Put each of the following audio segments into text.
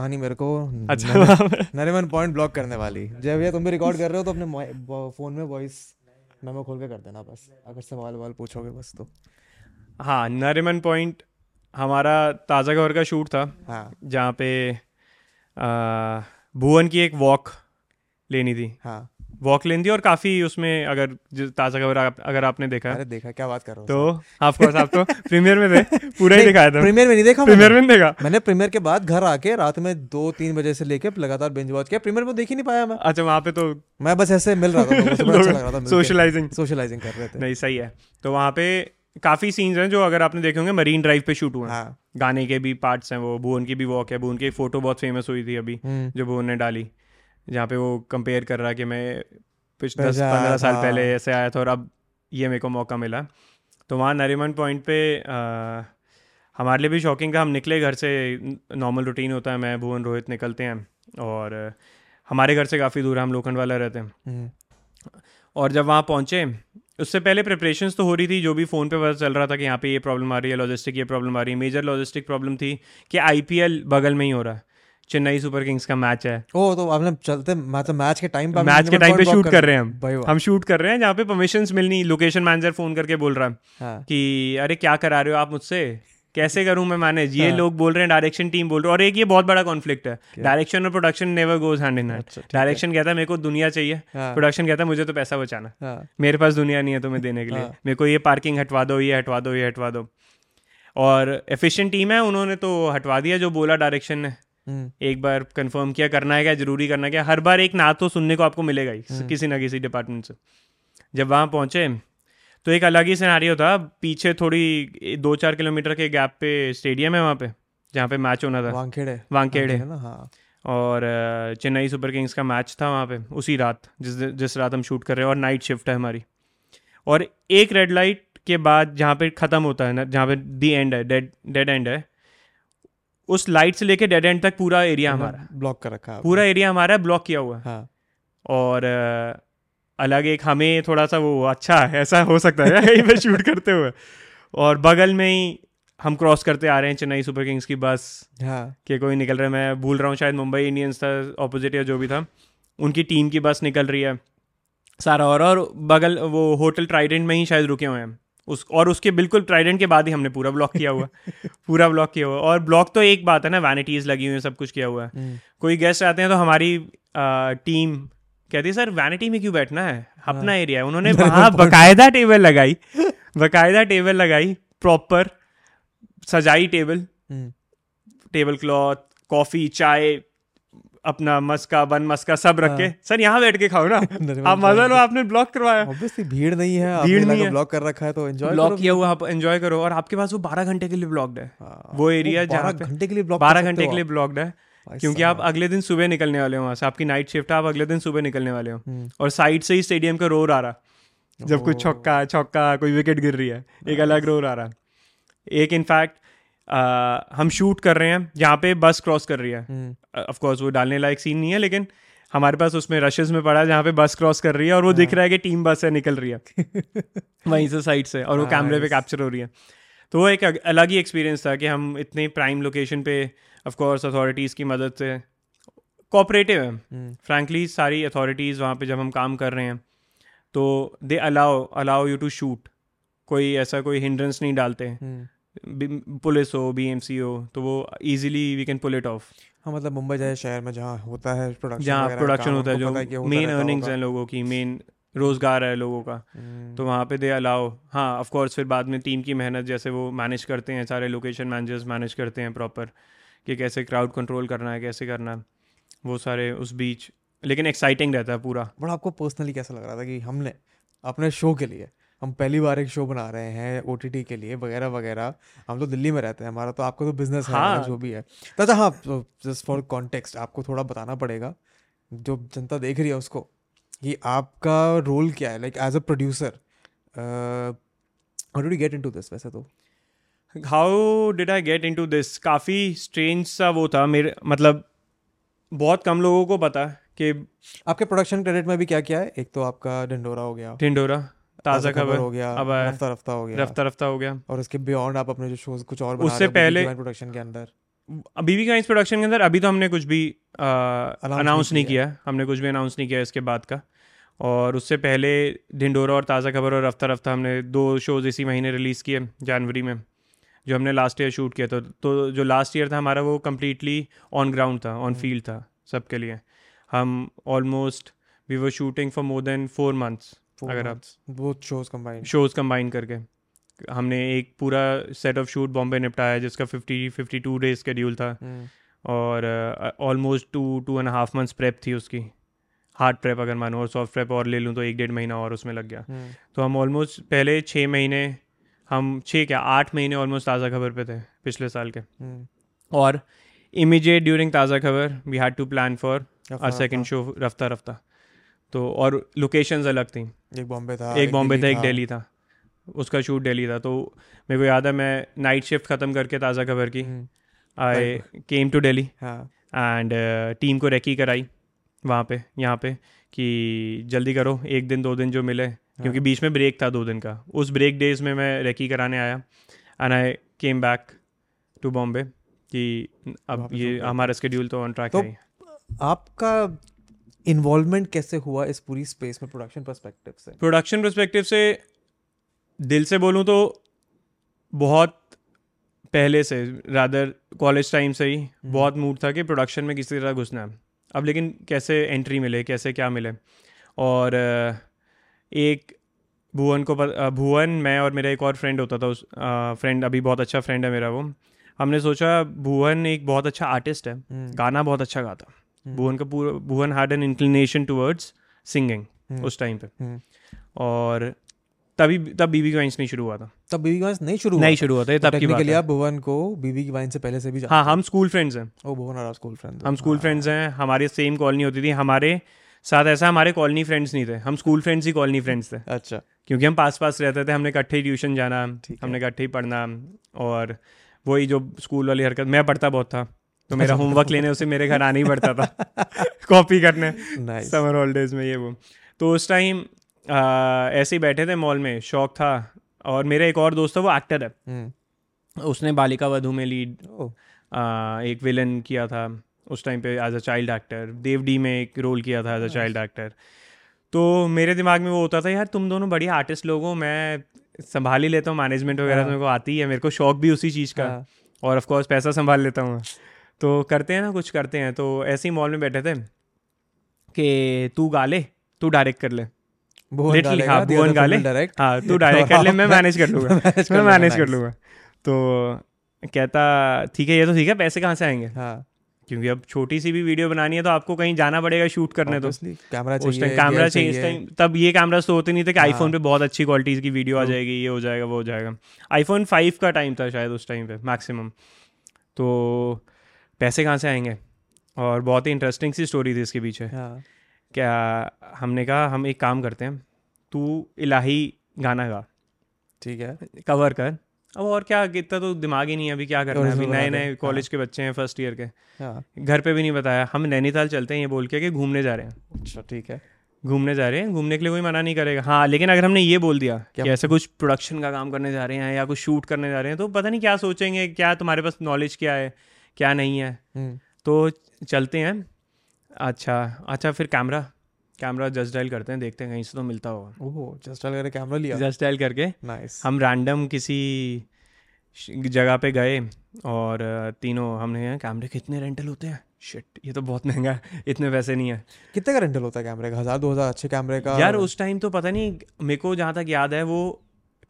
कहानी मेरे को अच्छा नरीमन पॉइंट ब्लॉक करने वाली। जय भैया तुम भी रिकॉर्ड कर रहे हो तो अपने फ़ोन में वॉइस मेमो खोल के कर देना बस। अगर सवाल वाल पूछोगे बस तो। हाँ नरेमन पॉइंट हमारा ताज़ा घर का शूट था हाँ। जहाँ पे भुवन की एक वॉक लेनी थी। हाँ। वॉक थी और काफ़ी उसमें अगर ताज़ा खबर आप, अगर आपने देखा अरे देखा क्या बात कर रहे हो तो कोर्स आप तो प्रीमियर में थे पूरा ही दिखाया था। प्रीमियर में नहीं देखा प्रीमियर में देखा। मैंने प्रीमियर के बाद घर आके रात में दो तीन बजे से लेके लगातार बिंज वॉच किया। प्रीमियर में देख ही नहीं पाया मैं। अच्छा वहाँ पे तो मैं बस ऐसे मिल रहा था अच्छा सोशलाइजिंग सोशलाइजिंग कर रहे थे। नहीं सही है। तो वहाँ पे काफ़ी सीन्स हैं जो अगर आपने देखे होंगे मरीन ड्राइव पे शूट हुए हैं। हाँ। गाने के भी पार्ट्स हैं वो भुवन की भी वॉक है भुवन की फ़ोटो बहुत फ़ेमस हुई थी अभी जो भुवन ने डाली। जहाँ पे वो कंपेयर कर रहा है कि मैं पिछले दस पंद्रह साल पहले ऐसे आया था और अब ये मेरे को मौका मिला। तो वहाँ नरीमन पॉइंट पे आ, हमारे लिए भी शॉकिंग था। हम निकले घर से नॉर्मल रूटीन होता है मैं भुवन रोहित निकलते हैं और हमारे घर से काफ़ी दूर हम लोखंड वाला रहते हैं। हम्म, और जब वहाँ पहुँचे उससे पहले प्रिपरेशंस तो हो रही थी जो भी फ़ोन पे पता चल रहा था कि यहाँ पे ये प्रॉब्लम आ रही है लॉजिस्टिक ये प्रॉब्लम आ रही है मेजर लॉजिस्टिक प्रॉब्लम थी कि आईपीएल बगल में ही हो रहा है। चेन्नई सुपर किंग्स का मैच है। ओ तो आपने चलते मतलब मैच के टाइम पे मैच के टाइम पे शूट कर रहे हैं हम। हम शूट कर रहे हैं जहाँ पे परमिशन मिलनी लोकेशन मैनेजर फ़ोन करके बोल रहा है हाँ। कि अरे क्या करा रहे हो आप मुझसे? कैसे करूँ मैं मैनेज ये हाँ। लोग बोल रहे हैं डायरेक्शन टीम बोल रहे हैं। और एक ये बहुत बड़ा कॉन्फ्लिक्ट है। डायरेक्शन और production never goes hand in hand है। डायरेक्शन कहता है मेरे को दुनिया चाहिए। हाँ। प्रोडक्शन कहता है मुझे तो पैसा बचाना। हाँ। मेरे पास दुनिया नहीं है तुम्हें देने के लिए। हाँ। मेरे को ये पार्किंग हटवा दो ये हटवा दो ये हटवा दो। और एफिशिएंट टीम है उन्होंने तो हटवा दिया जो बोला डायरेक्शन ने। एक बार कंफर्म किया करना है क्या? ज़रूरी करना है क्या? हर बार एक ना तो सुनने को आपको मिलेगा ही किसी ना किसी डिपार्टमेंट से। जब वहाँ पहुँचे तो एक अलग ही सिनारियो था। पीछे थोड़ी दो चार किलोमीटर के गैप पे स्टेडियम है वहाँ पे जहाँ पे मैच होना था। वानखेड़े वानखेड़े है ना हाँ। और चेन्नई सुपर किंग्स का मैच था वहाँ पे उसी रात जिस जिस रात हम शूट कर रहे हैं और नाइट शिफ्ट है हमारी। और एक रेड लाइट के बाद जहाँ पे ख़त्म होता है ना जहाँ पे दी एंड है डेड डेड एंड है उस लाइट से लेके डेड एंड तक पूरा एरिया हमारा। ब्लॉक कर रखा है पूरा एरिया हमारा ब्लॉक किया हुआ है। हाँ। और अलग एक हमें थोड़ा सा वो अच्छा ऐसा हो सकता है यहीं पे शूट करते हुए। और बगल में ही हम क्रॉस करते आ रहे हैं चेन्नई सुपर किंग्स की बस। हाँ। कि कोई निकल रहा है मैं भूल रहा हूँ शायद मुंबई इंडियंस था ऑपोजिट या जो भी था। उनकी टीम की बस निकल रही है। सारा और और बगल वो होटल ट्राइडेंट में ही शायद रुके हुए हैं। उस और उसके बिल्कुल ट्राइडेंट के बाद ही हमने पूरा ब्लॉक किया हुआ। पूरा ब्लॉक किया हुआ। और ब्लॉक तो एक बात है ना वैनिटीज़ लगी हुई है सब कुछ किया हुआ है। हम्म, कोई गेस्ट आते हैं तो हमारी आ, टीम कहती है सर वैनिटी में क्यों बैठना है? अपना एरिया है। उन्होंने वहाँ बकायदा टेबल लगाई। बकायदा टेबल लगाई प्रॉपर सजाई टेबल टेबल क्लॉथ कॉफ़ी चाय अपना मस्का बन मस्का सब रख के सर यहाँ बैठ के खाओ ना। आप मज़ा लो आपने ब्लॉक करवाया। ऑब्वियसली भीड़ नहीं है भीड़ नहीं है। ब्लॉक कर रखा है तो एंजॉय ब्लॉक किया हुआ आप एंजॉय करो और आपके पास वो बारह घंटे के लिए ब्लॉक्ड है। वो एरिया जहाँ घंटे के लिए ब्लॉक बारह घंटे के लिए ब्लॉक्ड है क्योंकि आप अगले दिन सुबह निकलने वाले हो वहाँ से। आपकी नाइट शिफ्ट है आप अगले दिन सुबह निकलने वाले हो। हम्म। और साइड से ही स्टेडियम का रोर आ रहा। जब कोई छक्का छक्का कोई विकेट गिर रही है एक अलग रोर आ रहा। एक इनफैक्ट हम शूट कर रहे हैं जहाँ पे बस क्रॉस कर रही है। हम्म, ऑफ़ कोर्स वो डालने लायक सीन नहीं है लेकिन हमारे पास उसमें रशेज में पड़ा है जहाँ पे बस क्रॉस कर रही है और वो दिख रहा है कि टीम बस है निकल रही है। वहीं से साइड से और वो कैमरे पे कैप्चर हो रही है। तो वो एक अलग ही एक्सपीरियंस था कि हम इतने प्राइम लोकेशन पे ऑफ़ कोर्स अथॉरिटीज़ की मदद से कोऑपरेटिव है। हम्म, फ्रैंकली सारी अथॉरिटीज़ वहाँ पे जब हम काम कर रहे हैं तो they allow allow you to shoot कोई ऐसा कोई हिंड्रेंस नहीं डालते। हम्म। पुलिस हो बी एम सी हो तो वो easily we can pull it off हाँ मतलब मुंबई जैसे शहर में जहाँ होता है प्रोडक्शन जहाँ प्रोडक्शन होता है जो मेन अर्निंग्स हैं लोगों की मेन रोज़गार है लोगों का। हम्म, तो वहाँ पे दे अलाओ हाँ ऑफकोर्स फिर बाद में टीम की मेहनत जैसे वो मैनेज करते हैं सारे लोकेशन मैनेजर्स मैनेज करते हैं प्रॉपर कि कैसे क्राउड कंट्रोल करना है कैसे करना है वो सारे उस बीच लेकिन एक्साइटिंग रहता है पूरा। बट आपको पर्सनली कैसा लग रहा था कि हमने अपने शो के लिए हम पहली बार एक शो बना रहे हैं ओटीटी के लिए वगैरह वगैरह। हम तो दिल्ली में रहते हैं हमारा तो आपको तो बिज़नेस है हाँ। जो भी है। तो अच्छा हाँ जस्ट फॉर कॉन्टेक्स्ट आपको थोड़ा बताना पड़ेगा। जो जनता देख रही है उसको कि आपका रोल क्या है? Like as a producer how you get into this वैसे तो? How did I get into this काफ़ी स्ट्रेंज सा वो था मेरे मतलब बहुत कम लोगों को पता कि आपके प्रोडक्शन क्रेडिट में भी क्या क्या है? एक तो आपका ढिंडोरा हो गया। ढिंडोरा ताज़ा खबर हो गया अब रफ्ता रफ्ता हो गया। रफ्ता रफ्ता हो गया। और उसके बियॉन्ड आप अपने जो शोज़ कुछ और उससे पहले- प्रोडक्शन के अंदर। बीबी का प्रोडक्शन के अंदर? अभी तो हमने कुछ भी अनाउंस नहीं किया। हमने कुछ भी अनाउंस नहीं किया इसके बाद का। और उससे पहले ढिंडोरा और ताज़ा खबर और रफ्ता रफ्ता हमने दो शोज़ इसी महीने रिलीज़ किए जनवरी में जो हमने लास्ट ईयर शूट किया था। तो जो लास्ट ईयर था हमारा वो कम्प्लीटली ऑन ग्राउंड था ऑन फ़ील्ड था सबके लिए। हम almost we were shooting for more than four months अगर आप months. Shows combined shows combine करके। हमने एक पूरा सेट ऑफ़ शूट बॉम्बे निपटाया जिसका fifty fifty two days schedule था। हम्म, और almost two two and half months prep थी उसकी। हार्ड प्रेप अगर मानो और सॉफ्ट प्रेप और ले लूँ तो एक डेढ़ महीना और उसमें लग गया। हम्म, तो हम ऑलमोस्ट पहले छः महीने हम छः क्या आठ महीने ऑलमोस्ट ताज़ा खबर पे थे पिछले साल के। हम्म, और immediate during Taaza Khabar we had to plan for a second show Rafta Rafta तो और लोकेशंस अलग थी। एक बॉम्बे था एक बॉम्बे था एक। दिल्ली था। उसका शूट दिल्ली था। तो मेरे को याद है मैं नाइट शिफ्ट ख़त्म करके ताज़ा खबर की। आई केम टू दिल्ली हाँ। एंड टीम को रेकी कराई वहाँ पे यहाँ पे कि जल्दी करो एक दिन दो दिन जो मिले। क्योंकि हाँ। बीच में ब्रेक था दो दिन का। उस ब्रेक डेज़ में मैं रेकी कराने आया। And I came back to Bombay कि अब ये हमारा स्केड्यूल तो ऑन ट्रैक तो है। आपका इन्वॉल्वमेंट कैसे हुआ इस पूरी स्पेस में प्रोडक्शन परस्पेक्टिव से? प्रोडक्शन पर्सपेक्टिव से दिल से बोलूँ तो बहुत पहले से रादर कॉलेज टाइम से ही बहुत मूड था कि प्रोडक्शन में किसी तरह घुसना है। अब लेकिन कैसे एंट्री मिले कैसे क्या मिले? और एक भुवन को पत- भुवन मैं और मेरा एक और फ्रेंड होता था उस फ्रेंड अभी बहुत अच्छा फ्रेंड है मेरा वो। हमने सोचा भुवन एक बहुत अच्छा आर्टिस्ट है। हम्म, गाना बहुत अच्छा गाता। हम्म। भुवन का पूरा Bhuvan had an inclination towards singing. उस टाइम पे। हम्म। और तभी तब बीबी वाइंस नहीं शुरू हुआ था। तब बीबी की वाइन्स नहीं शुरू नहीं शुरू हुआ था तो तब की बात है। भुवन को बीबी की वाइन से पहले से भी हाँ हम स्कूल फ्रेंड्स हैं। हो। ओ भुवन और स्कूल फ्रेंड हम स्कूल फ्रेंड्स हैं हमारे सेम कॉलोनी होती थी हमारे साथ ऐसा हमारे कॉलोनी फ्रेंड्स नहीं थे। हम स्कूल फ्रेंड्स ही कॉलोनी फ्रेंड्स थे। अच्छा। क्योंकि हम पास पास रहते थे हमने इकट्ठे ही ट्यूशन जाना हमने इकट्ठे ही पढ़ना और वही जो स्कूल वाली हरकत मैं पढ़ता बहुत था। तो मेरा होमवर्क लेने उसे मेरे घर आना ही पड़ता था। कॉपी करने। समर हॉलीडेज में ये वो। तो उस टाइम ऐसे ही बैठे थे मॉल में शौक था। और मेरा एक और दोस्त था वो एक्टर है। हम्म। उसने बालिका वधू में लीड एक विलन किया था उस टाइम पे as a child actor Dev D में एक रोल किया था एज अ चाइल्ड एक्टर तो मेरे दिमाग में वो होता था यार तुम दोनों बढ़िया आर्टिस्ट लोग हो मैं संभाल ही लेता हूँ मैनेजमेंट वगैरह हाँ। तो मेरे को आती है मेरे को शौक भी उसी चीज़ का। हाँ, और ऑफ़ कोर्स पैसा संभाल लेता हूँ तो करते हैं ना कुछ करते हैं। तो ऐसे ही मॉल में बैठे थे कि तू गा ले तू डायरेक्ट कर ले। डालेगा, हाँ, भुवन. हाँ तू डायरेक्ट कर ले मैं मैनेज कर लूँगा। मैं मैनेज कर लूँगा तो कहता ठीक है ये तो ठीक है पैसे कहाँ से आएँगे? हाँ। क्योंकि अब छोटी सी भी वीडियो बनानी है तो आपको कहीं जाना पड़ेगा शूट करने तो। कैमरा चाहिए टाइम कैमरा चाहिए इस टाइम तब ये कैमरा तो होते नहीं थे कि हाँ। आईफोन पे बहुत अच्छी क्वालिटीज़ की वीडियो आ जाएगी ये हो जाएगा वो हो जाएगा। आईफोन फाइव का टाइम था शायद उस टाइम पे मैक्सिमम तो पैसे कहाँ से आएँगे? और बहुत ही इंटरेस्टिंग सी स्टोरी थी इसके पीछे। हाँ। क्या हमने कहा हम एक काम करते हैं तू इलाही गाना गा। ठीक है। कवर कर। अब और क्या इतना तो दिमाग ही नहीं है अभी क्या करना है। अभी नए नए। कॉलेज के बच्चे हैं फ़र्स्ट ईयर के। हाँ। घर पे भी नहीं बताया। हम नैनीताल चलते हैं ये बोल के कि घूमने जा रहे हैं। अच्छा ठीक है। घूमने जा रहे हैं। घूमने के लिए कोई मना नहीं करेगा। हाँ लेकिन अगर हमने ये बोल दिया कि ऐसे कुछ प्रोडक्शन का काम करने जा रहे हैं या कुछ शूट करने जा रहे हैं तो पता नहीं क्या सोचेंगे क्या तुम्हारे पास नॉलेज क्या है? क्या नहीं है। हम्म, तो चलते हैं। अच्छा अच्छा फिर कैमरा कैमरा जस्ट डायल करते हैं देखते हैं कहीं से तो मिलता होगा। ओह जस्ट अगर कैमरा लिया। जस्ट डायल करके नाइस हम रैंडम किसी जगह पे गए और तीनों हमने कैमरे कितने रेंटल होते हैं? शिट ये तो बहुत महँगा है इतने पैसे नहीं है। कितने का रेंटल होता है कैमरे का? हज़ार दो हज़ार अच्छे कैमरे का? यार उस टाइम तो पता नहीं मेरे को जहाँ तक याद है वो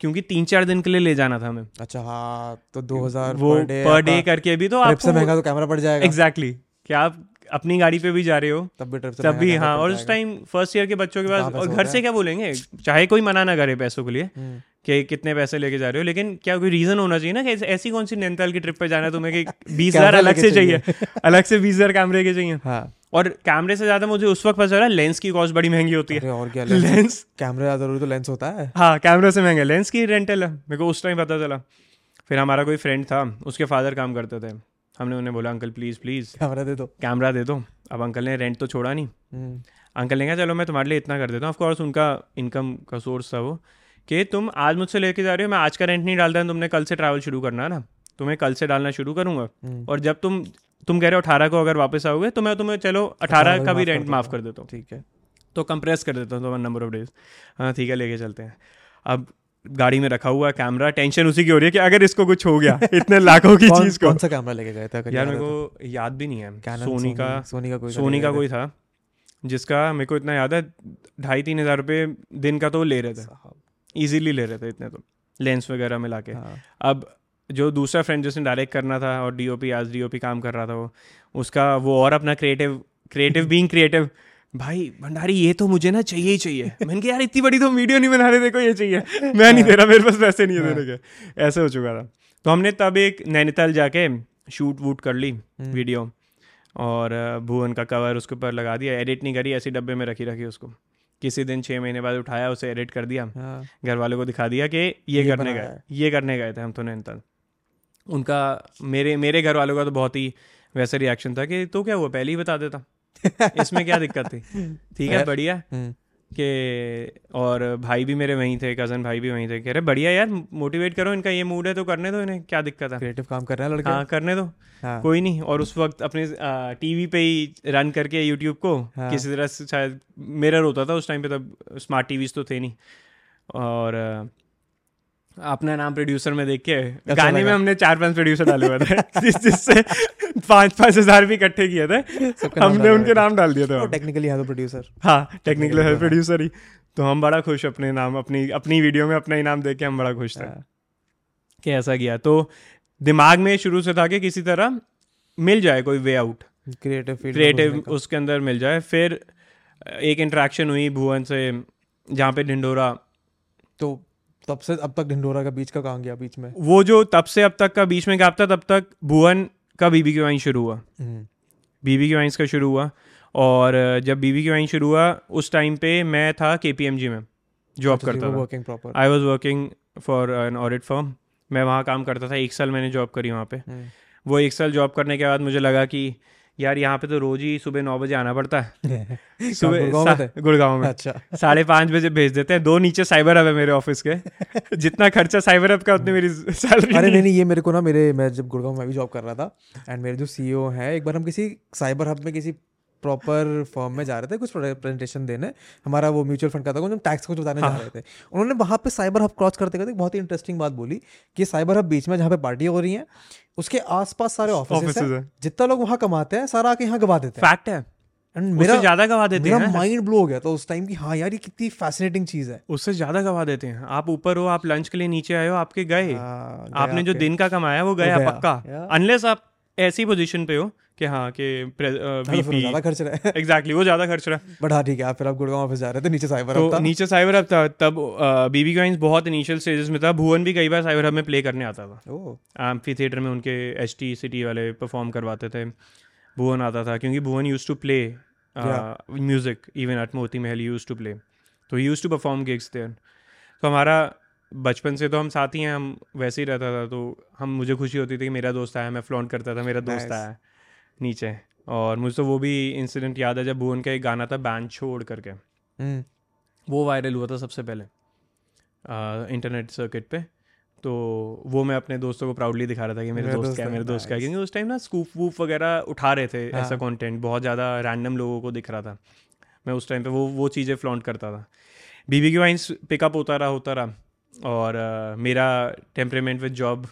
क्योंकि तीन चार दिन के लिए ले जाना था हमें। अच्छा हाँ तो दो हज़ार वो पर डे करके भी तो ट्रिप से आपको महँगा तो कैमरा पड़ जाएगा। एग्जैक्टली क्या आप अपनी गाड़ी पे भी जा रहे हो तब भी ट्रिप से तब भी हाँ और उस टाइम फ़र्स्ट ईयर के बच्चों के पास और घर से क्या बोलेंगे? चाहे कोई मना ना करे पैसों के लिए हम्म, कि कितने पैसे लेके जा रहे हो लेकिन क्या कोई रीजन होना चाहिए ना कि ऐसी कौन सी नैनीताल की ट्रिप पे जाना है तुम्हें कि बीस हज़ार अलग से चाहिए। अलग से बीस हज़ार कैमरे के चाहिए। हाँ। और कैमरे से ज़्यादा मुझे उस वक्त पता चला लेंस की कॉस्ट बड़ी महँगी होती है। और क्या लेंस? लेंस? कैमरे ज़्यादा ज़रूरी तो लेंस होता है। हाँ कैमरे से महँगा। लेंस की रेंटल है। मेरे को उस टाइम पता चला। फिर हमारा कोई फ्रेंड था उसके फादर काम करते थे। हमने उन्हें बोला अंकल प्लीज़ प्लीज़ कैमरा दे दो। कैमरा दे दो। अब अंकल ने रेंट तो छोड़ा नहीं। हम्म, अंकल ने कहा चलो मैं तुम्हारे लिए इतना कर देता हूँ। ऑफकोर्स उनका इनकम का सोर्स था वो। कि तुम आज मुझसे लेके जा रहे हो मैं आज का रेंट नहीं डालता तुमने कल से ट्रैवल शुरू करना है ना। तुम्हें कल से डालना शुरू करूँगा। हम्म, और जब तुम तुम कह रहे हो अठारह को अगर वापस आओगे तो मैं तुम्हें चलो अठारह का भी रेंट माफ़ कर देता हूँ। ठीक है। तो कंप्रेस कर देता हूँ नंबर ऑफ़ डेज़ हाँ ठीक है लेके चलते हैं। अब गाड़ी में रखा हुआ कैमरा टेंशन उसी की हो रही है कि अगर इसको कुछ हो गया इतने लाखों की चीज़ को। कौन सा कैमरा लेके गए थे यार मेरे तो? को याद भी नहीं है। Canon, सोनी का सोनी का कोई सोनी का कोई था जिसका मेरे को इतना याद है ढाई तीन हज़ार रुपये दिन का तो ले रहे थे। इजीली ले रहे थे इतने तो। लेंस वगैरह मिला के। हाँ। अब जो दूसरा फ्रेंड जिसने डायरेक्ट करना था और डीओपी आज डीओपी काम कर रहा था वो उसका वो और अपना क्रिएटिव क्रिएटिव बीइंग क्रिएटिव भाई भंडारी ये तो मुझे ना चाहिए ही चाहिए। मैंने कहा यार इतनी बड़ी तो वीडियो नहीं बना रहे देखो ये चाहिए। मैं नहीं दे रहा मेरे पास पैसे नहीं है देने के। ऐसे हो चुका था। तो हमने तब एक नैनीताल जाके शूट वूट कर ली हम्म। वीडियो और भुवन का कवर उसके ऊपर लगा दिया। एडिट नहीं करी ऐसी डब्बे में रखी रखी उसको। किसी दिन छः महीने बाद उठाया उसे एडिट कर दिया। हाँ। घर वालों को दिखा दिया कि ये, ये करने गए ये करने गए थे हम तो नैनीताल। उनका मेरे मेरे घर वालों का तो बहुत ही वैसे रिएक्शन था कि तो क्या हुआ? पहले ही बता देता। इसमें क्या दिक्कत थी? ठीक है बढ़िया। हम्म, कि और भाई भी मेरे वहीं थे कज़न भाई भी वहीं थे। कह रहे बढ़िया यार मोटिवेट करो इनका ये मूड है तो करने दो इन्हें। क्या दिक्कत है? क्रिएटिव काम कर रहे हैं लड़के। हाँ करने दो। हाँ। कोई नहीं और उस वक्त अपने टीवी पे ही रन करके यूट्यूब को हाँ। किसी तरह से शायद मिरर होता था उस टाइम पे तब स्मार्ट टीवीज तो थे नहीं। और अपना नाम प्रोड्यूसर में देख के गाने में हमने चार पाँच प्रोड्यूसर डाले हुए थे जिस जिससे पाँच पाँच हज़ार भी इकट्ठे किए थे। हमने उनके नाम डाल दिए थे टेक्निकली है तो प्रोड्यूसर हाँ टेक्निकल प्रोड्यूसर ही तो हम बड़ा खुश अपने नाम अपनी अपनी वीडियो में अपना ही नाम देख के हम बड़ा खुश थे। हाँ। कि ऐसा किया। तो दिमाग में शुरू से था कि किसी तरह मिल जाए कोई way out creative field creative उसके अंदर मिल जाए। फिर एक इंटरेक्शन हुई भुवन से जहाँ पे ढिंडोरा। तो तब से अब तक ढिंडोरा का बीच का कहाँ गया बीच में? वो जो तब से अब तक का बीच में गैप था तब तक भुवन का बीबी की वाइन शुरू हुआ। हम्म, बीबी की वाइन्स का शुरू हुआ और जब बीबी की वाइन शुरू हुआ उस टाइम पे मैं था के पी एम जी में जॉब अच्छा, करता था। Working proper I was working for an audit firm मैं वहाँ काम करता था। एक साल मैंने जॉब करी वहाँ पे। वो एक साल जॉब करने के बाद मुझे लगा कि यार यहाँ पे तो रोज ही सुबह नौ बजे आना पड़ता है। सा- थे? गुड़गांव में। अच्छा। साढ़े पाँच बजे भेज देते हैं। दो नीचे साइबर हब है मेरे ऑफ़िस के। जितना खर्चा साइबर हब का उतनी मेरी सैलरी अरे नहीं नहीं। ये मेरे को ना मेरे मैं जब गुड़गांव में भी जॉब कर रहा था एंड मेरे जो सीईओ है एक बार हम किसी साइबर हब में किसी प्रॉपर फर्म में जा रहे थे कुछ प्रेजेंटेशन देने। हमारा वो म्यूचुअल फंड का था हम टैक्स कुछ बताने हाँ. जा हाँ। रहे थे। उन्होंने वहाँ पे साइबर हब क्रॉस करते करते बहुत ही इंटरेस्टिंग बात बोली कि साइबर हब बीच में जहाँ पे पार्टी हो रही है उसके आसपास सारे ऑफ़िस हैं। हैं। जितना लोग वहाँ कमाते हैं सारा आके यहाँ गवा देते हैं। फैक्ट है। एंड मेरा ज़्यादा गवा देते मेरा हैं माइंड ब्लो हो गया था उस टाइम की हाँ यार ये कितनी फैसिनेटिंग चीज़ है। उससे ज़्यादा गवा देते हैं। आप ऊपर हो आप लंच के लिए नीचे आए हो आपके गए। हाँ, गया आपने जो दिन का कमाया वो गया वो गया, पक्का। अनलेस आप ऐसी पोजीशन पे हो कि हाँ कि हाँ, तो वीपी ज़्यादा खर्च रहा है। एग्जैक्टली वो ज़्यादा खर्च रहा है। बट हाँ ठीक है आप फिर आप गुड़गांव ऑफ़िस जा रहे थे नीचे साइबर हब तो था। नीचे साइबर हब था तब बीबी गाइंस बहुत इनिशियल स्टेजेस में था। भुवन भी कई बार साइबर हब में प्ले करने आता था। एम्फी थिएटर में उनके एच टी सिटी वाले परफॉर्म करवाते थे। भुवन आता था क्योंकि Bhuvan used to play music even at Moti Mahal used to play तो used to perform gigs there तो हमारा बचपन से तो हम साथ ही हैं हम वैसे ही रहता था तो हम मुझे खुशी होती थी कि मेरा दोस्त आया मैं फ्लॉन्ट करता था मेरा दोस्त. आया नीचे। और मुझे तो वो भी इंसिडेंट याद है जब भुवन का एक गाना था बैंड छोड़ करके। हम्म। वो वायरल हुआ था सबसे पहले इंटरनेट सर्किट पे। तो वो मैं अपने दोस्तों को प्राउडली दिखा रहा था कि मेरे मेरा दोस्त क्या है है, मेरे दोस्त क्या है। क्योंकि उस टाइम ना स्कूप वूप वगैरह उठा रहे थे ऐसा हाँ। कंटेंट बहुत ज़्यादा रैंडम लोगों को दिख रहा था। मैं उस टाइम पे वो वो चीज़ें फ्लॉन्ट करता था। बीबी की वाइन्स पिकअप होता रहा होता रहा। और अ, मेरा टेम्परेमेंट विद जॉब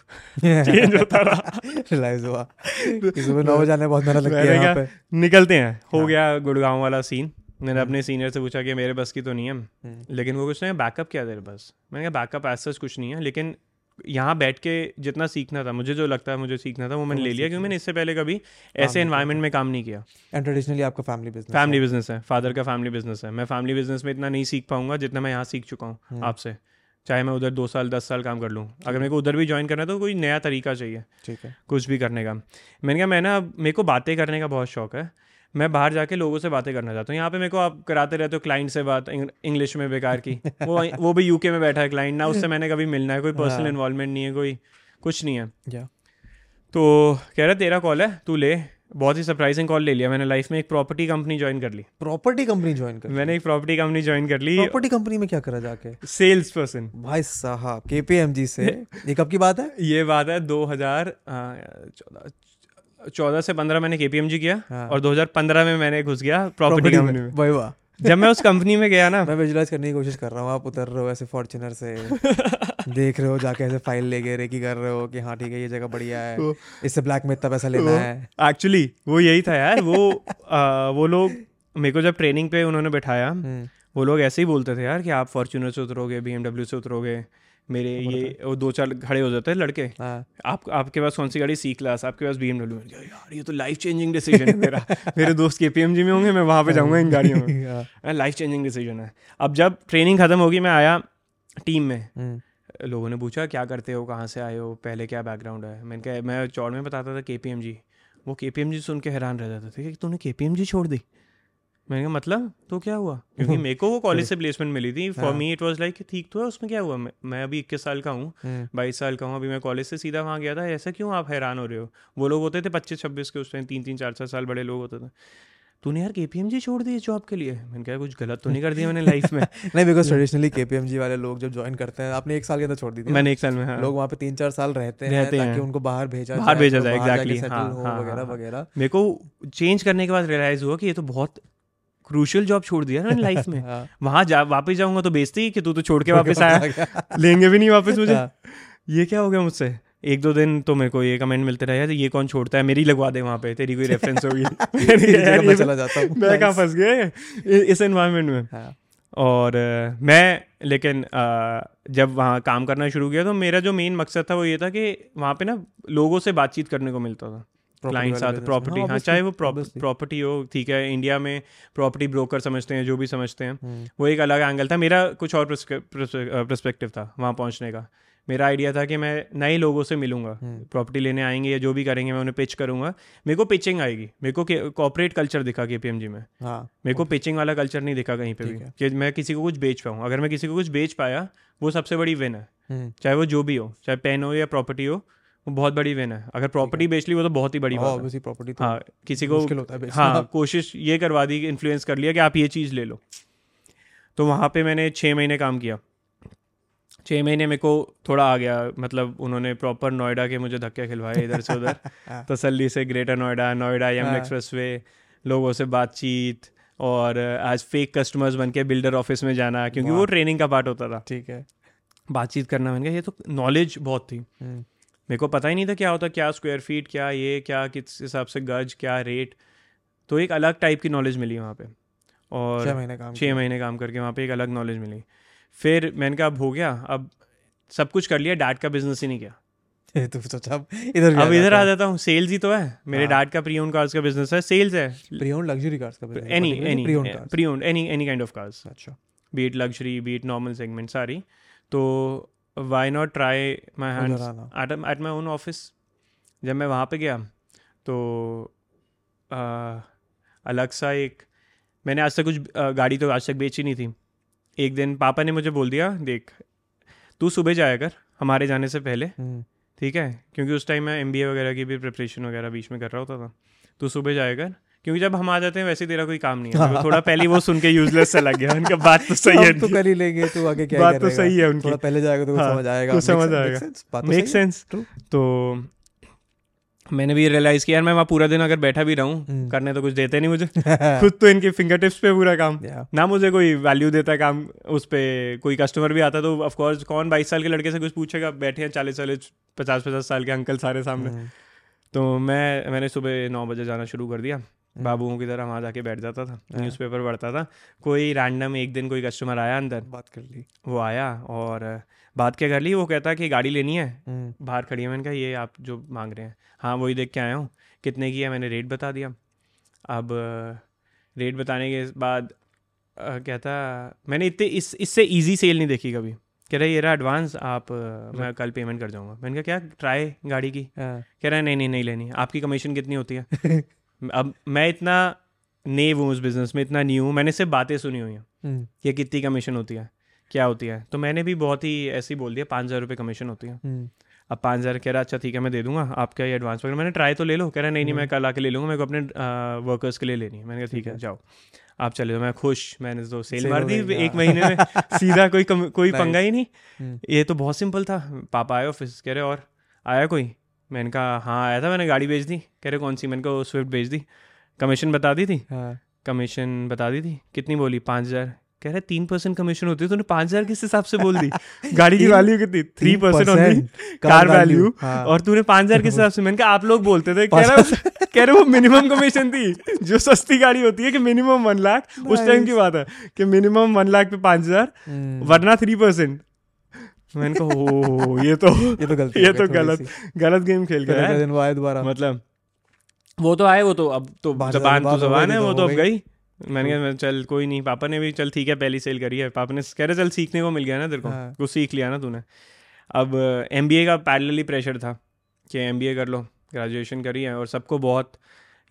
चेंज होता रहा। रियलाइज़ हुआ। कि सुबह नौ बजे बहुत मेहनत लगती है यहाँ पे। निकलते हैं। हो हाँ। गया गुड़गांव वाला सीन मैंने अपने सीनियर से पूछा कि मेरे बस की तो नहीं है? हम्म। लेकिन वो कुछ नहीं बैकअप क्या तेरे बस मैंने कहा बैकअप ऐसा कुछ नहीं है। लेकिन यहाँ बैठ के जितना सीखना था मुझे जो लगता है मुझे सीखना था वो मैंने ले लिया। क्योंकि मैंने इससे पहले कभी ऐसे किया। एनवायरनमेंट में काम नहीं किया। एंड ट्रेडिशनली आपका फैमिली बिज़नेस फैमिली बिज़नेस है। फादर का फैमिली बिज़नेस है। मैं फैमिली बिज़नेस में इतना नहीं सीख पाऊँगा जितना मैं यहाँ सीख चुका हूँ हम्म। आपसे। चाहे मैं उधर दो साल दस साल काम कर लूँ। अगर मेरे को उधर भी ज्वाइन करना है तो कोई नया तरीका चाहिए। ठीक है। कुछ भी करने का। मैंने कहा मैं ना मेरे को बातें करने का बहुत शौक है। मैं बाहर जाके लोगों से बातें करना चाहता हूँ। यहाँ पे मेरे को आप कराते रहते हो क्लाइंट से बात इंग्लिश में बेकार की। वो वो भी यूके में बैठा है क्लाइंट ना उससे मैंने कभी मिलना है कोई पर्सनल हाँ। इन्वॉल्वमेंट नहीं है कोई कुछ नहीं है। तो कह रहा तेरा कॉल है तू ले। बहुत ही सरप्राइजिंग कॉल ले लिया मैंने लाइफ में। एक प्रॉपर्टी कंपनी ज्वाइन कर ली। प्रॉपर्टी कंपनी ज्वाइन कर मैंने एक प्रॉपर्टी कंपनी ज्वाइन कर ली। प्रॉपर्टी कंपनी में क्या करा जाके? सेल्स पर्सन भाई साहब केपीएमजी से। ये कब की बात है? ये बात है दो हज़ार चौदह चौदह से पंद्रह मैंने केपीएमजी किया हाँ। और 2015 में मैंने घुस गया प्रॉपर्टी प्रॉपर्टी कंपनी में। वही वाह। जब मैं उस कंपनी में गया ना मैं विजुलाइज करने की कोशिश कर रहा हूँ आप उतर रहे हो ऐसे फॉर्चुनर से। देख रहे हो जाके ऐसे फ़ाइल ले गए रेकी कर रहे हो कि हाँ ठीक है ये जगह बढ़िया है। इससे ब्लैक में इतना पैसा लेना है। एक्चुअली वो यही था यार वो आ, वो लोग मेरे को जब ट्रेनिंग पे उन्होंने बैठाया हम्म, वो लोग ऐसे ही बोलते थे यार कि आप फॉर्चुनर से उतरोगे बी से उतरोगे। मेरे ये वो दो चार खड़े हो जाते हैं लड़के। हाँ। आप आपके पास कौन सी गाड़ी? सी क्लास आपके पास बी एमडब्ल्यू यार ये तो लाइफ चेंजिंग डिसीज़न है मेरा मेरे दोस्त के पी में होंगे मैं वहाँ पे जाऊँगा इन गाड़ियों में। लाइफ चेंजिंग डिसीज़न है। अब जब ट्रेनिंग खत्म होगी मैं आया टीम में। हम्म, लोगों ने पूछा क्या करते हो? कहाँ से आए हो? पहले क्या बैकग्राउंड है? मैंने कहा मैं चौड़ में बताता था के वो के सुन के हैरान रह जाते थे कि तूने के छोड़ दी? मैंने कहा मतलब? तो क्या हुआ? क्योंकि मेरे को वो कॉलेज से प्लेसमेंट मिली थी। For me it was like ठीक तो है उसमें क्या हुआ? मैं, मैं अभी इक्कीस साल का हूँ हम्म, बाईस साल का हूँ अभी मैं कॉलेज से सीधा वहाँ गया था। ऐसा क्यों आप हैरान हो रहे हो? वो लोग होते थे पच्चीस छब्बीस के उस टाइम तीन तीन चार चार साल बड़े लोग होते थे। तूने यार के छोड़ दिए जॉब के लिए? मैंने कहा कुछ गलत तो नहीं कर दिया मैंने लाइफ में। नहीं बिकॉज़ ट्रेडिशनली केपीएमजी वाले लोग जब ज्वाइन करते हैं आपने एक साल के अंदर छोड़ दी थी मैंने एक साल में हाँ। लोग वहाँ पे तीन चार साल रहते हैं रहते ताकि हैं। उनको बाहर भेजा बाहर भेजा जाए, settle हाँ, हो हाँ, वगैरह हाँ। वगैरह। मेरे को चेंज करने के बाद रियलाइज़ हुआ कि ये तो बहुत क्रूशियल जॉब छोड़ दिया ना लाइफ में। हाँ। वहाँ जा वापस जाऊँगा तो बेचती कि तू तो छोड़ के वापस आया। लेंगे भी नहीं वापस मुझे। हाँ। ये क्या हो गया मुझसे? एक दो दिन तो मेरे को ये कमेंट मिलते रहे यार ये कौन छोड़ता है? मेरी लगवा दे वहाँ पे तेरी कोई रेफरेंस होगी। मैं चला जाता हूँ। मैं कहाँ फंस गया? इस एनवायरनमेंट में। हाँ, और मैं लेकिन जब वहाँ काम करना शुरू किया तो मेरा जो मेन मकसद था वो ये था कि वहाँ पे ना लोगों से बातचीत करने को मिलता था। क्लाइंट वाले साथ प्रॉपर्टी हाँ, हाँ चाहे वो प्रॉपर्टी हो ठीक है इंडिया में प्रॉपर्टी ब्रोकर समझते हैं जो भी समझते हैं हम्म, वो एक अलग एंगल था। मेरा कुछ और प्रस्पेक्टिव था वहाँ पहुँचने का। मेरा आइडिया था कि मैं नए लोगों से मिलूँगा हम्म। प्रॉपर्टी लेने आएँगे या जो भी करेंगे मैं उन्हें पिच करूँगा। मेरे को पिचिंग आएगी मेरे को कॉपरेट कल्चर दिखा के पीएमजी में। हाँ मेरे को पिचिंग वाला कल्चर नहीं दिखा कहीं पे भी। कि मैं किसी को कुछ बेच पाऊँ। अगर मैं किसी को कुछ बेच पाया वो सबसे बड़ी विन है हम्म, चाहे वो जो भी हो चाहे पेन हो या प्रॉपर्टी हो वो बहुत बड़ी विन है। अगर प्रॉपर्टी बेच ली वो तो बहुत ही बड़ी बात है। प्रॉपर्टी तो हाँ किसी को होता है हाँ कोशिश ये करवा दी इन्फ्लुएंस कर लिया कि आप ये चीज़ ले लो। तो वहाँ पे मैंने छः महीने काम किया। छः महीने मेरे को थोड़ा आ गया मतलब उन्होंने प्रॉपर नोएडा के मुझे धक्के खिलवाए इधर से उधर। हाँ। तसल्ली से ग्रेटर नोएडा नोएडा हाँ। एक्सप्रेस वे लोगों से बातचीत और आज फेक कस्टमर्स बन के बिल्डर ऑफ़िस में जाना क्योंकि वो ट्रेनिंग का पार्ट होता था। ठीक है। बातचीत करना मैंने कहा ये तो नॉलेज बहुत थी। हम्म, मेरे को पता ही नहीं था क्या होता क्या स्क्वायर फीट क्या ये क्या किस हिसाब से गज क्या रेट तो एक अलग टाइप की नॉलेज मिली वहाँ पे। और छः महीने काम छः महीने काम करके वहाँ पे एक अलग नॉलेज मिली। फिर मैंने कहा अब हो गया अब सब कुछ कर लिया डैड का बिज़नेस ही नहीं किया तो अब इधर अब इधर आ जाता हूँ। सेल्स ही तो है। मेरे हाँ। डैड का प्री ओन कार्स का बिज़नेस है। सेल्स है। हूँ प्री ओन्ड लग्जरी कार्स का any any pre-owned pre own any any kind of cars अच्छा। Be it luxury be it normal segment सारी। तो वाई नॉट ट्राई माई आना। एट माई ओन ऑफ़िस जब मैं वहाँ पे गया तो अलग सा एक मैंने आज तक कुछ गाड़ी तो आज तक बेची नहीं थी। एक दिन पापा ने मुझे बोल दिया देख तू सुबह जाया कर हमारे जाने से पहले। हम्म, ठीक है? क्योंकि उस टाइम मैं एम वगैरह की भी प्रिपरेशन वगैरह बीच में कर रहा होता था। तो सुबह जाया कर क्योंकि जब हम आ जाते हैं वैसे तेरा कोई काम नहीं है। मेरे को थोड़ा पहले वो सुन के यूजलेस सा लग गया। उनका बात तो सही है। तो कर ही लेंगे तू आगे क्या बात तो सही है उनकी। थोड़ा पहले जाएगा तो हाँ, समझ आएगा। Make समझ आएगा। बात तो मेक सेंस तो मैंने भी रियलाइज़ किया यार मैं वहाँ पूरा दिन अगर बैठा भी रहूँ हम्म। करने तो कुछ देते नहीं मुझे। खुद तो इनके फिंगर टिप्स पे पूरा काम। Yeah. ना मुझे कोई वैल्यू देता है काम उस पे। कोई कस्टमर भी आता तो ऑफ़ कोर्स कौन बाईस साल के लड़के से कुछ पूछेगा? बैठे हैं चालीस चालीस पचास पचास साल के अंकल सारे सामने। हम्म, तो मैं मैंने सुबह नौ बजे जाना शुरू कर दिया। बाबुओं की तरह वहाँ जाके बैठ जाता था हाँ। न्यूज़पेपर पढ़ता था। कोई रैंडम एक दिन कोई कस्टमर आया अंदर। बात कर ली। वो आया और बात क्या कर ली? वो कहता कि गाड़ी लेनी है। हम्म, बाहर खड़ी है। मैंने कहा ये आप जो मांग रहे हैं। हाँ वही देख के आया हूँ। कितने की है? मैंने रेट बता दिया। अब रेट बताने के बाद कहता मैंने इतने इस इससे ईजी सेल नहीं देखी कभी। कह रहा है ये रहा एडवांस आप मैं कल पेमेंट कर जाऊँगा। मैंने कहा क्या? ट्राई गाड़ी की? हाँ, कह रहा है नहीं नहीं नहीं लेनी आपकी कमीशन कितनी होती है? अब मैं इतना नेव हूँ उस बिज़नेस में इतना न्यू हूँ मैंने सिर्फ़ बातें सुनी हुई हैं। हम्म, कि कितनी कमीशन होती है क्या होती है? तो मैंने भी बहुत ही ऐसे बोल दिया पाँच हज़ार रुपये कमीशन होती है। हम्म, अब पाँच हज़ार कह रहा अच्छा ठीक है मैं दे दूँगा आपका ये एडवांस वगैरह। मैंने ट्राई तो ले लो कह रहा नहीं नहीं मैं कल आके ले लूँगा मेरे को अपने वर्कर्स के लिए लेनी है। मैंने कहा ठीक है जाओ आप चले जाओ। मैं खुश मैंने तो सेल मार दी एक हाँ। महीने में। सीधा कोई कम, कोई पंगा ही नहीं। हम्म, ये तो बहुत सिंपल था पापा आए ऑफ़िस कह रहे और आया कोई? मैंने कहा हाँ आया था मैंने गाड़ी बेच दी। कह रहे कौन सी? मैंने कहा स्विफ्ट बेच दी। कमीशन बता दी थी। हाँ। कमीशन बता दी थी। कितनी बोली? पाँच हज़ार। कह रहे तीन परसेंट कमीशन होती है तूने पाँच हज़ार किस हिसाब से बोल दी? गाड़ी की वैल्यू कितनी? थ्री परसेंट होती 3% कार वैल्यू हाँ। और तूने पाँच हज़ार किस हिसाब से मैंने कहा आप लोग बोलते थे कह रहा कह रहे वो मिनिमम कमीशन थी जो सस्ती गाड़ी होती है कि मिनिमम वन लाख उस टाइम की बात है कि मिनिमम वन लाख पे पाँच हज़ार हम्म, वरना थ्री परसेंट मैंने कहा ओ ये तो ये तो गलती ये तो गलत गलत गेम खेल गया है दिन वो आए दोबारा। मतलब वो तो आए वो तो अब तो जबान तो जबान है तो वो तो अब गई। मैंने कहा चल कोई नहीं पापा ने भी चल ठीक है पहली सेल करी है। पापा ने कह रहे चल सीखने को मिल गया ना तेरे को हाँ। कुछ सीख लिया ना तूने। अब एमबीए का पैरेलली प्रेशर था कि एमबीए कर लो ग्रेजुएशन करी है और सबको बहुत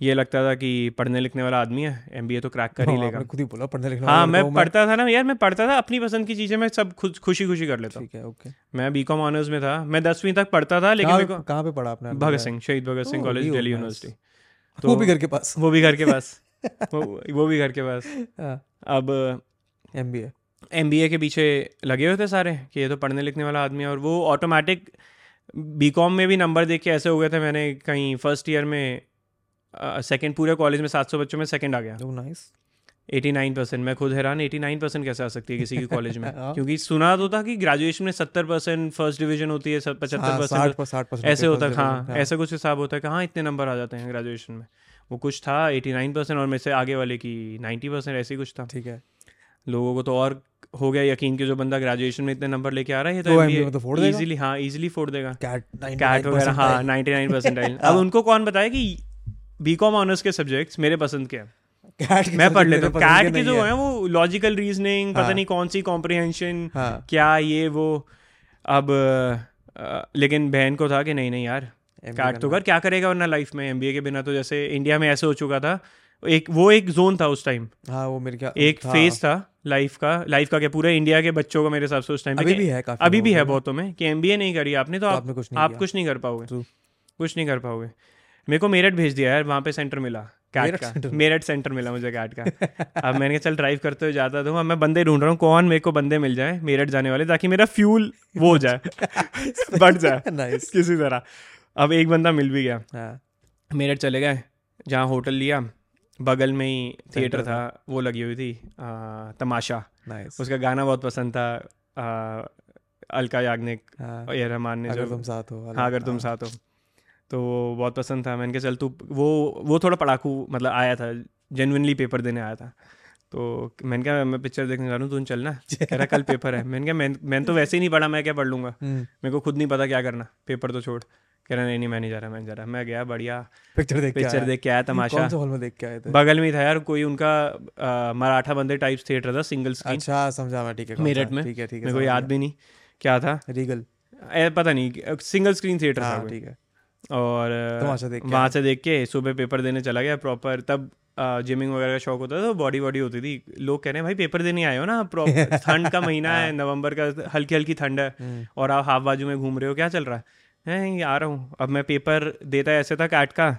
ये लगता था कि पढ़ने लिखने वाला आदमी है एमबीए तो क्रैक कर ही हाँ, लेगा। खुद ही बोला पढ़ने लिखने हाँ मैं पढ़ता था ना यार मैं पढ़ता था अपनी पसंद की चीज़ें मैं सब खुद खुशी खुशी कर लेता। ठीक है ओके मैं बी कॉम ऑनर्स में था मैं दसवीं तक पढ़ता था लेकिन कहाँ पे पढ़ा आपने? भगत सिंह शहीद भगत सिंह कॉलेज दिल्ली. यूनिवर्सिटी वो भी घर के पास। वो भी घर के पास। वो भी घर के पास। हाँ। अब एम बी ए एम के पीछे लगे हुए थे सारे कि ये तो पढ़ने लिखने वाला आदमी है और वो ऑटोमेटिक बी कॉम में भी नंबर देख के ऐसे हो गए थे मैंने कहीं फ़र्स्ट ईयर में सेकंड पूरे कॉलेज में 700 बच्चों में सेकंड आ गया। नाइस 89 परसेंट मैं खुद हैरान 89 परसेंट कैसे आ सकती है किसी की कॉलेज में? हाँ। क्योंकि सुना तो था कि ग्रेजुएशन में 70 परसेंट फ़र्स्ट डिवीज़न होती है पचहत्तर हाँ, परसेंट परसेंट ऐसे होता है हाँ। ऐसा कुछ हिसाब होता है कहाँ इतने नंबर आ जाते हैं ग्रेजुएशन में। वो कुछ था 89 परसेंट और मेरे से आगे वाले की 90 परसेंट ऐसे कुछ था। ठीक है। लोगों को तो और हो गया यकीन कि जो बंदा ग्रेजुएशन में इतने नंबर लेके आ रहा है तो तो फोड़। इजीली हाँ इजीली फोड़ देगा। कैट वगैरह हाँ नाइन्टी नाइन परसेंटाइल अब उनको कौन बताया कि बी कॉम ऑनर्स के सब्जेक्ट्स मेरे पसंद के हैं। कैट मैं पढ़ लेता हूँ। कैट के जो है। वो लॉजिकल रीजनिंग पता हाँ। नहीं कौन सी कॉम्प्रिहेंशन हाँ। क्या ये वो अब लेकिन बहन को था कि नहीं नहीं यार कैट तो कर क्या करेगा वरना लाइफ में एमबीए के बिना तो? जैसे इंडिया में ऐसे हो चुका था एक वो एक जोन था उस टाइम हाँ वो मेरे क्या एक फ़ेज़ था लाइफ का लाइफ का क्या पूरे इंडिया के बच्चों का मेरे हिसाब से उस टाइम अभी भी है काफ़ी अभी भी है बहुतों में कि एम नहीं करी आपने तो तो आप कुछ नहीं आप कुछ नहीं कर पाओगे। कुछ नहीं कर पाओगे। मेरे को मेरठ भेज दिया यार वहाँ पे सेंटर मिला कैट का। मेरठ सेंटर मिला मुझे कैट का। अब मैंने कहा चल ड्राइव करते हुए जाता दूँगा मैं बंदे ढूंढ रहा हूँ कौन मेरे को बंदे मिल जाए मेरठ जाने वाले ताकि मेरा फ्यूल वो हो जाए बढ़ जाए नाइस किसी तरह। अब एक बंदा मिल भी गया। हाँ। मेरठ चले गए जहाँ होटल लिया बगल में ही थिएटर था वो लगी हुई थी आ, तमाशा। उसका गाना बहुत पसंद था आ, अलका याग्निक हाँ। रहमान ने अगर तुम साथ हो हाँ अगर तुम साथ हो। तो बहुत पसंद था मैंने कहा चल तू वो वो थोड़ा पढ़ाकू मतलब आया था जेनुइनली पेपर देने आया था। तो मैंने कहा मैं पिक्चर देखने जा रहा हूँ तू चलना कह रहा कल पेपर है। मैंने कहा मैं मैंने तो वैसे ही नहीं पढ़ा मैं क्या पढ़ लूँगा? हम्म, मेरे को खुद नहीं पता क्या करना पेपर तो छोड़। कह रहा नहीं नहीं मैं नहीं जा रहा मैं जा रहा। मैं गया बढ़िया। पिक्चर देख पिक्चर देख के आया तमाशा कौन से हॉल में देख के आए थे बगल में था यार कोई उनका मराठा बंदे टाइप थिएटर था सिंगल स्क्रीन अच्छा समझा मैं ठीक है मेरठ में। ठीक है ठीक है मेरे को याद भी नहीं क्या था? रीगल पता नहीं सिंगल स्क्रीन थिएटर था ठीक है। और तमाशा देख के वहाँ से देख के सुबह पेपर देने चला गया प्रॉपर तब जिमिंग वगैरह का शौक होता था तो बॉडी वॉडी होती थी। लोग कह रहे हैं भाई पेपर देने आए हो ना प्रॉपर ठंड का महीना है नवंबर का हल्की हल्की ठंड है हम्म, और आप हाफ़ बाजू में घूम रहे हो क्या चल रहा है? हैं ये आ रहा हूँ। अब मैं पेपर देता ऐसे था कैट का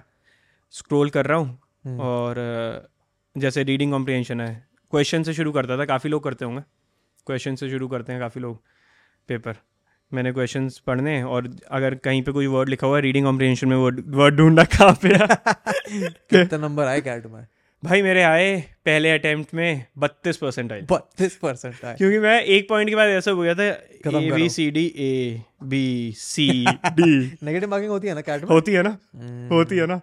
स्क्रोल कर रहा हूँ। हम्म। और जैसे रीडिंग कॉम्प्रिहेंशन है क्वेश्चन से शुरू करता था काफ़ी लोग करते होंगे। क्वेश्चन से शुरू करते हैं काफ़ी लोग पेपर मैंने क्वेश्चन पढ़ने और अगर कहीं पे कोई वर्ड लिखा हुआ है रीडिंग कॉम्प्रिहेंशन में वर्ड वर्ड ढूंढना कहाँ पे कितना नंबर आए कैट में भाई मेरे आए पहले अटेम्प्ट में बत्तीस परसेंट आए। बत्तीस परसेंट आए। क्योंकि मैं एक पॉइंट के बाद ऐसा हो गया था A B C D A B C D negative marking होती है ना कैट में? होती है ना? हम्म, होती है ना?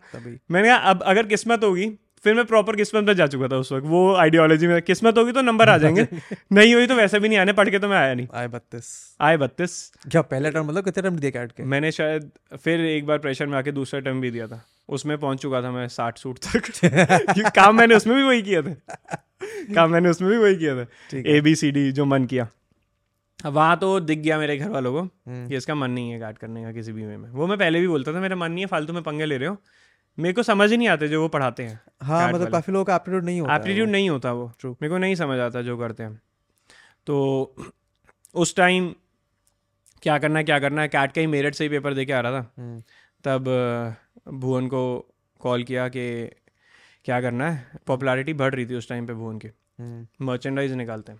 मैंने कहा अब अगर किस्मत होगी फिर मैं प्रॉपर किस्मत में जा चुका था उस वक्त? वो आइडियोलॉजी में किस्मत होगी तो नंबर आ जाएँगे। नहीं हुई तो वैसे भी नहीं आने पढ़ के तो मैं आया नहीं। आए बत्तीस। आए बत्तीस। क्या पहले टर्म मतलब कितने टर्म दिए कैट के? मैंने शायद फिर एक बार प्रेशर में आके दूसरा टर्म भी दिया था। उसमें पहुँच चुका था मैं साठ सूट तक। काम मैंने उसमें भी वही किया था। काम मैंने उसमें भी वही किया था। ए बी सी डी जो मन किया। वहाँ तो दिख गया मेरे घर वालों को हम्म, कि इसका मन नहीं है गार्ड करने का किसी भी वे में। वो मैं पहले भी बोलता था मेरा मन नहीं है फालतू में पंगे ले रहे हो। मेरे को समझ ही नहीं आते जो वो पढ़ाते हैं हाँ मतलब काफ़ी लोगों का एप्टीट्यूड नहीं होता एप्टीट्यूड। नहीं होता वो True. मेरे को नहीं समझ आता जो करते हैं। तो उस टाइम क्या करना है क्या करना है कैट का ही मेरिट से ही पेपर दे के आ रहा था। हम्म, तब भुवन को कॉल किया कि क्या करना है? पॉपुलैरिटी बढ़ रही थी उस टाइम पे भुवन की। हम्म, मर्चेंडाइज निकालते हैं।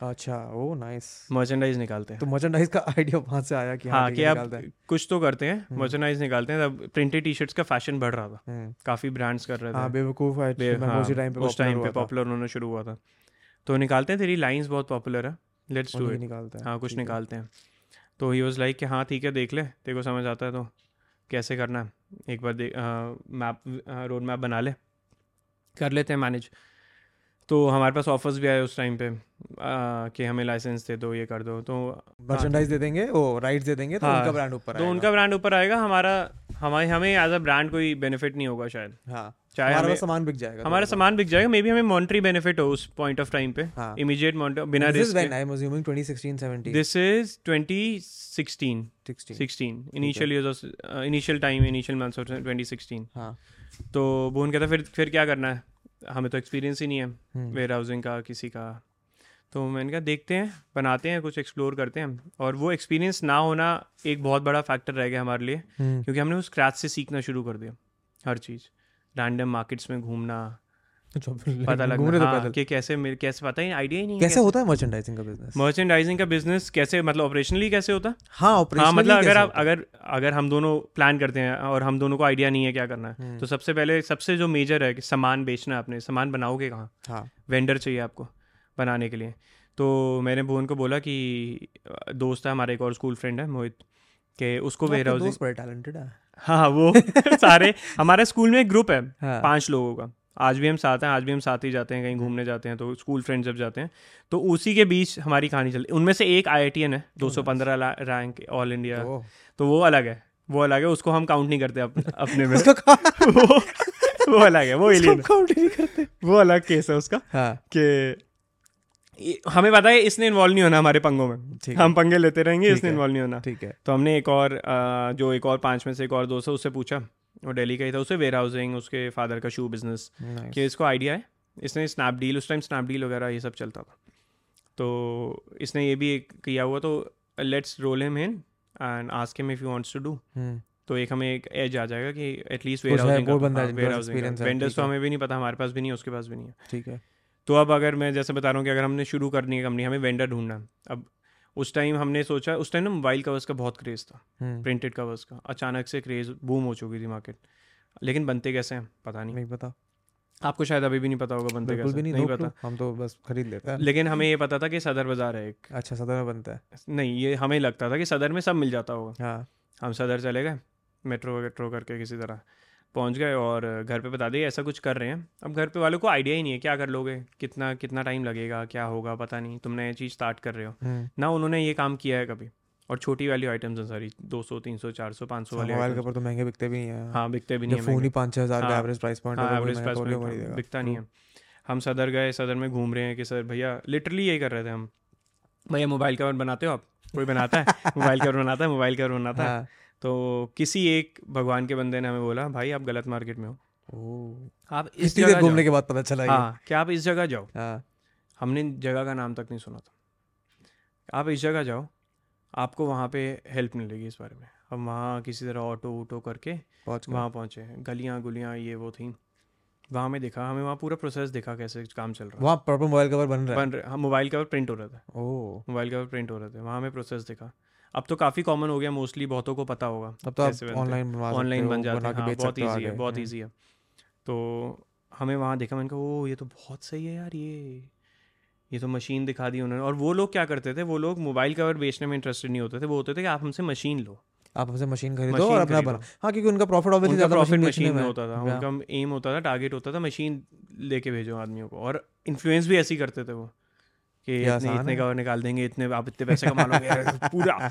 अच्छा ओ नाइस मर्चेंडाइज निकालते हैं। तो मर्चेंडाइज का आइडिया वहाँ से आया कि हाँ ठीक कि आप कुछ तो करते हैं मर्चेंडाइज निकालते हैं तब प्रिंटेड टी शर्ट्स का फ़ैशन बढ़ रहा था। हम्म, काफ़ी ब्रांड्स कर रहे थे। हाँ बेवकूफ़ है हाँ, उसी टाइम पे उस टाइम पे पॉपुलर होना शुरू हुआ था। तो निकालते हैं तेरी लाइन्स बहुत पॉपुलर है। लेट्स डू इट निकालते हैं हाँ कुछ निकालते हैं। तो ही वॉज़ लाइक कि हाँ ठीक है देख ले तेरे को समझ आता है तो कैसे करना है। एक बार देख मैप रोड मैप बना ले। कर लेते हैं मैनेज तो हमारे पास ऑफर्स भी आए उस टाइम पे आ, कि हमें लाइसेंस दे दो ये कर दो तो मर्चेंडाइज दे देंगे ओ राइट्स दे देंगे तो हाँ, उनका ब्रांड ऊपर तो उनका ब्रांड ऊपर आएगा हमारा हमारे हमें एज अ ब्रांड कोई बेनिफिट नहीं होगा शायद। हाँ चाहे हमारा सामान बिक जाएगा। हमारा सामान बिक जाएगा मे बी हमें मॉनिटरी बेनिफिट हो उस पॉइंट ऑफ़ टाइम पे हाँ। इमीडिएट बिना risk I am assuming 2016 17 this is 2016 16 16 initial years initial time initial months of 2016 हाँ। तो बोन कहता फिर फिर क्या करना है? हमें तो एक्सपीरियंस ही नहीं है हम्म, वेयर हाउसिंग का किसी का। तो मैंने कहा देखते हैं बनाते हैं कुछ एक्सप्लोर करते हैं। और वो एक्सपीरियंस ना होना एक बहुत बड़ा फैक्टर रह गया हमारे लिए हम्म, क्योंकि हमने उस स्क्रैच से सीखना शुरू कर दिया हर चीज़। रैंडम मार्केट्स में घूमना पता घूम लगना। हाँ, कि कैसे मेरे कैसे पता ही? आइडिया ही नहीं है कैसे होता है मर्चेंडाइजिंग का बिज़नेस मर्चेंडाइजिंग का बिज़नेस कैसे मतलब ऑपरेशनली कैसे होता? है हाँ हाँ मतलब अगर आप अगर अगर हम दोनों प्लान करते हैं और हम दोनों को आइडिया नहीं है क्या करना है हम्म, तो सबसे पहले सबसे जो मेजर है कि सामान बेचना है आपने। सामान बनाओगे कहाँ? हाँ। वेंडर चाहिए आपको बनाने के लिए। तो मैंने भुवन को बोला कि दोस्त है हमारा एक और स्कूल फ्रेंड है मोहित कि उसको वेयर बड़े टैलेंटेड है। हाँ वो सारे हमारे स्कूल में एक ग्रुप है हाँ। पाँच लोगों का। आज भी हम साथ हैं आज भी हम साथ ही जाते हैं कहीं घूमने जाते हैं तो स्कूल फ्रेंड्स जब जाते हैं तो उसी के बीच हमारी कहानी चलती उनमें से एक आई है 215 रैंक ऑल इंडिया तो वो अलग है वो अलग है उसको हम काउंट नहीं करते अप, अपने में। वो वो अलग है वो एलियन काउंट नहीं करते। वो अलग केस है उसका हाँ। कि हमें पता है इसने इन्वॉल्व नहीं होना हमारे पंगों में। हम पंगे लेते रहेंगे इसने इन्वॉल्व नहीं होना। ठीक है। तो हमने एक और जो एक और पाँच में से एक और दोस्त है उससे पूछा वो दिल्ली का ही था उसे वेयर हाउसिंग उसके फादर का शू बिज़नेस nice. कि इसको आइडिया है। इसने स्नैपडील उस टाइम स्नैपडील वगैरह ये सब चलता था। तो इसने ये भी एक किया हुआ तो let's roll him in and ask him if you wants to do तो एक हमें एक एज आ जाएगा कि एटलीस्ट वेयर हाउसिंग वो बंदा वेयर हाउसिंग वेंडर्स तो हमें भी नहीं पता हमारे पास भी नहीं उसके पास भी नहीं है। ठीक है। तो अब अगर मैं जैसे बता रहा हूँ कि अगर हमने शुरू करनी है कंपनी हमें वेंडर ढूंढना है। अब उस टाइम हमने सोचा उस टाइम ना मोबाइल कवर्स का बहुत क्रेज़ था। हम्म, प्रिंटेड कवर्स का। अचानक से क्रेज़ बूम हो चुकी थी मार्केट लेकिन बनते कैसे हैं पता नहीं। नहीं पता। आपको शायद अभी भी नहीं पता होगा बनते कैसे भी नहीं, नहीं पता। हम तो बस खरीद लेते हैं। लेकिन हमें ये पता था कि सदर बाज़ार है एक। अच्छा सदर में बनता है। नहीं ये हमें लगता था कि सदर में सब मिल जाता होगा। हाँ। हम सदर चले गए मेट्रो वेट्रो करके किसी तरह। पहुँच गए और घर पे बता दिए ऐसा कुछ कर रहे हैं? अब घर पे वालों को आइडिया ही नहीं है क्या कर लोगे? कितना कितना टाइम लगेगा? क्या होगा? पता नहीं। तुमने ये चीज़ स्टार्ट कर रहे हो। हम्म, ना उन्होंने ये काम किया है कभी। और छोटी वाली आइटम्स हैं सारी दो सौ तीन सौ चार सौ पाँच सौ वाले मोबाइल के ऊपर तो महँगे बिकते भी नहीं है। हाँ बिकते भी नहीं है फ़ोन ही पाँच छः हज़ार हाँ, एवरेज प्राइस पॉइंट हाँ एवरेज प्राइस पॉइंट बिकता नहीं है। हम सदर गए सदर में घूम रहे हैं कि सर भैया लिटरली यही कर रहे थे हम। भैया मोबाइल कवर बनाते हो आप? कोई बनाता है? मोबाइल कवर बनाता है? मोबाइल कवर बनाता है? हाँ। तो किसी एक भगवान के बंदे ने हमें बोला भाई आप गलत मार्केट में हो। आप इस जगह घूमने के बाद पता चला हाँ कि आप इस जगह जाओ। हाँ। हमने जगह का नाम तक नहीं सुना था। आप इस जगह जाओ आपको वहाँ पे हेल्प मिलेगी इस बारे में। हम वहाँ किसी तरह ऑटो वोटो करके पहुँच वहाँ पहुँचे। गलियाँ गुलियाँ ये वो थी। वहाँ में देखा हमें वहाँ पूरा प्रोसेस देखा कैसे काम चल रहा वहाँ प्रॉपर मोबाइल कवर बन है रहा है? बन रहे मोबाइल कवर प्रिंट हो रहा था। ओह। मोबाइल कवर प्रिंट हो रहे थे। वहाँ हमें प्रोसेस देखा। अब तो काफ़ी कॉमन हो गया मोस्टली बहुतों को पता होगा। अब तो। ऑनलाइन ऑनलाइन बन जाते हैं। हाँ, बहुत ईजी है बहुत हम्म, ईजी है। तो हमें वहाँ देखा मैंने कहा ओ ये तो बहुत सही है यार ये। ये तो मशीन दिखा दी उन्होंने। और वो लोग क्या करते थे वो लोग मोबाइल कवर बेचने में इंटरेस्टेड नहीं होते थे। वो होते थे कि आप हमसे मशीन लो। आप हमसे मशीन खरीदो और अपना बना। हाँ क्योंकि उनका प्रॉफिट ऑब्वियसली ज़्यादा प्रॉफिट मशीन में होता था। उनका एम होता था टारगेट होता था मशीन लेके भेजो आदमियों को। और इन्फ्लुएंस भी ऐसे करते थे वो। कि इतने इतने। कवर निकाल देंगे इतने आप इतने पैसे कमा लोगे पूरा।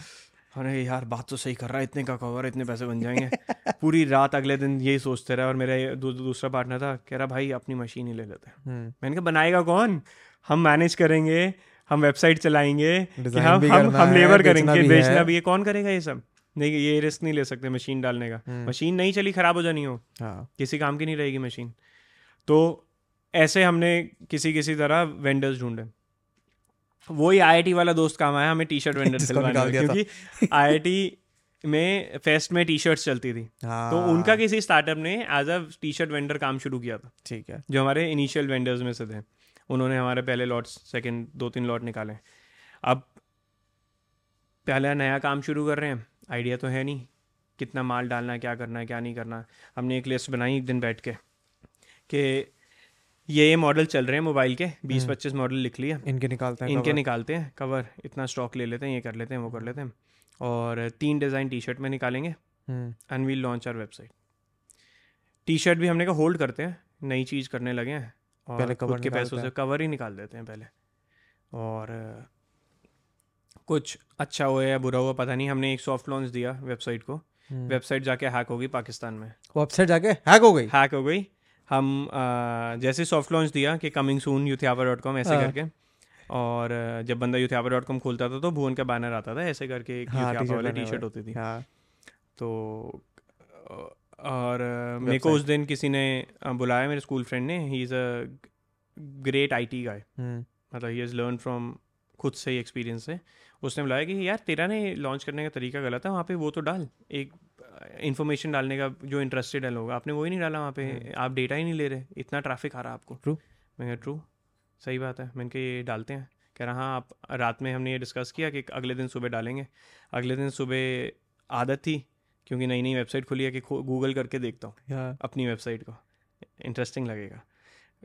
अरे यार बात तो सही कर रहा है इतने का कवर इतने पैसे बन जाएँगे। पूरी रात अगले दिन यही सोचते रहे और मेरा दू, दूसरा पार्टनर था कह रहा भाई अपनी मशीन ही ले लेते हैं। हम्म, मैंने कहा बनाएगा कौन? हम मैनेज करेंगे हम वेबसाइट चलाएँगे कि हम हम हम लेबर करेंगे बेचना भी ये कौन करेगा ये सब? नहीं ये रिस्क नहीं ले सकते मशीन डालने का। हम्म, मशीन नहीं चली खराब हो जानी हो। हाँ। किसी काम की नहीं रहेगी मशीन तो ऐसे हमने किसी किसी तरह वेंडर्स ढूंढे। वही आईआईटी वाला दोस्त काम आया हमें टी शर्ट वेंडर दिया क्योंकि आईआईटी में फेस्ट में टी शर्ट्स चलती थी। तो हाँ। उनका किसी स्टार्टअप ने as a T shirt vendor काम शुरू किया था। ठीक है। जो हमारे इनिशियल वेंडर्स में से थे। उन्होंने हमारे पहले लॉट्स सेकंड दो तीन लॉट निकाले। अब पहला नया काम शुरू कर रहे हैं। आइडिया तो है नहीं। कितना माल डालना क्या करना है क्या नहीं करना। हमने एक लिस्ट बनाई एक दिन बैठ के कि ये ये मॉडल चल रहे हैं मोबाइल के बीस पच्चीस मॉडल लिख लिए। इनके निकालते हैं इनके निकालते हैं कवर इतना स्टॉक ले लेते हैं ये कर लेते हैं वो कर लेते हैं। और तीन डिज़ाइन टी शर्ट में निकालेंगे हम्म, and we'll launch our website T shirt भी हमने कहा होल्ड करते हैं नई चीज़ करने लगे हैं और पहले खुद के पैसों से कवर ही निकाल देते हैं पहले। और कुछ अच्छा हुआ या बुरा हुआ पता नहीं हमने एक सॉफ्ट लॉन्च दिया वेबसाइट को। हम्म। वेबसाइट जाके हैक हो गई पाकिस्तान में। वेबसाइट जाके हैक हो गई? हैक हो गई। हम जैसे सॉफ्ट लॉन्च दिया कि coming soon Youthiapa dot com ऐसे हाँ। करके। और जब बंदा यूथियापा डॉट कॉम खोलता था तो भुवन का बैनर आता था ऐसे करके एक हाँ, वाली टी शर्ट होती थी। हाँ। तो और मेरे को उस दिन किसी ने बुलाया मेरे स्कूल फ्रेंड ने he is a great I T guy मतलब ही इज़ लर्न फ्रॉम खुद से ही एक्सपीरियंस से। उसने बुलाया कि यार तेरा ने लॉन्च करने का तरीका गलत है वहाँ पे वो तो डाल एक इन्फॉर्मेशन डालने का जो इंटरेस्टेड है लोग आपने वो ही नहीं डाला वहाँ पे? आप डेटा ही नहीं ले रहे इतना ट्रैफ़िक आ रहा है आपको। ट्रू मैं ट्रू सही बात है। मैंने कहा ये डालते हैं। कह रहा हाँ आप रात में हमने ये डिस्कस किया कि अगले दिन सुबह डालेंगे। अगले दिन सुबह आदत थी क्योंकि नई नई वेबसाइट खुली है कि गूगल करके देखता हूँ हाँ अपनी वेबसाइट को। इंटरेस्टिंग लगेगा।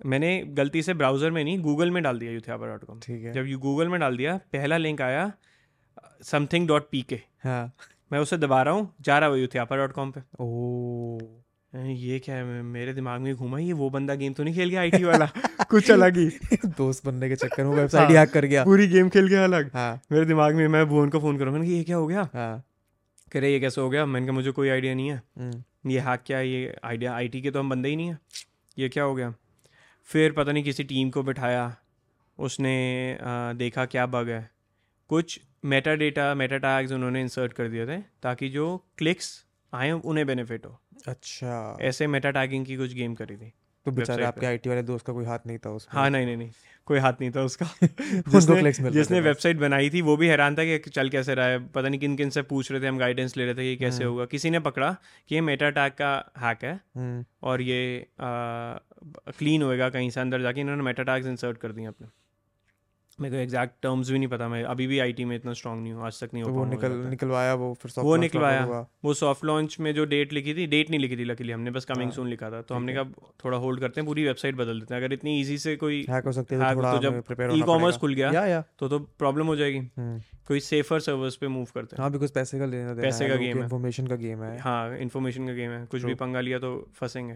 मैंने गलती से ब्राउज़र में नहीं गूगल में डाल दिया यूथियापा डॉट कॉम ठीक है। जब यू गूगल में डाल दिया पहला लिंक आया समथिंग डॉट पी के हाँ। मैं उसे दबा रहा हूँ जा रहा हूँ यूथियापा डॉट कॉम पे। ओ ये क्या है मेरे दिमाग में घूमा ये वो बंदा गेम तो नहीं खेल गया आईटी वाला? कुछ अलग ही। दोस्त बनने के चक्कर में वेबसाइट ही हैक कर गया। पूरी गेम खेल गया अलग। हाँ। मेरे दिमाग में मैं भुवन को फ़ोन करूँ मैंने ये क्या हो गया? हाँ। कह रहे ये कैसे हो गया? मैंने कहा मुझे कोई आइडिया नहीं है। हम्म, ये हैक क्या है? ये आइडिया आईटी के तो हम बंदे ही नहीं है। ये क्या हो गया? फिर पता नहीं किसी टीम को बिठाया उसने आ, देखा क्या बग है। कुछ मेटा डेटा मेटा टैग्स उन्होंने इंसर्ट कर दिए थे ताकि जो क्लिक्स आए उन्हें बेनिफिट हो। अच्छा। ऐसे मेटा टैगिंग की कुछ गेम करी थी। तो बेचारे आपके आईटी वाले दोस्त का कोई हाथ नहीं था उसमें? हाँ नहीं नहीं नहीं। कोई हाथ नहीं था उसका। जिसने जिसने वेबसाइट बनाई थी वो भी हैरान था कि चल कैसे रहा है। पता नहीं किन किन से पूछ रहे थे हम गाइडेंस ले रहे थे कि कैसे हम्म। होगा। किसी ने पकड़ा कि ये मेटा टैग का हैक है हम्म, और ये क्लीन होएगा कहीं से अंदर जाके। इन्होंने मेटा टैग्स इंसर्ट कर दिए अपने। मेरे को एग्जैक्ट टर्म्स भी नहीं पता मैं अभी भी आईटी में इतना स्ट्रांग नहीं हूँ आज तक नहीं तो वो निकल है। निकलवाया वो फिर वो निकलवाया। वो सॉफ्ट लॉन्च में जो डेट लिखी थी डेट नहीं लिखी थी लकीली हमने बस कमिंग हाँ, सून लिखा था। तो हमने है। कहा थोड़ा होल्ड करते हैं पूरी वेबसाइट बदल देते हैं। अगर इतनी ईजी से कोई हैक हो सकती है तो तो जब ई कॉमर्स खुल गया तो तो प्रॉब्लम हो जाएगी। हम्म, कोई सेफर सर्वर्स पे मूव करते हैं। हाँ बिकॉज़ पैसे का लेना पैसे का game है। इन्फॉर्मेशन का गेम है। हाँ इन्फॉर्मेशन का गेम है। कुछ भी पंगा लिया तो फंसेंगे।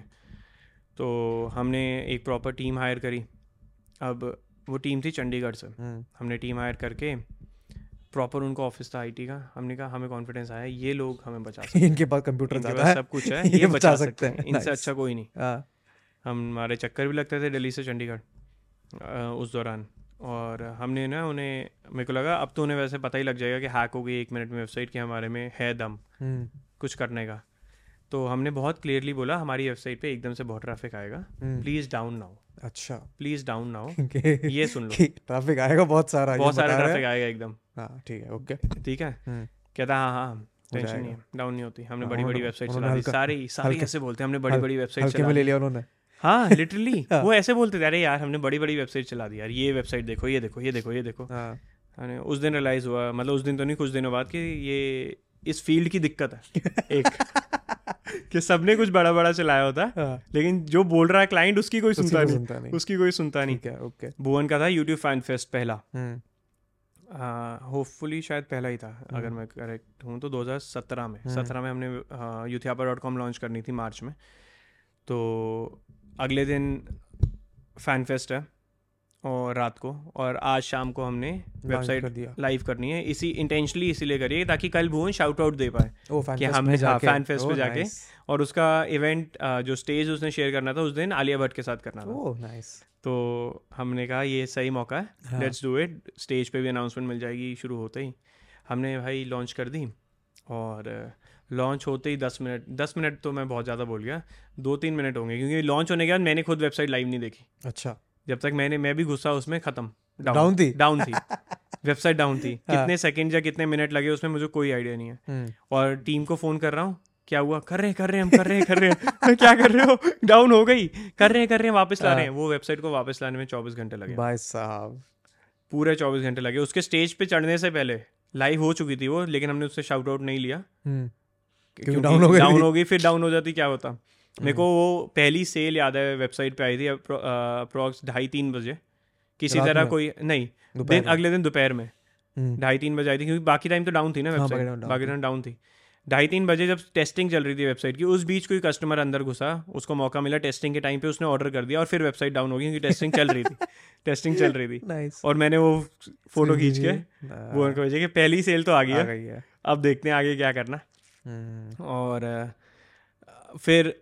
तो हमने एक प्रॉपर टीम हायर करी। अब वो टीम थी चंडीगढ़ से। हम्म, हमने टीम हायर करके प्रॉपर उनका ऑफ़िस था आईटी का। हमने कहा हमें कॉन्फिडेंस आया ये लोग हमें बचा सकते हैं। इनके पास कंप्यूटर ज़्यादा है। सब कुछ है ये ये बचा बचा सकते हैं। इनसे अच्छा कोई नहीं। हाँ, हमारे चक्कर भी लगते थे दिल्ली से चंडीगढ़ उस दौरान। और हमने ना उन्हें मेरे को लगा अब तो उन्हें वैसे पता ही लग जाएगा कि हैक हो गई एक मिनट में वेबसाइट के हमारे में है दम हम्म, कुछ करने का। तो हमने बहुत क्लियरली बोला हमारी वेबसाइट पे एकदम से बहुत ट्रैफ़िक आएगा। प्लीज़ डाउन नाउ अच्छा। प्लीज़ डाउन नाउ कि ये सुन लो। ट्रैफ़िक आएगा बहुत सारा बहुत सारा ट्रैफ़िक आएगा एकदम। हाँ ठीक है ओके। ठीक है? हम्म, कहता हाँ हाँ टेंशन नहीं है डाउन नहीं होती। हमने हाँ, बड़ी बड़ी वेबसाइट चला दी। सारे सारे ऐसे बोलते हैं हमने बड़ी बड़ी वेबसाइट चला ले लिया उन्होंने। हाँ लिटरली हाँ। वो ऐसे बोलते थे अरे यार हमने बड़ी बड़ी वेबसाइट चला दी यार ये वेबसाइट देखो ये देखो ये देखो ये देखो। हाँ। उस दिन रियलाइज़ हुआ मतलब उस दिन तो नहीं कुछ दिनों बाद कि ये इस फ़ील्ड की दिक्कत है एक। कि सबने कुछ बड़ा बड़ा चलाया होता है। हाँ, लेकिन जो बोल रहा है क्लाइंट उसकी कोई सुनता नहीं। सुनता नहीं। उसकी कोई सुनता नहीं। है ओके भुवन का था यूट्यूब फ़ैन फेस्ट पहला। हम्म, होपफुली शायद पहला ही था अगर हम्म। मैं करेक्ट हूँ तो 2017 में। हम्म। 17 में हमने यूथियापा डॉट कॉम लॉन्च करनी थी मार्च में। तो अगले दिन फ़ैन फेस्ट है। और रात को और आज शाम को हमने वेबसाइट कर दिया। लाइव करनी है। इसी इंटेंशनली इसीलिए करिए ताकि कल भुवन शाउट आउट दे पाए ओ फ़ैन कि फेस्ट हमने में हाँ, जाके। पे जाके और उसका इवेंट जो स्टेज उसने शेयर करना था उस दिन आलिया भट्ट के साथ करना था। नाइस तो हमने कहा ये सही मौका है। हाँ। लेट्स डू इट स्टेज पे भी अनाउंसमेंट मिल जाएगी शुरू होते ही। हमने भाई लॉन्च कर दी और लॉन्च होते ही दस मिनट दस मिनट तो मैं बहुत ज़्यादा बोल गया दो तीन मिनट होंगे क्योंकि लॉन्च होने के बाद मैंने खुद वेबसाइट लाइव नहीं देखी। अच्छा। जब तक मैंने मैं भी घुसा उसमें ख़त्म। Down. थी? डाउन थी। वेबसाइट डाउन थी। कितने सेकंड या कितने मिनट लगे उसमें मुझे कोई आइडिया नहीं है। हम्म, और टीम को फ़ोन कर रहा हूँ क्या हुआ? कर रहे हैं कर रहे हैं हम कर रहे हैं कर रहे हैं। क्या कर रहे हो? डाउन हो गई। कर रहे हैं कर रहे हैं वापस ला रहे हैं। वो वेबसाइट को वापस लाने में चौबीस घंटे लगे। भाई साहब। पूरे चौबीस घंटे लगे। उसके स्टेज पे चढ़ने से पहले लाइव हो चुकी थी वो लेकिन हमने उससे शाउट आउट नहीं लिया। हम्म, हो डाउन हो गई फिर डाउन हो जाती क्या होता? मेरे को वो पहली सेल याद है वेबसाइट पे आई थी अप्रॉक्स ढाई तीन बजे। किसी तरह कोई नहीं दिन अगले दिन दोपहर में। हम्म, ढाई तीन बजे आई थी क्योंकि बाकी टाइम तो डाउन थी ना हाँ, वेबसाइट बाकी टाइम डाउन थी। ढाई तीन बजे जब टेस्टिंग चल रही थी वेबसाइट की उस बीच कोई कस्टमर अंदर घुसा उसको मौका मिला टेस्टिंग के टाइम पे उसने ऑर्डर कर दिया और फिर वेबसाइट डाउन हो गई क्योंकि टेस्टिंग चल रही थी। टेस्टिंग चल रही थी। और मैंने वो फ़ोटो खींच के हाँ, वो उनको भेजा कि पहली सेल तो आ है। गई है। अब देखते हैं आगे क्या करना। हम्म, और फिर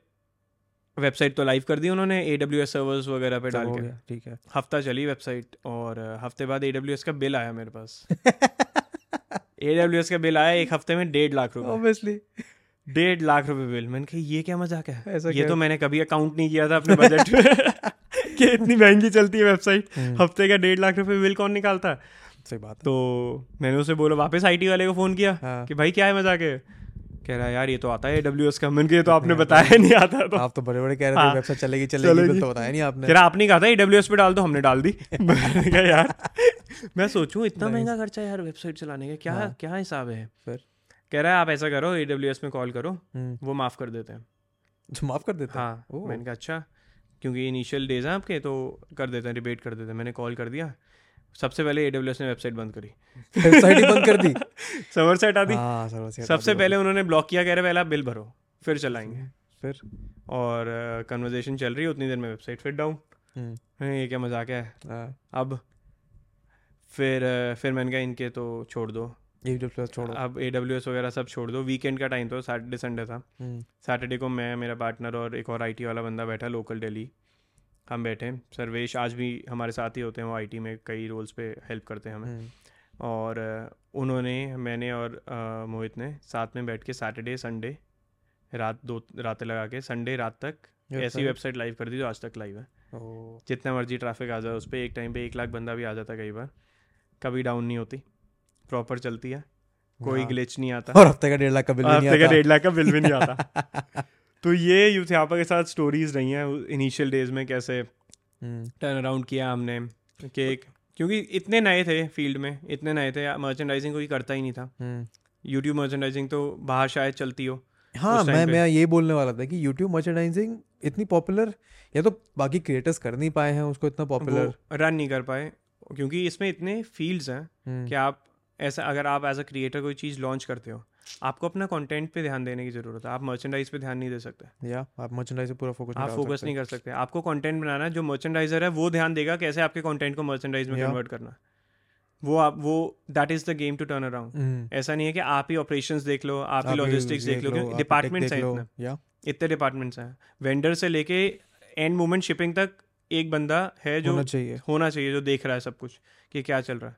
वेबसाइट तो लाइव कर दी उन्होंने ए डब्ल्यू एस सर्वर्स वगैरह पे डाल के। ठीक है। हफ़्ता चली वेबसाइट और हफ़्ते बाद ए डब्ल्यू एस का बिल आया मेरे पास। ए डब्ल्यू एस का बिल आया एक हफ़्ते में डेढ़ लाख रुपए। ऑब्वियसली डेढ़ लाख रुपए बिल। मैंने कहा ये क्या मज़ाक है? ऐसा ये? तो मैंने कभी अकाउंट नहीं किया था अपने बजट में। कि इतनी महँगी चलती है वेबसाइट हम्म। हफ़्ते का डेढ़ लाख रुपए बिल कौन निकालता? है सही बात तो मैंने उसे बोला वापस आईटी वाले को फ़ोन किया हाँ। कि भाई क्या है मज़ाक है? कह रहा है यार ये तो आता है डब्ल्यू एस का। मैंने ये तो आपने बताया नहीं आता तो। आप तो बड़े बड़े कह रहे थे हाँ, वेबसाइट चलेगी चलेगी चलेगी। तो बताया नहीं आपने। कह आपने कहा था डब्ल्यू एस पे डाल दो हमने डाल दी। मैंने कहा यार मैं सोचूं इतना महँगा खर्चा है यार वेबसाइट चलाने का क्या हाँ। क्या हिसाब है? फिर? कह रहा है आप ऐसा करो ए डब्ल्यू एस में कॉल करो हम्म, वो माफ़ कर देते हैं। माफ़ कर देते हैं? हाँ। मैंने कहा अच्छा क्योंकि इनिशियल डेज़ हैं आपके तो कर देते हैं रिबेट कर देते हैं। मैंने कॉल कर दिया सबसे पहले ए डब्ल्यू एस ने वेबसाइट बंद करी। वेबसाइट ही बंद कर दी। सर्वर सेट आती हाँ से हटा सबसे पहले उन्होंने ब्लॉक किया कह रहे पहले आप बिल भरो फिर चलाएँगे। फिर? और कन्वर्जेशन चल रही है उतनी देर में वेबसाइट फिर डाउन हम्म, ये क्या मज़ाक है? हाँ, अब फिर फिर मैंने कहा इनके तो छोड़ दो। छोड़ो। अब ए डब्ल्यू एस वगैरह सब छोड़ दो। वीकेंड का टाइम तो सैटरडे संडे था। हम्म, सैटरडे को मैं मेरा पार्टनर और एक और आईटी वाला बंदा बैठा लोकल दिल्ली हम बैठे हैं। सर्वेश आज भी हमारे साथ ही होते हैं वो आईटी में कई रोल्स पे हेल्प करते हैं हमें। हम्म, और उन्होंने मैंने और मोहित ने साथ में बैठ के सैटरडे संडे रात दो रातें लगा के संडे रात तक ऐसी वेबसाइट लाइव कर दी जो आज तक लाइव है। जितना मर्ज़ी ट्रैफ़िक आ जाए उस पर एक टाइम पे एक लाख बंदा भी आ जाता कई बार। कभी डाउन नहीं होती। प्रॉपर चलती है। कोई हाँ। ग्लिच नहीं आता। और हफ़्ते का डेढ़ लाख का बिल हफ़्ते का डेढ़ लाख का बिल भी नहीं आता। तो ये यूथ्यापा के साथ स्टोरीज रही हैं इनिशियल डेज़ में कैसे हम्म, टर्न अराउंड किया हमने केक क्योंकि इतने नए थे फ़ील्ड में इतने नए थे मर्चेंडाइजिंग कोई करता ही नहीं था। हम्म। यूट्यूब मर्चेंडाइजिंग तो बाहर शायद चलती हो हाँ मैं मैं ये बोलने वाला था कि यूट्यूब मर्चेंडाइजिंग इतनी पॉपुलर या तो बाकी क्रिएटर्स कर नहीं पाए हैं उसको इतना पॉपुलर रन नहीं कर पाए क्योंकि इसमें इतने फील्ड्स हैं कि आप ऐसा अगर आप एज अ क्रिएटर कोई चीज़ लॉन्च करते हो आपको अपना कंटेंट पे ध्यान देने की ज़रूरत है। आप मर्चेंडाइज पे ध्यान नहीं दे सकते। या आप मर्चेंडाइज पे पूरा फोकस आप फोकस नहीं कर सकते। आपको कंटेंट बनाना है जो मर्चेंडाइजर है वो ध्यान देगा कैसे आपके कंटेंट को मर्चेंडाइज में कन्वर्ट करना वो आप वो that is the game to turn around ऐसा नहीं है कि आप ही ऑपरेशंस देख लो आप ही लॉजिस्टिक्स देख लो क्योंकि डिपार्टमेंट्स हैं इतने। इतने डिपार्टमेंट्स हैं। वेंडर से लेके एंड मोमेंट शिपिंग तक एक बंदा है जो होना चाहिए। होना चाहिए जो देख रहा है सब कुछ कि क्या चल रहा है।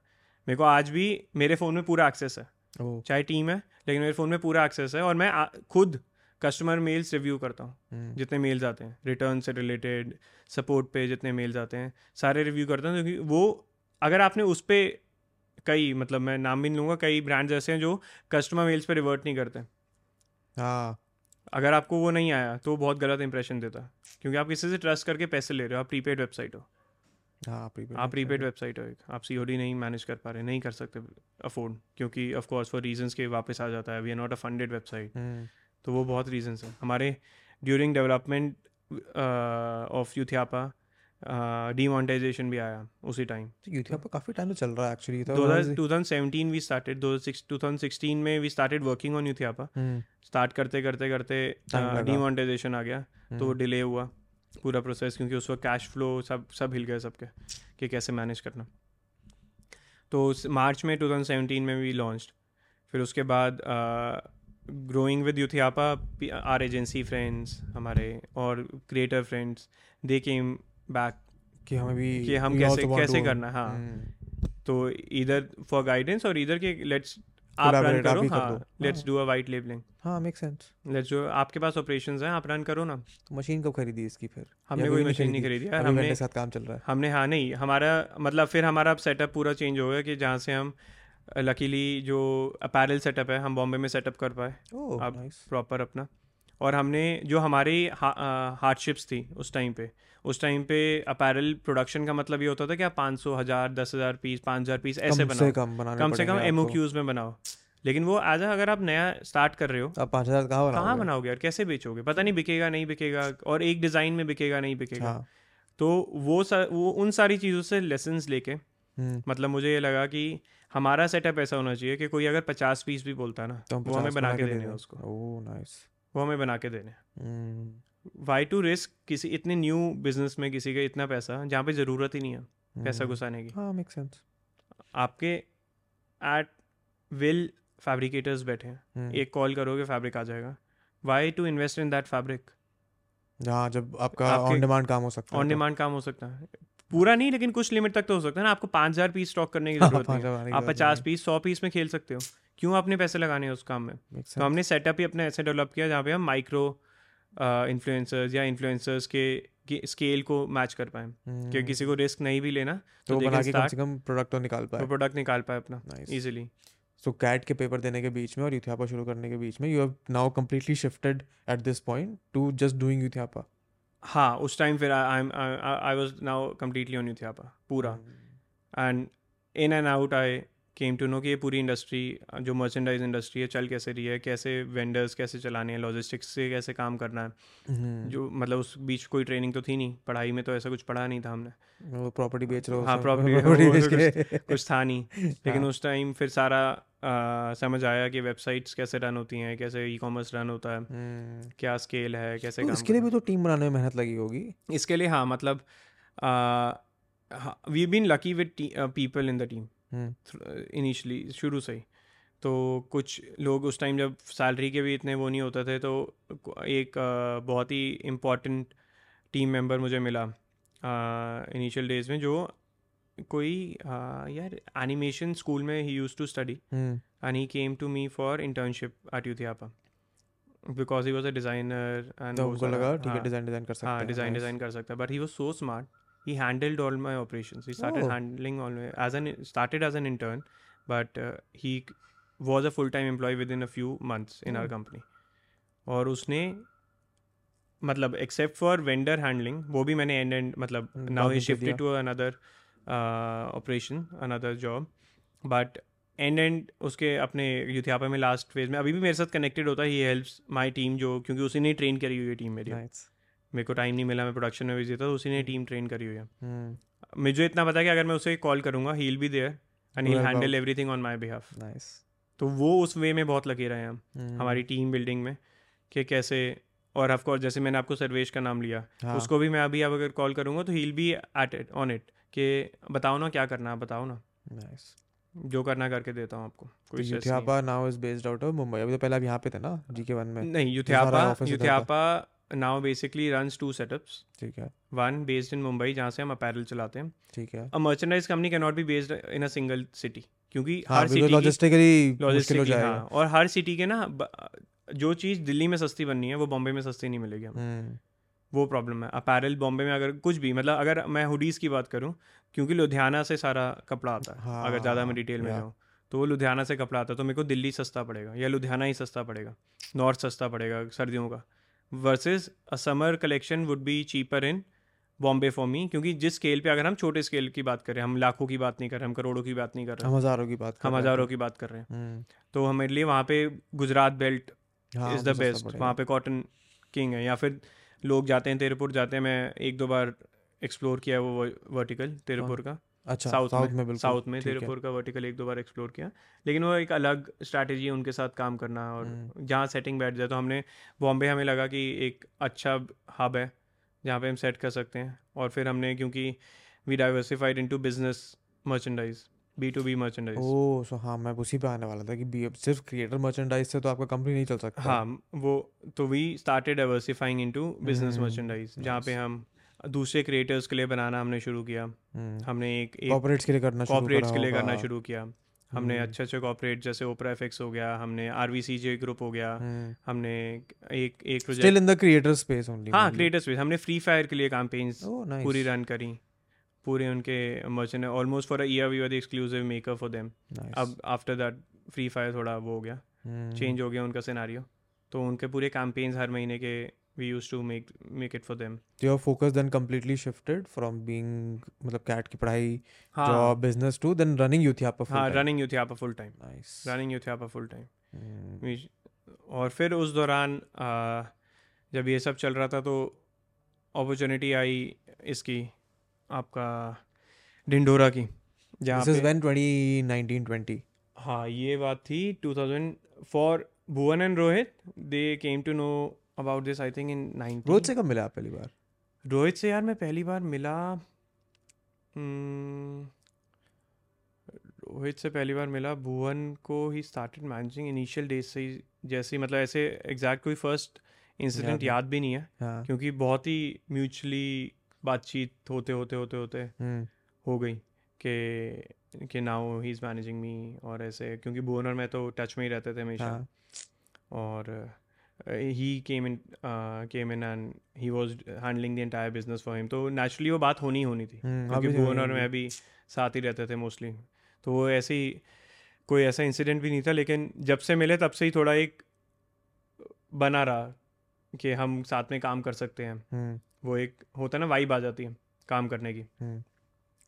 मेरे को आज भी मेरे फ़ोन में पूरा एक्सेस है। चाहे टीम है लेकिन मेरे फ़ोन में पूरा एक्सेस है और मैं आ, खुद कस्टमर मेल्स रिव्यू करता हूँ हम्म, जितने मेल्स आते हैं रिटर्न से रिलेटेड सपोर्ट पे जितने मेल्स आते हैं सारे रिव्यू करता हूँ क्योंकि वो अगर आपने उस पर कई मतलब मैं नाम भी नहीं लूँगा कई ब्रांड्स ऐसे हैं जो कस्टमर मेल्स पर रिवर्ट नहीं करते। हाँ। अगर आपको वो नहीं आया तो बहुत गलत इंप्रेशन देता है क्योंकि आप किसी से ट्रस्ट करके पैसे ले रहे हो आप प्रीपेड वेबसाइट हो। हाँ प्रीपेड आप प्रीपेड वेबसाइट हो। एक। आप सीओडी नहीं मैनेज कर पा रहे नहीं कर सकते अफोर्ड क्योंकि ऑफ़ कोर्स फॉर रीजंस के वापस आ जाता है। We are not a funded website तो वो बहुत रीजंस हैं। हमारे during development of Youthiapa demonetisation भी आया उसी टाइम यूट्यूब पर काफ़ी टाइम तो चल रहा है एक्चुअली तो 2017 वी स्टार्टेड 2016 में we started working on Youthiapa start करते करते करते डीमोनेटाइजेशन आ गया। तो वो हम्म, डिले हुआ। पूरा प्रोसेस क्योंकि उस वक्त कैश फ्लो सब सब हिल गए सबके कि कैसे मैनेज करना। तो मार्च में 2017 में भी लॉन्च फिर उसके बाद growing with Youthiapa our agency friends हमारे और creator friends they came back कि हमें भी कि हम कैसे कैसे करना हाँ। हम्म, तो इधर फॉर गाइडेंस और इधर के लेट्स आप रन करो हाँ let's do a white labelling हाँ मेक सेंस लेट्स डू आपके पास ऑपरेशंस हैं आप रन करो ना। तो मशीन कब खरीदी इसकी फिर? हमने कोई मशीन नहीं खरीदी यार हमने साथ काम चल रहा है। हमने हाँ नहीं हमारा मतलब फिर हमारा अब सेटअप पूरा चेंज हो गया कि जहाँ से हम लकीली जो अपैरल सेटअप है हम बॉम्बे में सेटअप कर पाए। अब प्रॉपर अपना। और हमने जो हमारी हार्डशिप्स थी उस टाइम पे उस टाइम पे अपैरल प्रोडक्शन का मतलब ये होता था कि आप पाँच सौ हज़ार दस हज़ार पीस पाँच हज़ार पीस ऐसे कम से बनाओ। कम बनाने कम से कम एम। में बनाओ। लेकिन वो एज अगर आप नया स्टार्ट कर रहे हो आप पाँच हज़ार कहाँ कहाँ बनाओगे और कैसे बेचोगे? पता नहीं बिकेगा नहीं बिकेगा और एक डिज़ाइन में बिकेगा नहीं बिकेगा। हाँ। तो वो सा, वो उन सारी चीज़ों से लेसन्स लेके हम्म, मतलब मुझे ये लगा कि हमारा सेटअप ऐसा होना चाहिए कि कोई अगर पचास पीस भी बोलता है ना तो वो हमें बना के देने उसको। ओह नाइस वो हमें बना के देने वाई टू रिस्क किसी इतने न्यू बिज़नेस में किसी का इतना पैसा जहाँ पे ज़रूरत ही नहीं है पैसा हम्म, घुसाने की। हाँ मेक सेंस आपके एट विल फैब्रिकेटर्स बैठे हैं। एक कॉल करोगे फैब्रिक आ जाएगा। Why to invest in that fabric हाँ जब आपका ऑन डिमांड काम हो सकता है ऑन तो। डिमांड काम हो सकता है। पूरा नहीं लेकिन कुछ लिमिट तक तो हो सकता है ना। आपको पाँच हज़ार पीस स्टॉक करने की हाँ, ज़रूरत नहीं। है। आप पचास पीस सौ पीस में खेल सकते हो। क्यों आपने पैसे लगाने हैं उस काम में? तो हमने सेटअप ही अपने ऐसे डेवलप किया जहाँ पे हम माइक्रो इन्फ्लुएंसर्स या इन्फ्लुएंसर्स के स्केल को मैच कर पाए। कि हम्म, किसी को रिस्क नहीं भी लेना तो तो बना के कम से कम प्रोडक्ट तो निकाल पाए। प्रोडक्ट निकाल पाए अपना. इजीली सो कैट के पेपर देने के बीच में और यूथियापा शुरू करने के बीच में you have now completely shifted at this point to just doing Youthiapa हाँ उस टाइम फिर I I was now completely on Youthiapa पूरा। And in and out I came to know कि ये पूरी इंडस्ट्री जो मर्चेंडाइज इंडस्ट्री है चल कैसे रही है कैसे वेंडर्स कैसे चलाने हैं लॉजिस्टिक्स से कैसे काम करना है। हम्म, जो मतलब उस बीच कोई ट्रेनिंग तो थी नहीं पढ़ाई में तो ऐसा कुछ पढ़ा नहीं था हमने। वो प्रॉपर्टी बेच रहे हो हाँ, बेच कुछ- कुछ था नहीं। लेकिन हाँ। उस टाइम फिर सारा आ, समझ आया कि वेबसाइट्स कैसे रन होती हैं कैसे ई कॉमर्स रन होता है हम्म, क्या स्केल है कैसे तो इसके लिए भी तो टीम बनाने में मेहनत लगी होगी? इसके लिए हाँ मतलब we been lucky with people in the team hmm, initially शुरू से ही। तो कुछ लोग उस टाइम जब सैलरी के भी इतने वो नहीं होते थे तो एक बहुत ही इम्पोर्टेंट टीम मेंबर मुझे मिला इनिशियल डेज़ में जो कोई अ, यार एनिमेशन स्कूल में ही use to study and he came to me for internship internship at Uthiapa because he was a designer and तो वो उनको सारा- लगा ठीक है हाँ, डिज़ाइन डिज़ाइन कर सकते हाँ डिज़ाइन डिज़ाइन कर सकता है। But he was so smart he handled all my operations he started Oh. handling all my, as an started as an intern but uh, he was a full time employee within a few months in our Oh. company और उसने मतलब except for vendor handling वो भी मैंने and and मतलब now he shifted. To another operation another job but and and उसके अपने यूथियापा में लास्ट फ़ेज़ में अभी भी मेरे साथ कनेक्टेड होता है ही हेल्प्स माय टीम जो क्योंकि उसी ने ट्रेन करी हुई है टीम मेरी Nice. मेरे को टाइम नहीं मिला मैं प्रोडक्शन में बिज़ी था तो उसी ने टीम ट्रेन करी हुई है हम्म, मुझे इतना पता है कि अगर मैं उसे कॉल करूँगा he'll be there and help handle. Everything on my behalf. तो वो उस वे में बहुत लगे रहे हैं हम हम्म, हमारी टीम बिल्डिंग में कि कैसे और ऑफ़ कोर्स जैसे मैंने आपको सर्वेश का नाम लिया हाँ, उसको भी मैं अभी अब अगर कॉल करूँगा तो he'll be at it on it कि बताओ ना क्या करना है बताओ ना nice. जो करना करके देता हूँ आपको तो कोई Youthiapa now is based out of Mumbai अभी तो पहले आप यहाँ पे थे ना जीके वन में नहीं Youthiapa. Youthiapa now basically run two setups ठीक है। वन बेस्ड इन मुंबई जहाँ से हम अपैरल चलाते हैं। ठीक है। A merchandise company can not be based in a single city क्योंकि हाँ हर सिटी लॉजिस्टिकली हो लॉजिस्टिकली जाएगा। हाँ और हर सिटी के ना जो चीज़ दिल्ली में सस्ती बननी है वो बॉम्बे में सस्ती नहीं मिलेगी हमें हम्म, वो प्रॉब्लम है। अपैरल बॉम्बे में अगर कुछ भी मतलब अगर मैं हुडीज़ की बात करूँ क्योंकि लुधियाना से सारा कपड़ा आता है हाँ, अगर ज़्यादा मैं डिटेल में. जाऊँ तो वो लुधियाना से कपड़ा आता है तो मेरे को दिल्ली सस्ता पड़ेगा या लुधियाना ही सस्ता पड़ेगा नॉर्थ सस्ता पड़ेगा सर्दियों का। Versus a summer collection would be cheaper in Bombay for me क्योंकि जिस स्केल पे अगर हम छोटे स्केल की बात करें हम लाखों की बात नहीं कर रहे हम करोड़ों की बात नहीं कर रहे हम हज़ारों की बात हम हज़ारों। की बात कर रहे हैं। हम्म, तो हमारे लिए वहाँ पे Gujarat belt is the best वहाँ पे कॉटन किंग है या फिर लोग जाते हैं तेरपुर जाते हैं मैं एक दो बार एक्सप्लोर किया है वो वर्टिकल तेरपुर का। अच्छा साउथ साउथ में, में साउथ में का वर्टिकल एक दो बार एक्सप्लोर किया। लेकिन वो एक अलग स्ट्रैटेजी उनके साथ काम करना और हम्म। जहाँ सेटिंग बैठ जाए तो हमने बॉम्बे हमें लगा कि एक अच्छा हब है जहाँ पे हम सेट कर सकते हैं। और फिर हमने क्योंकि we diversified into business merchandise B to B merchandise oh so हाँ मैं उसी पे आने वाला था कि बी- सिर्फ़ क्रिएटर मर्चेंडाइज से तो आपका कंपनी नहीं चल सकता। हाँ वो तो we started diversifying into business merchandise जहाँ पे हम दूसरे क्रिएटर्स के लिए बनाना हमने शुरू किया। हमने एक कॉर्पोरेट्स के लिए करना करा के लिए करना शुरू किया। हमने हम्म। अच्छे अच्छे कॉपरेट जैसे ओपरा एफेक्स हो गया हमने R V C J group हो गया हमने एक एक still in the creator space only हाँ क्रिएटर स्पेस हमने फ्री फायर के लिए कैंपेन्स पूरी रन करी। पूरे उनके merchant almost for year we were the exclusive maker for them अब आफ्टर दैट फ्री फायर थोड़ा वो हो गया। हम्म। चेंज हो गया उनका सिनारियो तो उनके पूरे कैंपेन्स हर महीने के we use to make make it for them your focus then completely shifted from being मतलब कैट की पढ़ाई हाँ। Job business to then running youth यहाँ पर हाँ रनिंग यूथ यहाँ पर full time nice running youth यहाँ पर फुल Hmm. और फिर उस दौरान आ, जब ये सब चल रहा था तो अपॉर्चुनिटी आई इसकी आपका डिंडोरा की जहाँ दिस इज़ पे व्हेन 2019 20 हाँ ये बात थी 2000 four Bhuvan and Rohit they came to know about this I think in nine Rohit से कब मिला आप पहली बार? रोहित से यार मैं पहली बार मिला हम्म, रोहित से पहली बार मिला भुवन को he started managing initial days से ही जैसे ही मतलब ऐसे एग्जैक्ट कोई फ़र्स्ट इंसिडेंट याद भी नहीं है हाँ। क्योंकि बहुत ही म्यूचुअली बातचीत होते होते होते होते हम्म। हो गई कि कि now he is managing me और ऐसे क्योंकि भुवन और मैं तो टच में ही रहते थे हमेशा। हाँ। और he came in came in and he was handling the entire business for him तो नेचुरली वो बात होनी होनी थी। हम्म, क्योंकि भुवन और मैं भी साथ ही रहते थे मोस्टली तो वो ऐसे ही कोई ऐसा इंसिडेंट भी नहीं था लेकिन जब से मिले तब से ही थोड़ा एक बना रहा कि हम साथ में काम कर सकते हैं। हम्म। वो एक होता ना वाइब आ जाती है काम करने की। हम्म।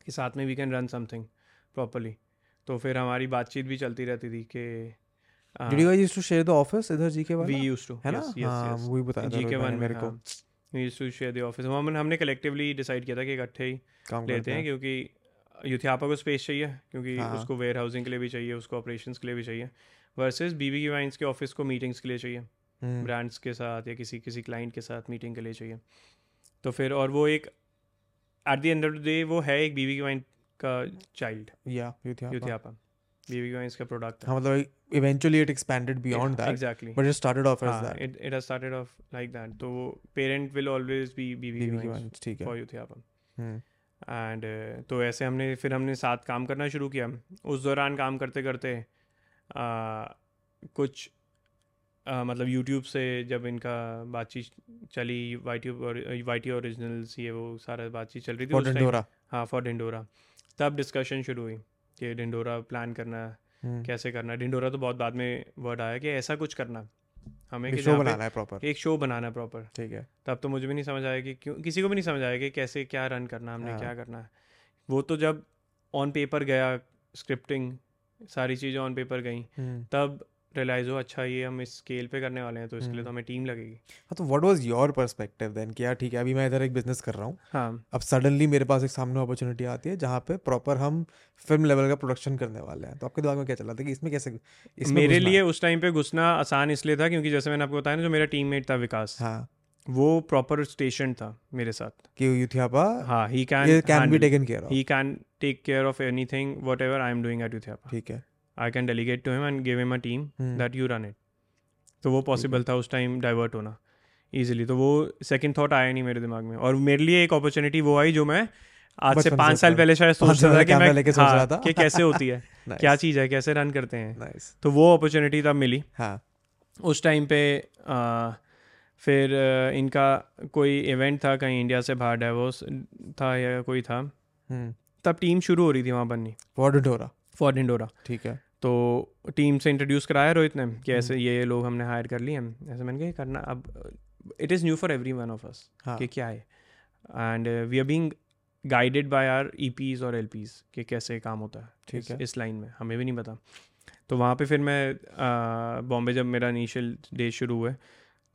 कि साथ में we can run something properly तो फिर हमारी बातचीत भी चलती रहती थी कि did you guys used to share the office इधर जीके वी वाला? यूज़ टू है ना? हाँ वही बताया था जी के रोहित भाई वन मेरे को। We use to share the office हम हमने कलेक्टिवली डिसाइड किया था कि इकट्ठे ही लेते हैं क्योंकि यूथियापा को स्पेस चाहिए क्योंकि हाँ। उसको वेयर हाउसिंग के लिए भी चाहिए उसको ऑपरेशंस के लिए भी चाहिए वर्सेस बीबी की वाइन्स के ऑफ़िस को मीटिंग्स के लिए चाहिए। हम्म, ब्रांड्स के साथ या किसी किसी क्लाइंट के साथ मीटिंग के लिए चाहिए। तो फिर और वो एक at the end of the day वो है एक बीबी की वाइन का चाइल्ड या यूथ यूथियापा बीबी की वाइन्स का प्रोडक्ट हाँ मतलब eventually it expanded beyond that exactly but it started off as हाँ that it it has started off like that. तो बी बीबी बीबी की की वाइन्स वाइन्स ठीक है। For Youthiapa hmm. एंड तो ऐसे हमने फिर हमने साथ काम करना शुरू किया। उस दौरान काम करते करते कुछ मतलब यूट्यूब से जब इनका बातचीत चली Y T Y T originals ये वो सारा बातचीत चल रही थी फॉर डिंडोरा हाँ फॉर डिंडोरा तब डिस्कशन शुरू हुई कि डिंडोरा प्लान करना कैसे करना ढिंडोरा तो बहुत बाद में वर्ड आया कि ऐसा कुछ करना। हमें शो बनाना है प्रॉपर एक शो बनाना है प्रॉपर ठीक है। तब तो मुझे भी नहीं समझ आया कि क्यों किसी को भी नहीं समझ आया कि कैसे क्या रन करना हमने हाँ। क्या करना है। वो तो जब ऑन पेपर गया स्क्रिप्टिंग सारी चीज़ें ऑन पेपर गई हम्म। तब रियलाइज़ हो अच्छा ये हम इस स्केल पे करने वाले हैं तो इसके लिए हम्म। तो हमें टीम लगेगी। हाँ तो what was your perspective then कि यार ठीक है अभी मैं इधर एक बिज़नेस कर रहा हूँ। हाँ। अब सडनली मेरे पास एक सामने अपॉर्चुनिटी आती है जहाँ पे प्रॉपर हम फ़िल्म लेवल का प्रोडक्शन करने वाले हैं। तो आपके दिमाग में क्या चला था कि इसमें कैसे इसमें मेरे लिए उस टाइम पे घुसना आसान इसलिए था क्योंकि जैसे मैंने आपको बताया ना जो मेरा टीममेट था विकास हाँ। वो प्रॉपर स्टेशन था मेरे साथ। कि यूथियापा हाँ he can can be taken care of he can take care of anything whatever I am doing at Youthiapa ठीक है। I can delegate to him and give him a team that you run it तो वो possible था उस time divert होना easily तो वो second thought आया नहीं मेरे दिमाग में। और मेरे लिए एक अपॉर्चुनिटी वो आई जो मैं आज से पाँच साल पहले शायद सोचता साल था कि मैं लेके सोच हाँ, रहा था। कि कैसे होती है? क्या चीज़ है? कैसे रन करते हैं? तो वो अपॉर्चुनिटी तब मिली। हाँ। उस टाइम पे फिर इनका कोई इवेंट था कहीं इंडिया से बाहर डाइवोर्स था या कोई था हम्म। तब टीम शुरू हो रही थी वहाँ बननी। फॉर डिडोरा फॉर डिंडोरा ठीक है। तो टीम से इंट्रोड्यूस कराया रोहित ने कि ऐसे ये ये लोग हमने हायर कर लिए हैं। ऐसे मैंने कहा करना अब it is new for every one of us कि क्या है। And we are being guided by R E Ps और एल पीज कि कैसे काम होता है ठीक है। इस लाइन में। हमें भी नहीं पता। तो वहाँ पे फिर मैं बॉम्बे जब मेरा इनिशियल डे शुरू हुए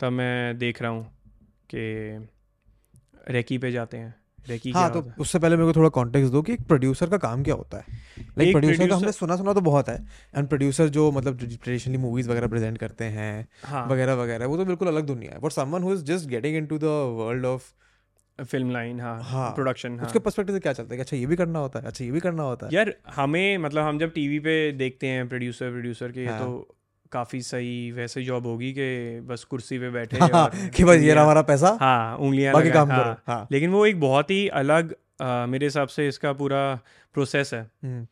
तब मैं देख रहा हूँ कि रेकी पे जाते हैं। रेकी हाँ तो? उससे पहले मेरे को थोड़ा कॉन्टेक्स्ट दो कि एक प्रोड्यूसर का काम क्या होता है? लाइक प्रोड्यूसर का हमने सुना सुना तो बहुत है। एंड प्रोड्यूसर जो मतलब ट्रेडिशनली मूवीज़ वगैरह प्रेजेंट करते हैं हाँ। वगैरह वगैरह वो तो बिल्कुल अलग दुनिया है। But someone who is just getting into the world of film line हाँ हाँ, प्रोडक्शन हाँ। उसके पर्सपेक्टिव से क्या चलता है अच्छा ये भी करना होता है अच्छा ये भी करना होता है? यार हमें मतलब हम जब टीवी पे देखते हैं प्रोड्यूसर प्रोड्यूसर के हाँ। तो काफ़ी सही वैसे जॉब होगी कि बस कुर्सी पे बैठे हाँ, और कि बस ये रहा हमारा पैसा हाँ उंगलियाँ बाकी काम हाँ। करो हाँ। लेकिन वो एक बहुत ही अलग अ, मेरे हिसाब से इसका पूरा प्रोसेस है। हम्म,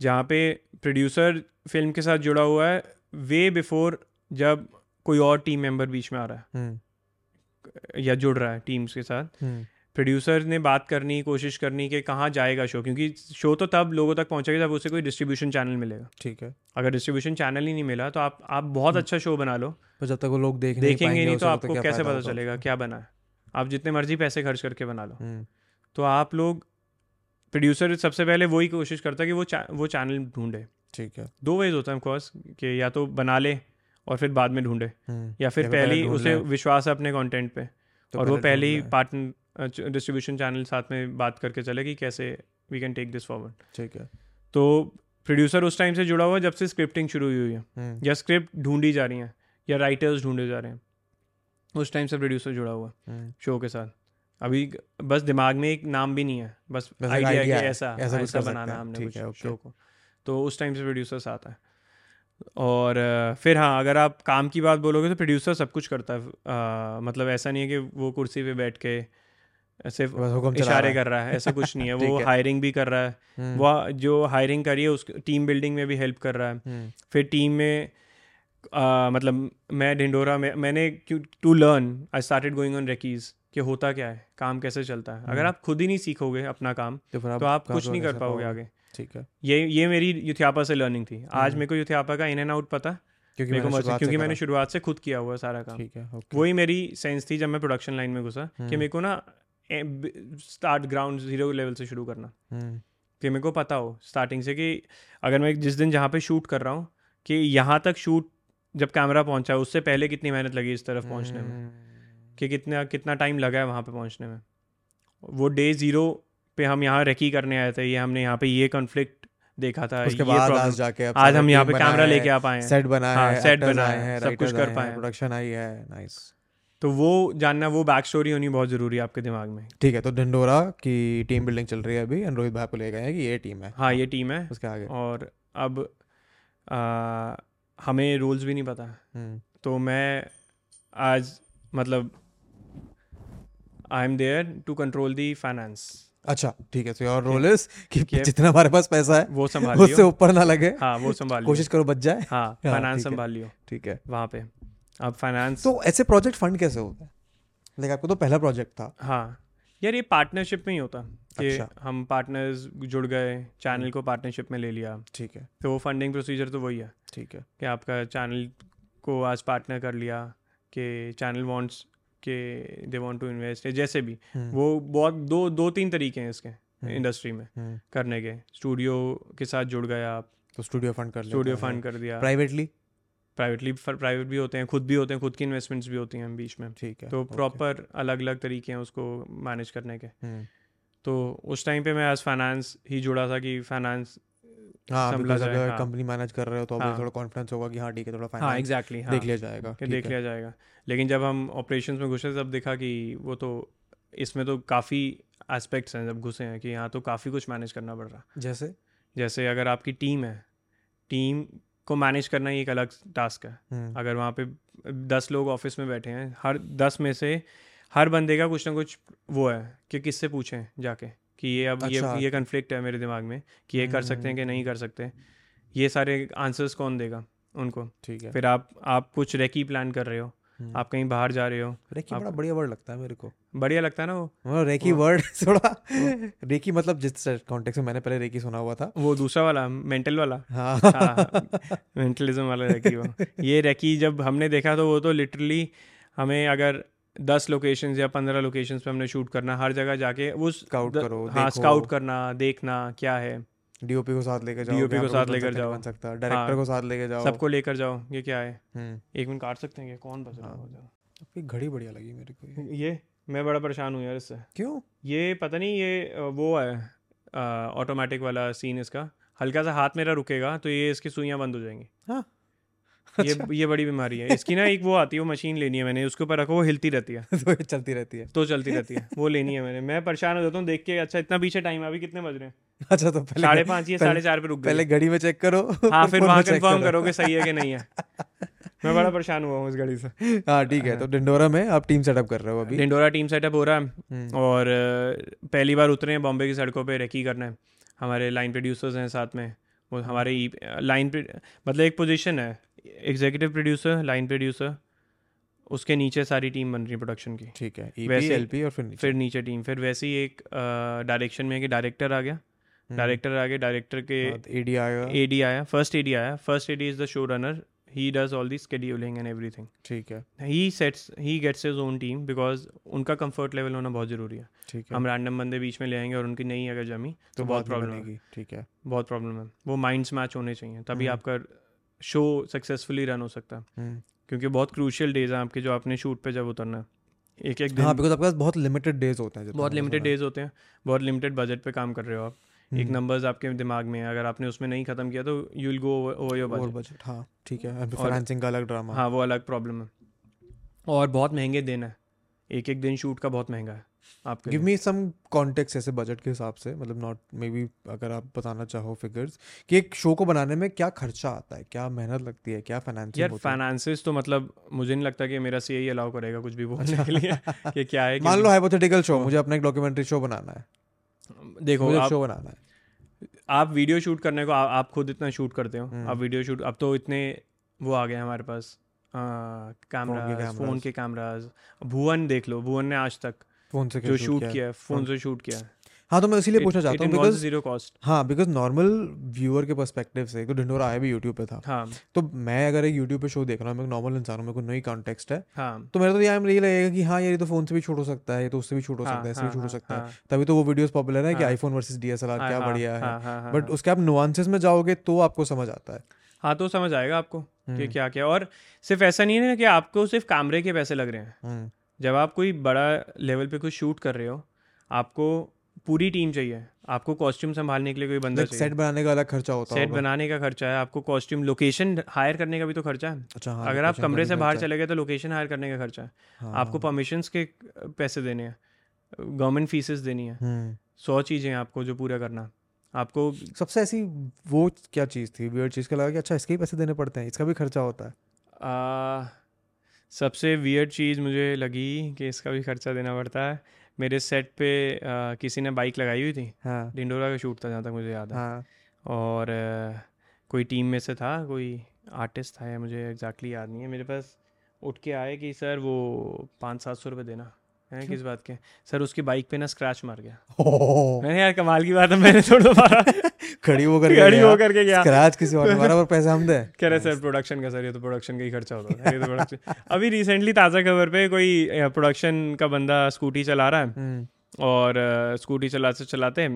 जहाँ पे प्रोड्यूसर फ़िल्म के साथ जुड़ा हुआ है वे बिफोर जब कोई और टीम मेंबर बीच में आ रहा है। हम्म। या जुड़ रहा है टीम्स के साथ। हम्म। प्रोड्यूसर ने बात करनी कोशिश करनी कि कहाँ जाएगा शो क्योंकि शो तो तब लोगों तक पहुंचेगा जब उसे कोई डिस्ट्रीब्यूशन चैनल मिलेगा। ठीक है। अगर डिस्ट्रीब्यूशन चैनल ही नहीं मिला तो आप आप बहुत अच्छा शो बना लो। पर जब तक वो लोग देख देखेंगे नहीं तो आपको कैसे पता चलेगा क्या बना है। आप जितने मर्ज़ी पैसे खर्च करके बना लो। हम्म। तो आप लोग प्रोड्यूसर सबसे पहले वही कोशिश करता है कि वो चा, वो चैनल ढूंढे। ठीक है। दो वेज होता है ऑफकोर्स कि या तो बना ले और फिर बाद में ढूंढे। हम्म। या फिर पहले ही उसे विश्वास है अपने कंटेंट पे। तो और वो पहले ही पार्टनर डिस्ट्रीब्यूशन चैनल साथ में बात करके चले कि कैसे we can take this forward ठीक है। तो प्रोड्यूसर उस टाइम से जुड़ा हुआ है जब से स्क्रिप्टिंग शुरू हुई है। हम्म। या स्क्रिप्ट ढूंढी जा रही हैं या राइटर्स ढूंढे जा रहे हैं। उस टाइम से प्रोड्यूसर जुड़ा हुआ है हम्म। शो के साथ। अभी बस दिमाग में एक नाम भी नहीं है बस आइडिया कि ऐसा ऐसा कुछ ऐसा बनाना हमने ठीक कुछ है, शो को। तो उस टाइम से प्रोड्यूसर्स आता है। और फिर हाँ अगर आप काम की बात बोलोगे तो प्रोड्यूसर सब कुछ करता है। मतलब ऐसा नहीं है कि वो कुर्सी पे बैठ के ऐसे इशारे कर रहा है ऐसा कुछ नहीं है वो हायरिंग भी कर रहा है। हम्म, वो जो हायरिंग करी है उस टीम बिल्डिंग में भी हेल्प कर रहा है। हम्म, फिर टीम में आ, मतलब मैं ढिंडोरा में मैंने to learn I started going on recces कि होता क्या है काम कैसे चलता है। अगर हम्म। आप खुद ही नहीं सीखोगे अपना काम तो फिर तो आप कुछ नहीं कर पाओगे आगे। ठीक है। ये ये मेरी युथ्यापा से लर्निंग थी। आज। मेरे को युथ्यापा का इन एंड आउट पता। क्योंकि मेरे को क्योंकि मैंने शुरुआत से खुद किया हुआ सारा काम। ठीक है वही मेरी सेंस थी जब मैं प्रोडक्शन लाइन में घुसा कि। मेरे को ना स्टार्ट ग्राउंड ज़ीरो लेवल से शुरू करना। हम्म, कि मेरे को पता हो स्टार्टिंग से कि अगर मैं जिस दिन जहाँ पे शूट कर रहा हूँ कि यहाँ तक शूट जब कैमरा पहुँचा उससे पहले कितनी मेहनत लगी इस तरफ़ पहुँचने में? हम्म, कि कितना कितना टाइम लगा है वहाँ पे पहुँचने में? वो डे ज़ीरो पे हम यहाँ रेकी करने आए थे ये हमने यहाँ पे ये कॉन्फ्लिक्ट देखा था उसके बाद आज जाके अब आज हम यहाँ पे कैमरा लेके आ पाए सेट बना हाँ, है set actors बना है, सब कुछ कर पाए। प्रोडक्शन आई है नाइस तो वो जानना वो बैक स्टोरी होनी बहुत ज़रूरी है आपके दिमाग में। ठीक है तो ढिंडोरा की टीम बिल्डिंग चल रही है अभी एंड रोहित भाई को ले गए हैं कि ये टीम है। हाँ ये टीम है। उसके आगे। और अब आ, हमें रूल्स भी नहीं पता। हम्म, तो मैं आज मतलब I am there to control the finance अच्छा ठीक है तो योर रोल इज़ कि जितना हमारे पास पैसा है वो संभाल उससे ऊपर ना लगे। हाँ वो संभाल कोशिश करो बच जाए। हाँ हाँ, फाइनेंस संभाल लियो। ठीक है। वहाँ पे। अब फाइनेंस तो ऐसे प्रोजेक्ट फंड कैसे होता है? लाइक आपको तो पहला प्रोजेक्ट था। हाँ। यार ये पार्टनरशिप में ही होता कि अच्छा। हम पार्टनर्स जुड़ गए चैनल को पार्टनरशिप में ले लिया। ठीक है। तो वो फंडिंग प्रोसीजर तो वही है। ठीक है। कि आपका चैनल को आज पार्टनर कर लिया कि चैनल वांट्स के दे वांट टू इन्वेस्ट जैसे भी। हम्म, वो बहुत दो दो तीन तरीके हैं इसके हम्म, इंडस्ट्री में हम्म, करने के। स्टूडियो के साथ जुड़ गए आप। तो स्टूडियो फंड कर स्टूडियो फंड कर दिया। प्राइवेटली प्राइवेटली प्राइवेट भी होते हैं खुद भी होते हैं खुद की इन्वेस्टमेंट्स भी होती हैं बीच में। ठीक है तो प्रॉपर अलग अलग तरीके हैं उसको मैनेज करने के। हम्म, तो उस टाइम पे मैं एज फाइनेंस ही जुड़ा था कि फाइनेंस हाँ अगर। कंपनी मैनेज कर रहे हो तो हाँ। थोड़ा कॉन्फिडेंस होगा कि हाँ ठीक है थोड़ा हाँ फाइनेंस एग्जैक्टली हाँ। देख लिया जाएगा। कि देख लिया जाएगा। लेकिन जब हम ऑपरेशन में घुसे तब देखा कि वो तो इसमें तो काफ़ी एस्पेक्ट्स हैं जब घुसे हैं कि यहाँ तो काफ़ी कुछ मैनेज करना पड़ रहा। है जैसे? जैसे अगर आपकी टीम है टीम को मैनेज करना ही एक अलग टास्क है। हम्म, अगर वहाँ पे दस लोग ऑफ़िस में बैठे हैं हर दस में से हर बंदे का कुछ ना कुछ वो है कि किससे पूछें जाके कि ये अब अच्छा। ये ये कन्फ्लिक्ट है मेरे दिमाग में कि ये कर सकते हैं कि नहीं कर सकते। ये सारे आंसर्स कौन देगा उनको? ठीक है। फिर आप आप कुछ रेकी प्लान कर रहे हो। हम्म। आप कहीं बाहर जा रहे हो रेकी आप- बड़ा बढ़िया वर्ड लगता है मेरे को। बढ़िया लगता है ना वो? मतलब रेकी वर्ड थोड़ा रेकी मतलब जिस कॉन्टेक्स्ट में मैंने पहले रेकी सुना हुआ था। वो दूसरा वाला मेंटल वाला? हाँ। मेंटलिज्म वाला रेकी वो। ये रेकी जब हमने देखा तो वो तो लिटरली हमें अगर दस लोकेशंस या पंद्रह लोकेशंस पे हमने शूट करना हर जगह जाके वो स्काउट करो, हाँ स्काउट करना देखना क्या है। डीओपी को साथ लेकर जाओ को साथ लेकर जाओ। बन सकता डायरेक्टर हाँ। को साथ लेकर जाओ। सबको लेकर जाओ ये क्या है? हम्म। एक मिनट काट सकते हैं कौन बच रहा है? हाँ। आपकी घड़ी बढ़िया लगी मेरे को ये। ये मैं बड़ा परेशान हूँ यार इससे। क्यों? ये पता नहीं ये वो है ऑटोमेटिक वाला सीन इसका। हल्का सा हाथ मेरा रुकेगा तो ये इसकी सुइयाँ बंद हो जाएँगी। हाँ। ये ये बड़ी बीमारी है। इसकी ना एक वो आती है वो मशीन लेनी है मैंने उसके ऊपर रखो वो हिलती रहती है। तो चलती रहती है। तो चलती रहती है वो लेनी है मैंने। मैं परेशान हो जाता हूँ देख के अच्छा इतना पीछे टाइम है अभी कितने बज रहे हैं? अच्छा तो पहले साढ़े पाँच या साढ़े चार पे रुक पहले घड़ी में चेक करो। हाँ फिर वहाँ में check करो। करोगे सही है कि नहीं है। मैं बड़ा परेशान हुआ हूँ इस घड़ी से। हाँ ठीक है तो डिंडोरा में आप टीम सेटअप कर रहे हो अभी। डिंडोरा टीम सेटअप हो रहा है। हम्म, और पहली बार उतरे हैं बॉम्बे की सड़कों पर रेकी करना। है हमारे लाइन प्रोड्यूसर्स हैं साथ में। वो हमारे लाइन पे मतलब एक पोजीशन है। एग्जीक्यूटिव प्रोड्यूसर लाइन प्रोड्यूसर उसके नीचे सारी टीम बन रही है प्रोडक्शन की। ठीक है ईपी वैसे- एलपी और फिर नीचे। फिर नीचे टीम फिर वैसे ही एक डायरेक्शन में है कि डायरेक्टर आ गया। हम्म, डायरेक्टर आ गया डायरेक्टर के हाँ, एडी आएगा एडी आया। फ़र्स्ट एडी आया first AD is the show runner he does all the scheduling and everything ठीक है। He sets he gets his own team because उनका कंफर्ट लेवल होना बहुत ज़रूरी है। ठीक है। हम रैंडम बंदे बीच में ले आएँगे और उनकी नहीं अगर जमी तो बहुत प्रॉब्लम है। ठीक है। बहुत प्रॉब्लम है। वो माइंड्स मैच होने चाहिए। तभी हम्म। आपका शो सक्सेसफुली रन हो सकता। है हम्म। क्योंकि बहुत क्रूशियल डेज़ हैं आपके जो आपने शूट पे जब उतरना है। एक एक दिन हाँ बिकॉज़ आपके पास बहुत लिमिटेड डेज़ होते हैं बहुत लिमिटेड डेज़ होते हैं। बहुत लिमिटेड बजट पे काम कर रहे हो आप। एक हम्म, नंबर्स आपके दिमाग में है। अगर आपने उसमें नहीं खत्म किया तो you will go over your budget हाँ ठीक है। फाइनेंसिंग का अलग ड्रामा हाँ वो अलग प्रॉब्लम है। और बहुत महँगे दिन है। एक एक दिन शूट का बहुत महँगा है। आपके गिव मी सम कॉन्टेक्स्ट ऐसे बजट के हिसाब से मतलब नॉट मे बी अगर आप बताना चाहो फिगर्स कि एक शो को बनाने में क्या खर्चा आता है क्या मेहनत लगती है क्या फाइनेंसिंग यार फाइनेंसेस तो मतलब मुझे नहीं लगता कि मेरा सी ही अलाउ करेगा कुछ भी बोलने के लिए कि क्या है मान लो हाइपोथेटिकल शो। मुझे अपना एक डॉक्यूमेंट्री शो बनाना है। देखो आप शो बनाना है। आप वीडियो शूट करने को आप खुद इतना शूट करते हो हम्म। आप वीडियो शूट अब तो इतने वो आ गए हमारे पास कैमरा फ़ोन के कैमराज भुवन देख लो भुवन ने आज तक फ़ोन से जो शूट किया है? फ़ोन से शूट किया है। हाँ तो मैं इसीलिए पूछना चाहता हूँ बिकॉज़ ज़ीरो कॉस्ट हाँ बिकॉज़ नॉर्मल व्यूअर के पर्सपेक्टिव से तो ढिंडोरा आया भी यूट्यूब पे था। हाँ। तो मैं अगर एक यूट्यूब पे शो देख रहा हूँ मैं नॉर्मल इंसान हूँ मेरे को नई कॉन्टेक्स्ट है हाँ। तो मेरा तो यहाँ यही लगेगा कि हाँ यार ये तो फ़ोन से भी शूट हो सकता है ये तो उससे भी शूट हो हाँ, सकता है हाँ, भी शूट हो हाँ, सकता है। हाँ, तभी तो वो वीडियोस पॉपुलर है कि हाँ। आईफोन डीएसएलआर हाँ, क्या हाँ, बढ़िया है। हाँ, हाँ, हाँ, बट हाँ। उसके आप नुआंसेस में जाओगे तो आपको समझ आता है। हाँ तो समझ आएगा आपको कि हम्म, क्या क्या और सिर्फ़ ऐसा नहीं है ना कि आपको सिर्फ़ कैमरे के पैसे लग रहे हैं। हम्म, जब आप कोई बड़ा लेवल पे कुछ शूट कर रहे हो आपको पूरी टीम चाहिए। आपको कॉस्ट्यूम संभालने के लिए कोई बंदा like सेट बनाने का अलग खर्चा होता है सेट बनाने का खर्चा है आपको कॉस्ट्यूम लोकेशन हायर करने का भी तो खर्चा है। अच्छा हाँ अगर आप कमरे से बाहर चले गए तो लोकेशन हायर करने का खर्चा है। हाँ, आपको परमिशंस के पैसे देने हैं। गवर्नमेंट फीसेस देनी है। हम्म, सौ चीज़ें आपको जो पूरा करना। आपको सबसे ऐसी वो क्या चीज़ थी चीज़ का लगा कि अच्छा इसके ही पैसे देने पड़ते हैं इसका भी खर्चा होता है। सबसे वियर्ड चीज़ मुझे लगी कि इसका भी खर्चा देना पड़ता है। मेरे सेट पे आ, किसी ने बाइक लगाई हुई थी। हाँ। डिंडोरा का शूट था जहाँ तक मुझे याद है। हाँ। और आ, कोई टीम में से था कोई आर्टिस्ट था या मुझे एग्जैक्टली याद नहीं है। मेरे पास उठ के आए कि सर वो पाँच सात सौ रुपये देना। है किस बात के? सर उसकी बाइक पे ना स्क्रैच मार गया। मैंने यार कमाल की बात है मैंने थोड़ा दोबारा खड़ी वो करके गाड़ी गया, हो करके गया। स्क्रैच किसी और ने मारा और पैसे हम दे। कह रहे सर प्रोडक्शन का सर ये तो प्रोडक्शन का ही खर्चा होता है ये तो प्रोडक्शन अभी रिसेंटली ताज़ा खबर पे कोई प्रोडक्शन का बंदा स्कूटी चला रहा है। हम्म, और स्कूटी चलाते चलाते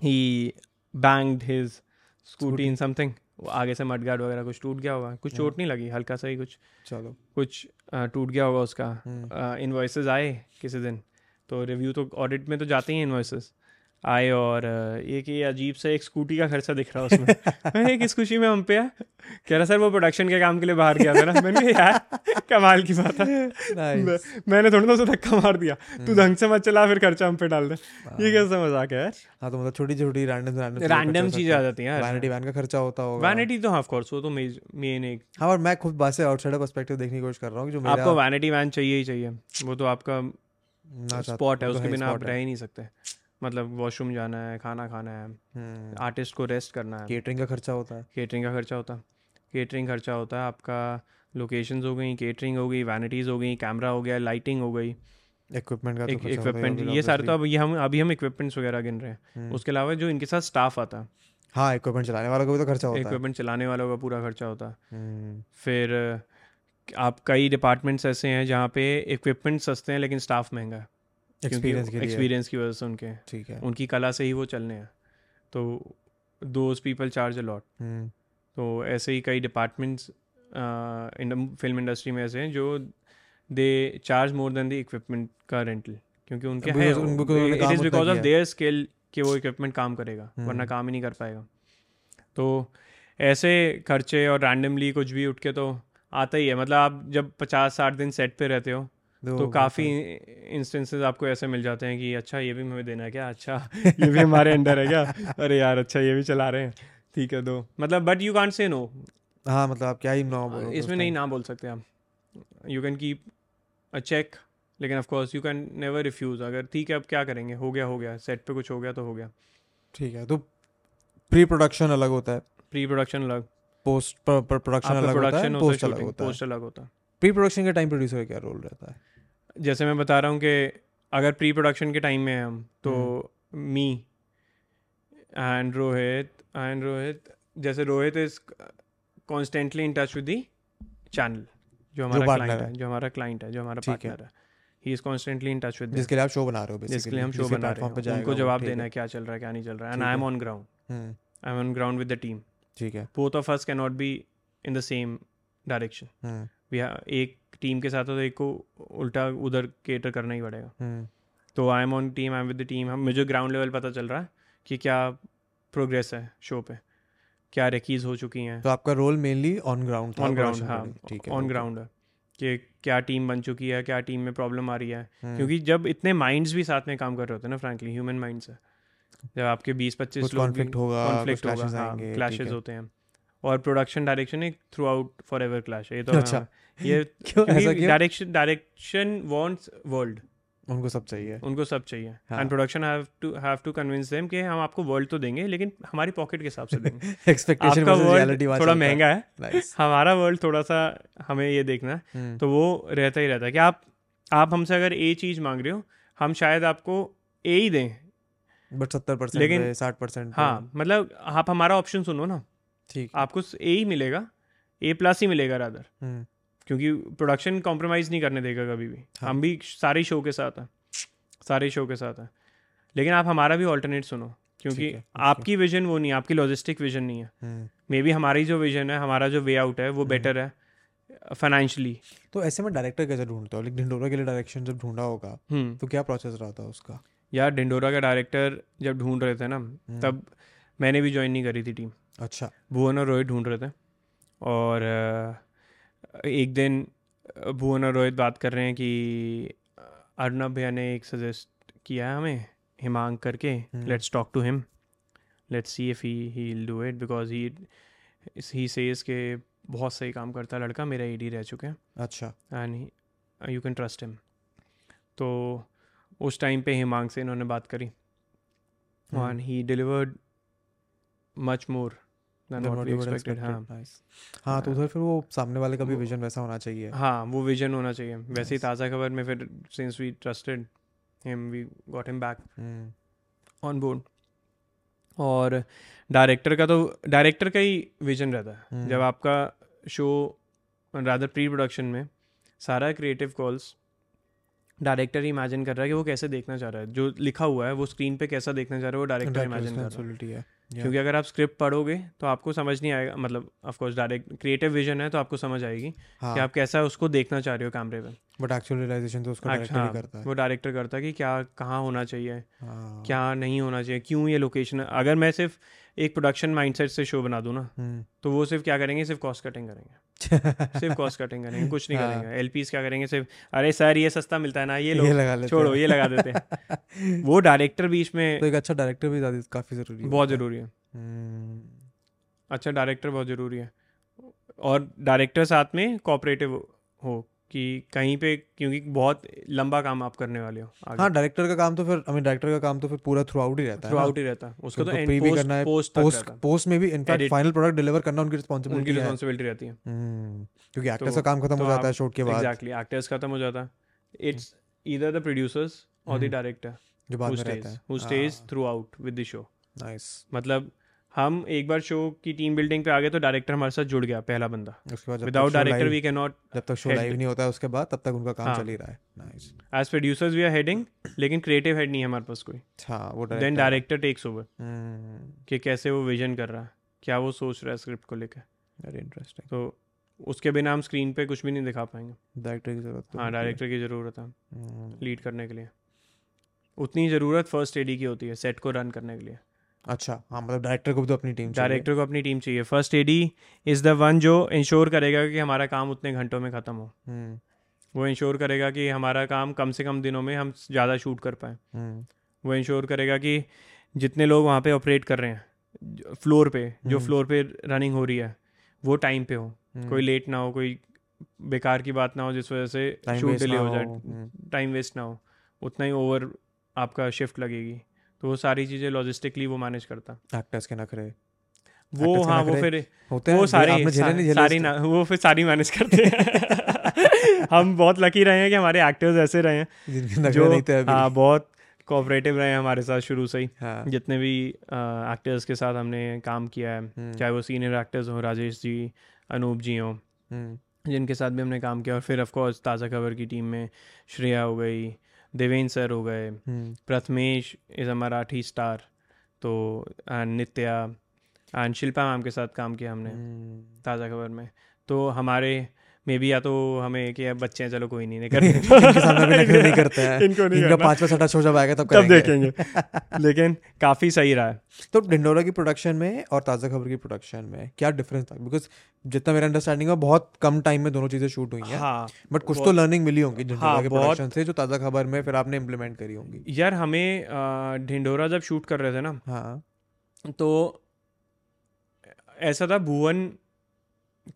ही banged his scooty in something आगे से मडगार्ड वगैरह कुछ टूट गया होगा। कुछ चोट नहीं लगी हल्का सा ही कुछ। चलो। कुछ टूट गया होगा उसका। इन्वाइस आए किसी दिन तो रिव्यू तो ऑडिट में तो जाते ही इन्वॉइसेस आए और एक ये अजीब सा एक स्कूटी का खर्चा दिख रहा है उसमें। मैंने किस खुशी में हम पे है? कह रहा सर वो प्रोडक्शन के काम के लिए बाहर गया था ना। मैंने कहा यार कमाल की बात है। Nice. मैंने थोड़ा ना उसे धक्का मार दिया। तू ढंग से मत चला फिर खर्चा हम पे डाल दे। ये कैसा मज़ाक है यार। हाँ तो मतलब छोटी छोटी रैंडम रैंडम रैंडम चीज़ें आ जाती हैं वैनिटी वैन का खर्चा होता होगा। वैनिटी तो ऑफ़ कोर्स वो तो मेन एक। हाँ और मैं खुद बात से आउटसाइडर पर्सपेक्टिव देखने की कोशिश कर रहा हूँ जो आपको वैनिटी वैन चाहिए ही चाहिए। वो तो आपका स्पॉट है तो उसके बिना आप रह ही नहीं सकते। मतलब वॉशरूम जाना है खाना खाना है हम्म, आर्टिस्ट को रेस्ट करना है। केटरिंग का खर्चा होता है। केटरिंग का खर्चा होता है। केटरिंग खर्चा होता है आपका लोकेशंस हो गई केटरिंग हो गई वैनिटीज़ हो गई कैमरा हो गया लाइटिंग हो गई। इक्विपमेंट का तो इक्विपमेंट ये सारे तो अब ये हम अभी हम इक्विपमेंट्स वगैरह गिन रहे हैं। हम्म, उसके अलावा जो इनके साथ स्टाफ आता है। हाँ इक्विपमेंट चलाने वालों का भी तो खर्चा होता है। इक्विपमेंट चलाने वालों का पूरा खर्चा होता है। हम्म, फिर आप कई डिपार्टमेंट्स ऐसे हैं जहाँ पे इक्विपमेंट सस्ते हैं लेकिन स्टाफ महँगा है। एक्सपीरियंस के एक्सपीरियंस की वजह से उनके। ठीक है। उनकी कला से ही वो चलने हैं। तो those people charge a lot तो ऐसे ही कई डिपार्टमेंट्स फ़िल्म इंडस्ट्री में ऐसे हैं जो they charge more than the equipment का रेंटल क्योंकि उनके हैं it is because of their skill कि वो इक्विपमेंट काम करेगा वरना हम्म। काम ही नहीं कर पाएगा। तो ऐसे खर्चे और रैंडमली कुछ भी उठ के तो आता ही है। मतलब आप जब पचास साठ दिन सेट पे रहते हो तो काफ़ी इंस्टेंसेस आपको ऐसे मिल जाते हैं कि अच्छा ये भी हमें देना है क्या? अच्छा ये भी हमारे अंडर है क्या? अरे यार अच्छा ये भी चला रहे हैं। ठीक है दो। मतलब but you can't say no हाँ मतलब आप क्या ही नो बोलोगे इसमें नहीं ना बोल सकते आप। You can keep a check लेकिन of course you can never refuse अगर ठीक है अब क्या करेंगे? हो गया हो गया। सेट पे कुछ हो गया तो हो गया। ठीक है तो प्री प्रोडक्शन अलग होता है। प्री प्रोडक्शन अलग। पोस्ट प्रोडक्शन अलग है होता है पोस्ट अलग होता है। पोस्ट अलग होता है। प्री प्रोडक्शन के टाइम प्रोड्यूसर का क्या रोल रहता है? जैसे मैं बता रहा हूँ कि अगर प्री प्रोडक्शन के टाइम में हैं हम तो। Me and Rohit and Rohit जैसे Rohit is constantly in touch with the channel जो हमारा क्लाइंट है। है जो हमारा क्लाइंट है जो हमारा पार्टनर है। He. Is constantly in touch with जिसके लिए आप शो बना रहे हो जिसके लिए हम शो बना रहे हैं। उनको जवाब देना है। क्या चल रहा है क्या नहीं चल रहा है। And I am on ground I am on ground with the team ठीक है। Both of us can not be in the same direction एक टीम के साथ हो तो एक को उल्टा उधर केटर करना ही पड़ेगा। हम्म, तो I am on team I am with the team हम मुझे ग्राउंड लेवल पता चल रहा है कि क्या प्रोग्रेस है शो पे। क्या रेकीज हो चुकी हैं। तो आपका role mainly on ground on ground हाँ ठीक है ऑन ग्राउंड है कि क्या टीम बन चुकी है क्या टीम में प्रॉब्लम आ रही है। हम्म, क्योंकि जब इतने माइंड्स भी साथ में काम कर रहे होते हैं ना फ्रैंकली ह्यूमन माइंड्स है। जब आपके बीस पच्चीस लोग कॉन्फ्लिक्ट clashes होगा क्लैशेस है। होते हैं। और प्रोडक्शन डायरेक्शन एक throughout forever clash ये तो अच्छा। हाँ, ये डायरेक्शन डायरेक्शन वांट्स वर्ल्ड उनको सब चाहिए। उनको सब चाहिए। And production have to have to convince them कि हम आपको वर्ल्ड तो देंगे लेकिन हमारी पॉकेट के हिसाब से देंगे। एक्सपेक्टेशन वर्ल्ड रियलिटी थोड़ा महँगा है। नाइस हमारा वर्ल्ड थोड़ा सा हमें ये देखना है। हम्म, तो वो रहता ही रहता है कि आप आप हमसे अगर ए चीज़ मांग रहे हो हम शायद आपको ए ही दें। बट सत्तर परसेंट लेकिन- साठ परसेंट हाँ मतलब आप हमारा ऑप्शन सुनो ना। ठीक आपको ए ही मिलेगा। ए प्लस ही मिलेगा रादर हम्म, क्योंकि प्रोडक्शन कॉम्प्रोमाइज़ नहीं करने देगा कभी भी। हाँ। हम भी सारे शो के साथ हैं। सारे शो के साथ हैं। लेकिन आप हमारा भी ऑल्टरनेट सुनो क्योंकि। आपकी विजन वो नहीं आपकी लॉजिस्टिक विजन नहीं है। हम्म। मे बी हमारी जो विजन है हमारा जो वे आउट है वो बेटर है फाइनेंशियली तो ऐसे में डायरेक्टर कैसे ढूंढता हो? लाइक ढिंडोरा के लिए डायरेक्शन जब ढूंढा होगा हम्म। तो क्या प्रोसेस रहा था उसका? यार ढिंडोरा का डायरेक्टर जब ढूंढ रहे थे ना हम्म। तब मैंने भी ज्वाइन नहीं करी थी टीम अच्छा। भुवन और रोहित ढूंढ रहे थे। और एक दिन भुवन और रोहित बात कर रहे हैं कि अर्नब भैया ने एक सजेस्ट किया है हमें हिमांग करके। Let's talk to him let's see if he he will do it because he he says के बहुत सही काम करता है लड़का मेरा एडी रह चुके हैं। अच्छा। And you can trust him तो उस टाइम पे हिमांग से इन्होंने बात करी। And he delivered much more हाँ. हाँ तो उधर फिर वो सामने वाले का भी विजन वैसा होना चाहिए। हाँ वो विजन होना चाहिए। वैसे ही ताज़ा खबर में फिर since we trusted him we got him back on board और डायरेक्टर का तो डायरेक्टर का ही विजन रहता है। हम्म। जब आपका शो रादर प्री प्रोडक्शन में सारा क्रिएटिव कॉल्स डायरेक्टर ही इमेजिन कर रहा है कि वो कैसे देखना चाह रहा है। जो लिखा हुआ है वो स्क्रीन पे कैसा देखना चाह रहा है वो डायरेक्टर इमेजिन कर रहा है। Yeah. क्योंकि अगर आप स्क्रिप्ट पढ़ोगे तो आपको समझ नहीं आएगा मतलब of course direct creative vision है तो आपको समझ आएगी हाँ. कि आप कैसा उसको देखना चाह रहे हो कैमरे पे। बट एक्चुअल रियलाइजेशन तो उसका डायरेक्टर ही करता है। वो डायरेक्टर करता है कि क्या कहाँ होना चाहिए हाँ, क्या नहीं होना चाहिए क्यों ये लोकेशन अगर मैं सिर्फ़ एक प्रोडक्शन माइंडसेट से शो बना दूँ ना हम्म, तो वो सिर्फ़ क्या करेंगे? सिर्फ़ कॉस्ट कटिंग करेंगे। सिर्फ़ कॉस्ट कटिंग करेंगे कुछ नहीं हाँ। करेंगे। एल क्या करेंगे? सिर्फ़ अरे सर ये सस्ता मिलता है ना ये ये लगा लेते छोड़ो ये लगा देते हैं। वो डायरेक्टर बीच में तो एक अच्छा डायरेक्टर भी काफ़ी ज़रूरी है। बहुत ज़रूरी अच्छा डायरेक्टर बहुत ज़रूरी है। और डायरेक्टर साथ में कोऑपरेटिव हो कि कहीं पे क्योंकि बहुत लंबा काम आप करने वाले हो हाँ डायरेक्टर का काम तो फिर आई डायरेक्टर का काम तो फिर पूरा थ्रू आउट ही रहता है थ्रू आउट ही रहता है। उसका तो उनको pre भी करना है, पोस्ट पोस्ट पोस्ट में भी इनफैक्ट फाइनल प्रोडक्ट डिलीवर करना उनकी उनकी रिस्पॉन्सिबिलिटी है। रिस्पॉन्सिबिलिटी रहती है। हम्म, क्योंकि एक्टर्स तो- का काम खत्म तो हो जाता है शूट के बाद। एग्जैक्टली एक्टर्स खत्म हो जाता है। इट्स ईदर द प्रोड्यूसर्स और द हम्म, डायरेक्टर जो बाद में रहता है। Who stays throughout with the show nice मतलब हम एक बार शो की टीम बिल्डिंग पे आ गए तो डायरेक्टर हमारे साथ जुड़ गया पहला बंदा। उसके बाद without director we can not जब तक शो लाइव नहीं होता है उसके बाद तब तक उनका काम हाँ। चल ही रहा है। Nice as producers we are heading लेकिन क्रिएटिव हेड नहीं है हमारे पास कोई। अच्छा वो देन डायरेक्टर टेक्स ओवर कि कैसे वो विजन कर रहा है क्या वो सोच रहा है स्क्रिप्ट को लेकर वेरी इंटरेस्टिंग तो उसके बिना हम स्क्रीन पे कुछ भी नहीं दिखा पाएँगे। डायरेक्टर की ज़रूरत तो हाँ डायरेक्टर की ज़रूरत है। लीड करने के लिए। उतनी ज़रूरत फ़र्स्ट एडी की होती है सेट को रन करने के लिए। अच्छा हाँ मतलब डायरेक्टर को भी तो अपनी टीम डायरेक्टर को अपनी टीम चाहिए। First AD is the one जो इंश्योर करेगा कि हमारा काम उतने घंटों में ख़त्म हो। हम्म, वो इंश्योर करेगा कि हमारा काम कम से कम दिनों में हम ज़्यादा शूट कर पाएँ। हम्म, वो इंश्योर करेगा कि जितने लोग वहाँ पे ऑपरेट कर रहे हैं फ्लोर पे जो हम्म। फ्लोर पे रनिंग हो रही है वो टाइम पे हो। हम्म, कोई लेट ना हो कोई बेकार की बात ना हो जिस वजह से शूट डिले हो जाए। हम्म, टाइम वेस्ट ना हो। उतना ही ओवर आपका शिफ्ट लगेगी। तो वो सारी चीज़ें लॉजिस्टिकली वो मैनेज करता। एक्टर्स के नखरे। वो Actors हाँ वो फिर होते हैं वो सारी आपने झेले नहीं झेले सारी ना वो फिर सारी मैनेज करते हैं। हम बहुत लकी रहे हैं कि हमारे एक्टर्स ऐसे रहे हैं। जो हाँ बहुत कोऑपरेटिव रहे हैं हमारे साथ शुरू से ही। हाँ। जितने भी एक्टर्स के साथ हमने काम किया है हम्म, चाहे वो सीनियर एक्टर्स हों राजेश जी अनूप जी हों हम्म, जिनके साथ भी हमने काम किया। और फिर ऑफ़ कोर्स ताज़ा खबर की टीम में श्रेया हो गई देवेंद्र सर हो गए हम्म, Prathamesh is a Marathi star तो and Nitya and Shilpa ma'am के साथ काम किया हमने हम्म। ताज़ा खबर में तो हमारे में भी या तो हमें कि अब बच्चे हैं चलो कोई नहीं नहीं कर सामने भी नहीं करते हैं। इनको नहीं इनका। पांचवा छठा शो जब आएगा तब तब देखेंगे। लेकिन काफ़ी सही रहा है। तो डिंडोरा की प्रोडक्शन में और ताज़ा खबर की प्रोडक्शन में क्या डिफरेंस था? बिकॉज़ जितना मेरा अंडरस्टैंडिंग है बहुत कम टाइम में दोनों चीज़ें शूट हुई हैं। हाँ बट कुछ तो लर्निंग मिली होंगी डिंडोरा हाँ, के प्रोडक्शन से जो ताज़ा खबर में फिर आपने इम्प्लीमेंट करी होंगी। यार हमें ढिंडोरा जब शूट कर रहे थे ना हाँ। तो ऐसा था भुवन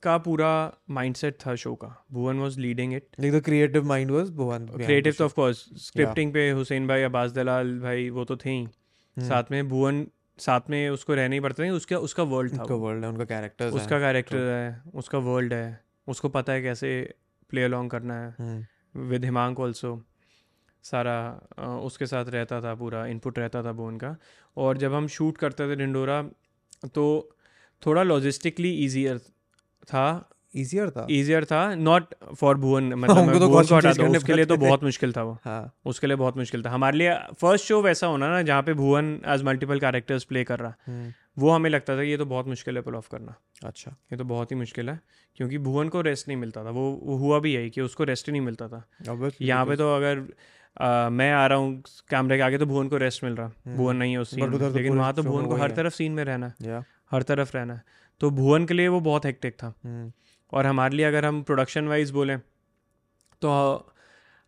का पूरा माइंडसेट था शो का। Bhuvan was leading it like the creative mind was Bhuvan creative तो ऑफ़ कोर्स स्क्रिप्टिंग पे हुसैन भाई अब्बास दलाल भाई वो तो थे। ही हम्म। साथ में भुवन साथ में उसको रहना ही पड़ता है उसका उसका वर्ल्ड था उनका वर्ल्ड है उनका कैरेक्टर उसका कैरेक्टर है उसका वर्ल्ड है। उसको पता है कैसे प्ले अलॉन्ग करना है। विद हिमांक ऑल्सो सारा उसके साथ रहता था पूरा इनपुट रहता था भुवन का। और जब हम शूट करते थे डिंडोरा तो थोड़ा लॉजिस्टिकली ईजियर था। इजियर था। ईजियर था नॉट फॉर भुवन मतलब तो भुवन को हटा change उसके लिए तो बहुत मुश्किल था वो। हाँ। उसके लिए बहुत मुश्किल था। हमारे लिए फ़र्स्ट शो वैसा होना ना जहाँ पे Bhuvan as multiple characters play कर रहा। हम्म, वो हमें लगता था ये तो बहुत मुश्किल है पुल ऑफ़ करना। अच्छा। ये तो बहुत ही मुश्किल है क्योंकि भुवन को रेस्ट नहीं मिलता था। वो, वो हुआ भी यही कि उसको रेस्ट ही नहीं मिलता था। यहाँ पे तो अगर आ, मैं आ रहा हूँ कैमरे के आगे तो भुवन को रेस्ट मिल रहा। हम्म। भुवन नहीं है उस सीन तो लेकिन वहाँ तो भुवन को हर तरफ़ सीन में रहना है। हर तरफ़ रहना है। तो भुवन के लिए वो बहुत हेक्टिक था। हम्म, और हमारे लिए अगर हम प्रोडक्शन वाइज बोलें तो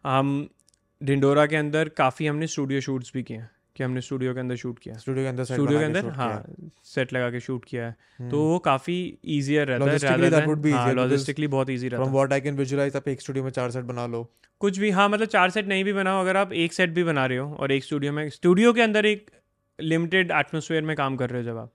हम डिंडोरा के अंदर काफ़ी हमने स्टूडियो शूट्स भी किए हैं कि हमने स्टूडियो के अंदर शूट किया। स्टूडियो के अंदर स्टूडियो के अंदर हाँ सेट लगा के शूट किया है। हम्म, तो वो काफ़ी ईजियर रहता है लॉजिस्टिकली बहुत ईजी रहता है। what I can visualize आप एक स्टूडियो में चार सेट बना लो। कुछ भी हाँ मतलब चार सेट नहीं भी बनाओ अगर आप एक सेट भी बना रहे हो और एक स्टूडियो में स्टूडियो के अंदर एक लिमिटेड एटमोसफेयर में काम कर रहे हो जब आप।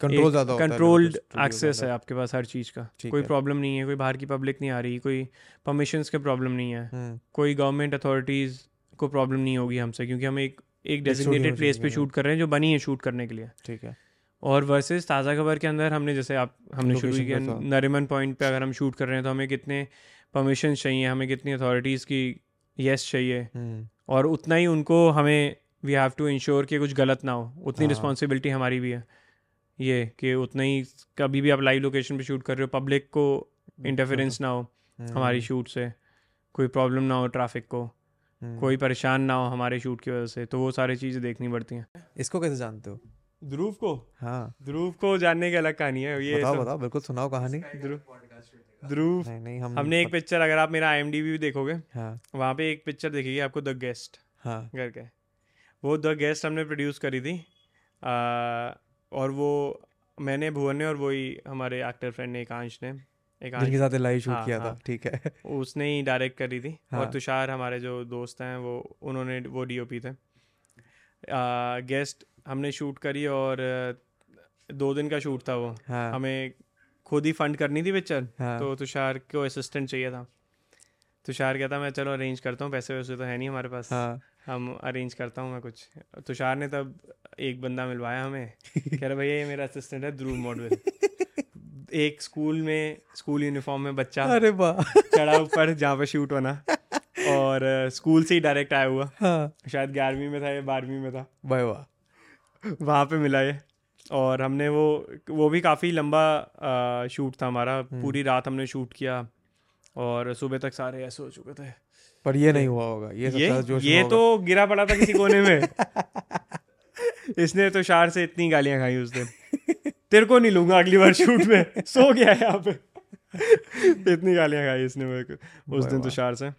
कंट्रोल ज़्यादा कंट्रोल्ड एक्सेस है आपके पास हर चीज़ का। कोई प्रॉब्लम नहीं है कोई बाहर की पब्लिक नहीं आ रही कोई परमिशंस के प्रॉब्लम नहीं है। हम्म, कोई गवर्नमेंट अथॉरिटीज़ को प्रॉब्लम नहीं होगी हमसे क्योंकि हम एक एक डेजिग्नेटेड प्लेस पे शूट कर रहे हैं जो बनी है शूट करने के लिए। ठीक है। और वर्सेस ताज़ा खबर के अंदर हमने जैसे आप हमने शुरू किया। नरीमन पॉइंट पे अगर हम शूट कर रहे हैं तो हमें कितने परमिशन चाहिए हमें कितनी अथॉरिटीज़ की येस चाहिए। हम्म, और उतना ही उनको हमें वी हैव टू इंश्योर कि कुछ गलत ना हो। उतनी हाँ। रिस्पॉन्सिबिलिटी हमारी भी है। ये कि उतना ही कभी भी आप लाइव लोकेशन पे शूट कर रहे हो पब्लिक को इंटरफेरेंस ना हो हम्म, हमारी शूट से। कोई प्रॉब्लम ना हो ट्रैफ़िक को। हम्म। कोई परेशान ना हो हमारे शूट की वजह से। तो वो सारी चीज़ें देखनी पड़ती हैं। इसको कैसे जानते हो? ध्रुव को? हाँ। ध्रुव को जानने की अलग कहानी है। ये बताओ बताओ बिल्कुल सुनाओ कहानी। ध्रुव। ध्रुव नहीं नहीं हम हमने एक पिक्चर अगर आप मेरा आई भी देखोगे हाँ। वहाँ पे एक पिक्चर देखेगी आपको द गेस्ट हाँ। करके वो द गेस्ट हमने प्रोड्यूस करी थी। आ, और वो मैंने भुवन ने और वही हमारे एक्टर फ्रेंड ने एकांश ने। एकांश जिनके साथ लाइव शूट हाँ, किया था हाँ। ठीक है। उसने ही डायरेक्ट करी थी। हाँ। और तुषार हमारे जो दोस्त हैं वो उन्होंने वो डीओपी थे। गेस्ट हमने शूट करी और दो दिन का शूट था वो। हाँ। हमें खुद ही फंड करनी थी पिक्चर हाँ। तो तुषार को असिस्टेंट चाहिए था। तुषार कहता मैं चलो अरेंज करता हूँ पैसे वैसे तो है नहीं हमारे पास। हाँ। हम अरेंज करता हूँ मैं कुछ। तुषार ने तब एक बंदा मिलवाया हमें। कह रहा भैया ये मेरा असिस्टेंट है ध्रुव मॉडल एक स्कूल में स्कूल यूनिफॉर्म में बच्चा अरे वाह। चढ़ा ऊपर जहाँ पर शूट होना। और स्कूल से ही डायरेक्ट आया हुआ। हाँ। शायद ग्यारहवीं में था या बारहवीं में था। वाह वाह। वहाँ पे मिला ये। और हमने वो वो भी काफ़ी लंबा शूट था हमारा। पूरी रात हमने शूट किया। और सुबह तक सारे ऐसे हो चुके थे। पर ये नहीं हुआ होगा ये ये जोश ये। तो गिरा पड़ा था किसी कोने में। इसने तो शार से इतनी गालियाँ खाई उस दिन। तेरे को नहीं लूँगा अगली बार शूट में। सो गया है यहाँ पे। इतनी गालियाँ खाई इसने मेरे को। उस दिन वाह। तुषार से।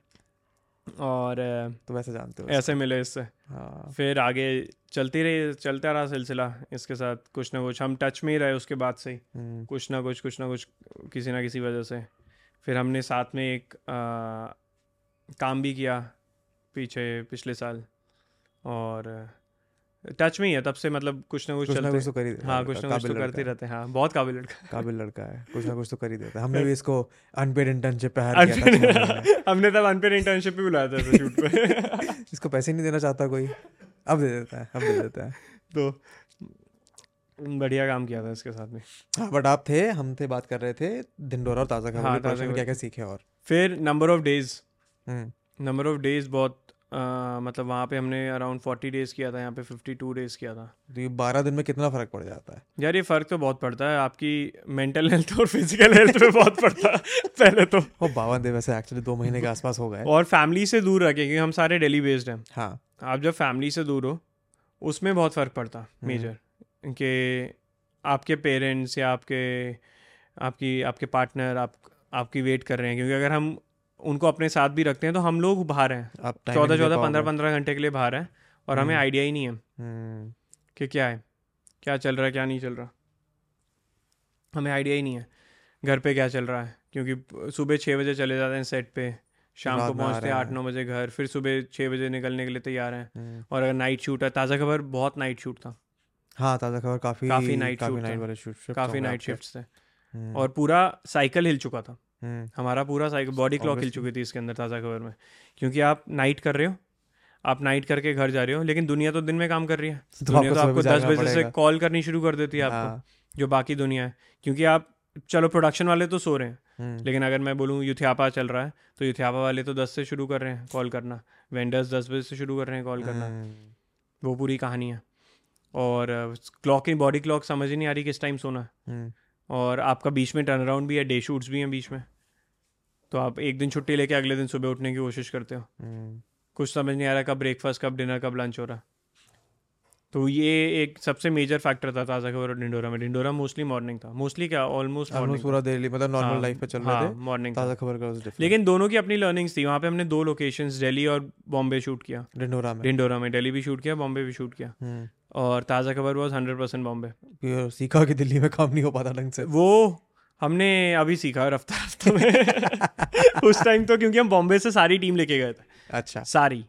और तो वैसे जानते हो ऐसे मिले इससे। हाँ। फिर आगे चलती रही चलता रहा सिलसिला इसके साथ। कुछ ना कुछ हम टच में ही रहे उसके बाद से ही। हम्म, कुछ ना कुछ कुछ ना कुछ किसी ना किसी वजह से। फिर हमने साथ में एक काम भी किया पीछे पिछले साल और टच में ही है तब से मतलब कुछ ना कुछ कुछ ना चलते कुछ तो कर ही हाँ कुछ ना कुछ तो करते रहते हैं हाँ बहुत काबिल लड़का काबिल लड़का है कुछ ना कुछ तो कर ही देता है। हमने भी इसको अनपेड इंटर्नशिप पे हायर किया था हमने तब अनपेड इंटर्नशिप पे बुलाया था शूट पे। इसको पैसे नहीं देना चाहता कोई। अब दे देता है अब दे देता है। तो बढ़िया काम किया था इसके साथ में। हाँ बट आप थे हम थे बात कर रहे थे धिंडोरा और ताज़ा खबर हाँ, ताज़ा। क्या क्या सीखे और? फिर number of days number of days बहुत अ, मतलब वहाँ पे हमने अराउंड फोर्टी डेज़ किया था यहाँ पे फिफ्टी टू डेज़ किया था। तो ये बारह दिन में कितना फ़र्क पड़ जाता है? यार ये फ़र्क तो बहुत पड़ता है आपकी मेंटल हेल्थ और फ़िज़िकल हेल्थ पे बहुत पड़ता है पहले तो। वो बावन दिन वैसे एक्चुअली दो महीने के आसपास हो गए। और फैमिली से दूर रखे क्योंकि हम सारे डेली बेस्ड हैं। हाँ। आप जब फैमिली से दूर हो उसमें बहुत फ़र्क पड़ता हम्म। मेजर कि आपके पेरेंट्स या आपके आपकी आपके पार्टनर आप आपकी वेट कर रहे हैं क्योंकि अगर हम उनको अपने साथ भी रखते हैं तो हम लोग बाहर हैं। चौदह चौदह पंद्रह पंद्रह घंटे के लिए बाहर हैं और हमें हम्म। आइडिया ही नहीं है हम्म, कि क्या है क्या चल रहा है क्या नहीं चल रहा। हमें आइडिया ही नहीं है घर पे क्या चल रहा है क्योंकि सुबह छः बजे चले जाते हैं सेट पे शाम को पहुँचते हैं आठ नौ बजे घर फिर सुबह छः बजे निकलने के लिए तैयार हैं। हम्म। और अगर नाइट शूट है ताज़ा खबर बहुत नाइट शूट था। हाँ ताज़ा खबर काफ़ी काफ़ी night काफ़ी नाइट वाले शूट काफ़ी नाइट शिफ्ट थे। और पूरा साइकिल हिल चुका था। हमारा पूरा साइकिल बॉडी क्लॉक हिल चुकी थी इसके अंदर ताज़ा खबर में। क्योंकि आप नाइट कर रहे हो आप नाइट करके घर जा रहे हो लेकिन दुनिया तो दिन में काम कर रही है। तो दुनिया तो आपको दस बजे से कॉल करनी शुरू कर देती है आपको हाँ, जो बाकी दुनिया है। क्योंकि आप चलो प्रोडक्शन वाले तो सो रहे हैं हम्म, लेकिन अगर मैं बोलूँ यूथियापा चल रहा है तो यूथियापा वाले तो दस से शुरू कर रहे हैं कॉल करना। वेंडर्स दस बजे से शुरू कर रहे हैं कॉल करना। हम्म, वो पूरी कहानी है। और क्लॉक की बॉडी क्लॉक समझ ही नहीं आ रही किस टाइम सोना। है हम्म, और आपका बीच में टर्न अराउंड भी है डे शूट्स भी हैं बीच में। तो आप एक दिन छुट्टी लेके अगले दिन सुबह उठने की कोशिश करते हो। हम्म, कुछ समझ नहीं आ रहा कब ब्रेकफास्ट कब डिनर कब लंच हो रहा। तो ये एक सबसे मेजर फैक्टर था ताज़ा खबर और डिंडोरा में। डिंडोरा मोस्टली मॉर्निंग था। मोस्टली क्या? ऑलमोस्ट मॉर्निंग पूरा दिल्ली मतलब नॉर्मल लाइफ पे चल रहे थे। मॉर्निंग ताज़ा खबर का हाँ, लेकिन दोनों की अपनी लर्निंग्स थी। वहाँ पे हमने दो लोकेशंस दिल्ली और बॉम्बे शूट किया। डिंडोरा में। डिंडोरा में। दिल्ली भी शूट किया बॉम्बे भी शूट किया। हम्म, और ताज़ा खबर वॉज़ हंड्रेड परसेंट बॉम्बे। सीखा कि दिल्ली में काम नहीं हो पाता ढंग से। वो हमने अभी सीखा रफ्ता रफ्ता में। उस टाइम तो क्योंकि हम बॉम्बे से सारी टीम लेके गए थे। अच्छा। सारी।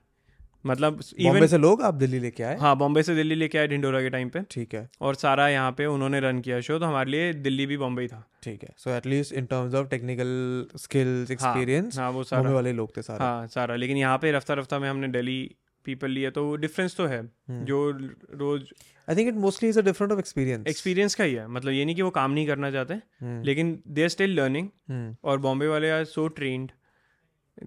मतलब बॉम्बे से लोग आप दिल्ली लेके आए? हाँ बॉम्बे से दिल्ली लेके आए ढिंडोरा के टाइम पे। ठीक है। और सारा यहाँ पे उन्होंने रन किया शो तो हमारे लिए दिल्ली भी बॉम्बे ही था। ठीक है। So at least in terms of technical skills experience हाँ वो सारा। वाले लोग थे सारे। हाँ सारा। लेकिन यहाँ पे रफ्ता रफ्ता में हमने दिल्ली पीपल लिए तो डिफरेंस तो है हम्म। जो रोज I think it mostly is a different of experience experience का ही है मतलब ये नहीं कि वो काम नहीं करना चाहते हम्म, लेकिन दे आर स्टिल लर्निंग और बॉम्बे वाले आर सो ट्रेंड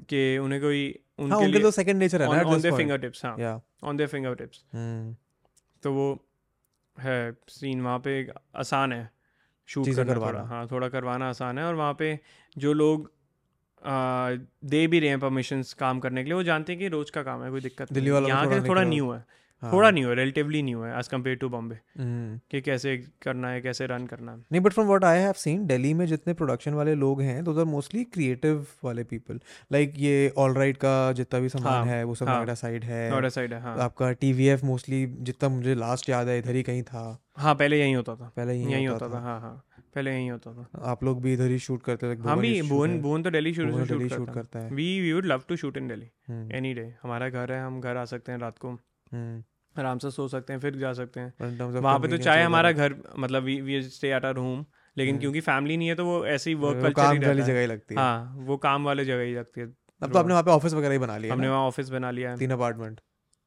कि उन्हें कोई हाँ उनके उनके तो सेकंड नेचर है ना ऑन देयर फिंगर टिप्स हाँ ऑन देयर फिंगर टिप्स तो वो है सीन वहाँ पे आसान है शूट करना थोड़ा। हाँ थोड़ा करवाना आसान है और वहाँ पे जो लोग दे भी रहे हैं परमिशन काम करने के लिए। वो जानते हैं कि रोज का काम है कोई दिक्कत दिल्ली नहीं वालों है। यहाँ के थोड़ा न्यू है। हाँ। थोड़ा न्यू है रिलेटिवली न्यू है एज कंपेयर टू बॉम्बे कि कैसे करना है कैसे रन करना है। नहीं but from what I have seen Delhi में जितने प्रोडक्शन वाले लोग हैं दो आर मोस्टली क्रिएटिव वाले पीपल लाइक ये ऑल राइट का जितना भी सामान हाँ, है वो सब हाँ। नोएडा साइड है। नोएडा साइड है हाँ। आपका टीवीएफ मोस्टली जितना मुझे लास्ट याद है इधर ही कहीं था। हाँ पहले यहीं होता था। पहले यही यहीं होता था हाँ हाँ। पहले यहीं होता था। आप लोग भी इधर ही शूट करते थे हम भी भुवन भुवन तो दिल्ली शुरू से शूट शूट करता है। है we we would love to shoot in Delhi any day हमारा घर है हम घर आ सकते हैं रात को। हम्म, आराम से सो सकते हैं फिर जा सकते हैं। वहाँ पे तो चाहे हमारा घर मतलब we we stay at our home लेकिन हम्म। क्योंकि फैमिली नहीं है तो वो ऐसे ही वर्क कल्चर ही वाली जगह ही लगती है। हाँ वो काम वाले जगह ही लगती है। अब तो आपने वहाँ पे ऑफ़िस वगैरह ही बना लिया हमने? वहाँ ऑफ़िस बना लिया। है तीन अपार्टमेंट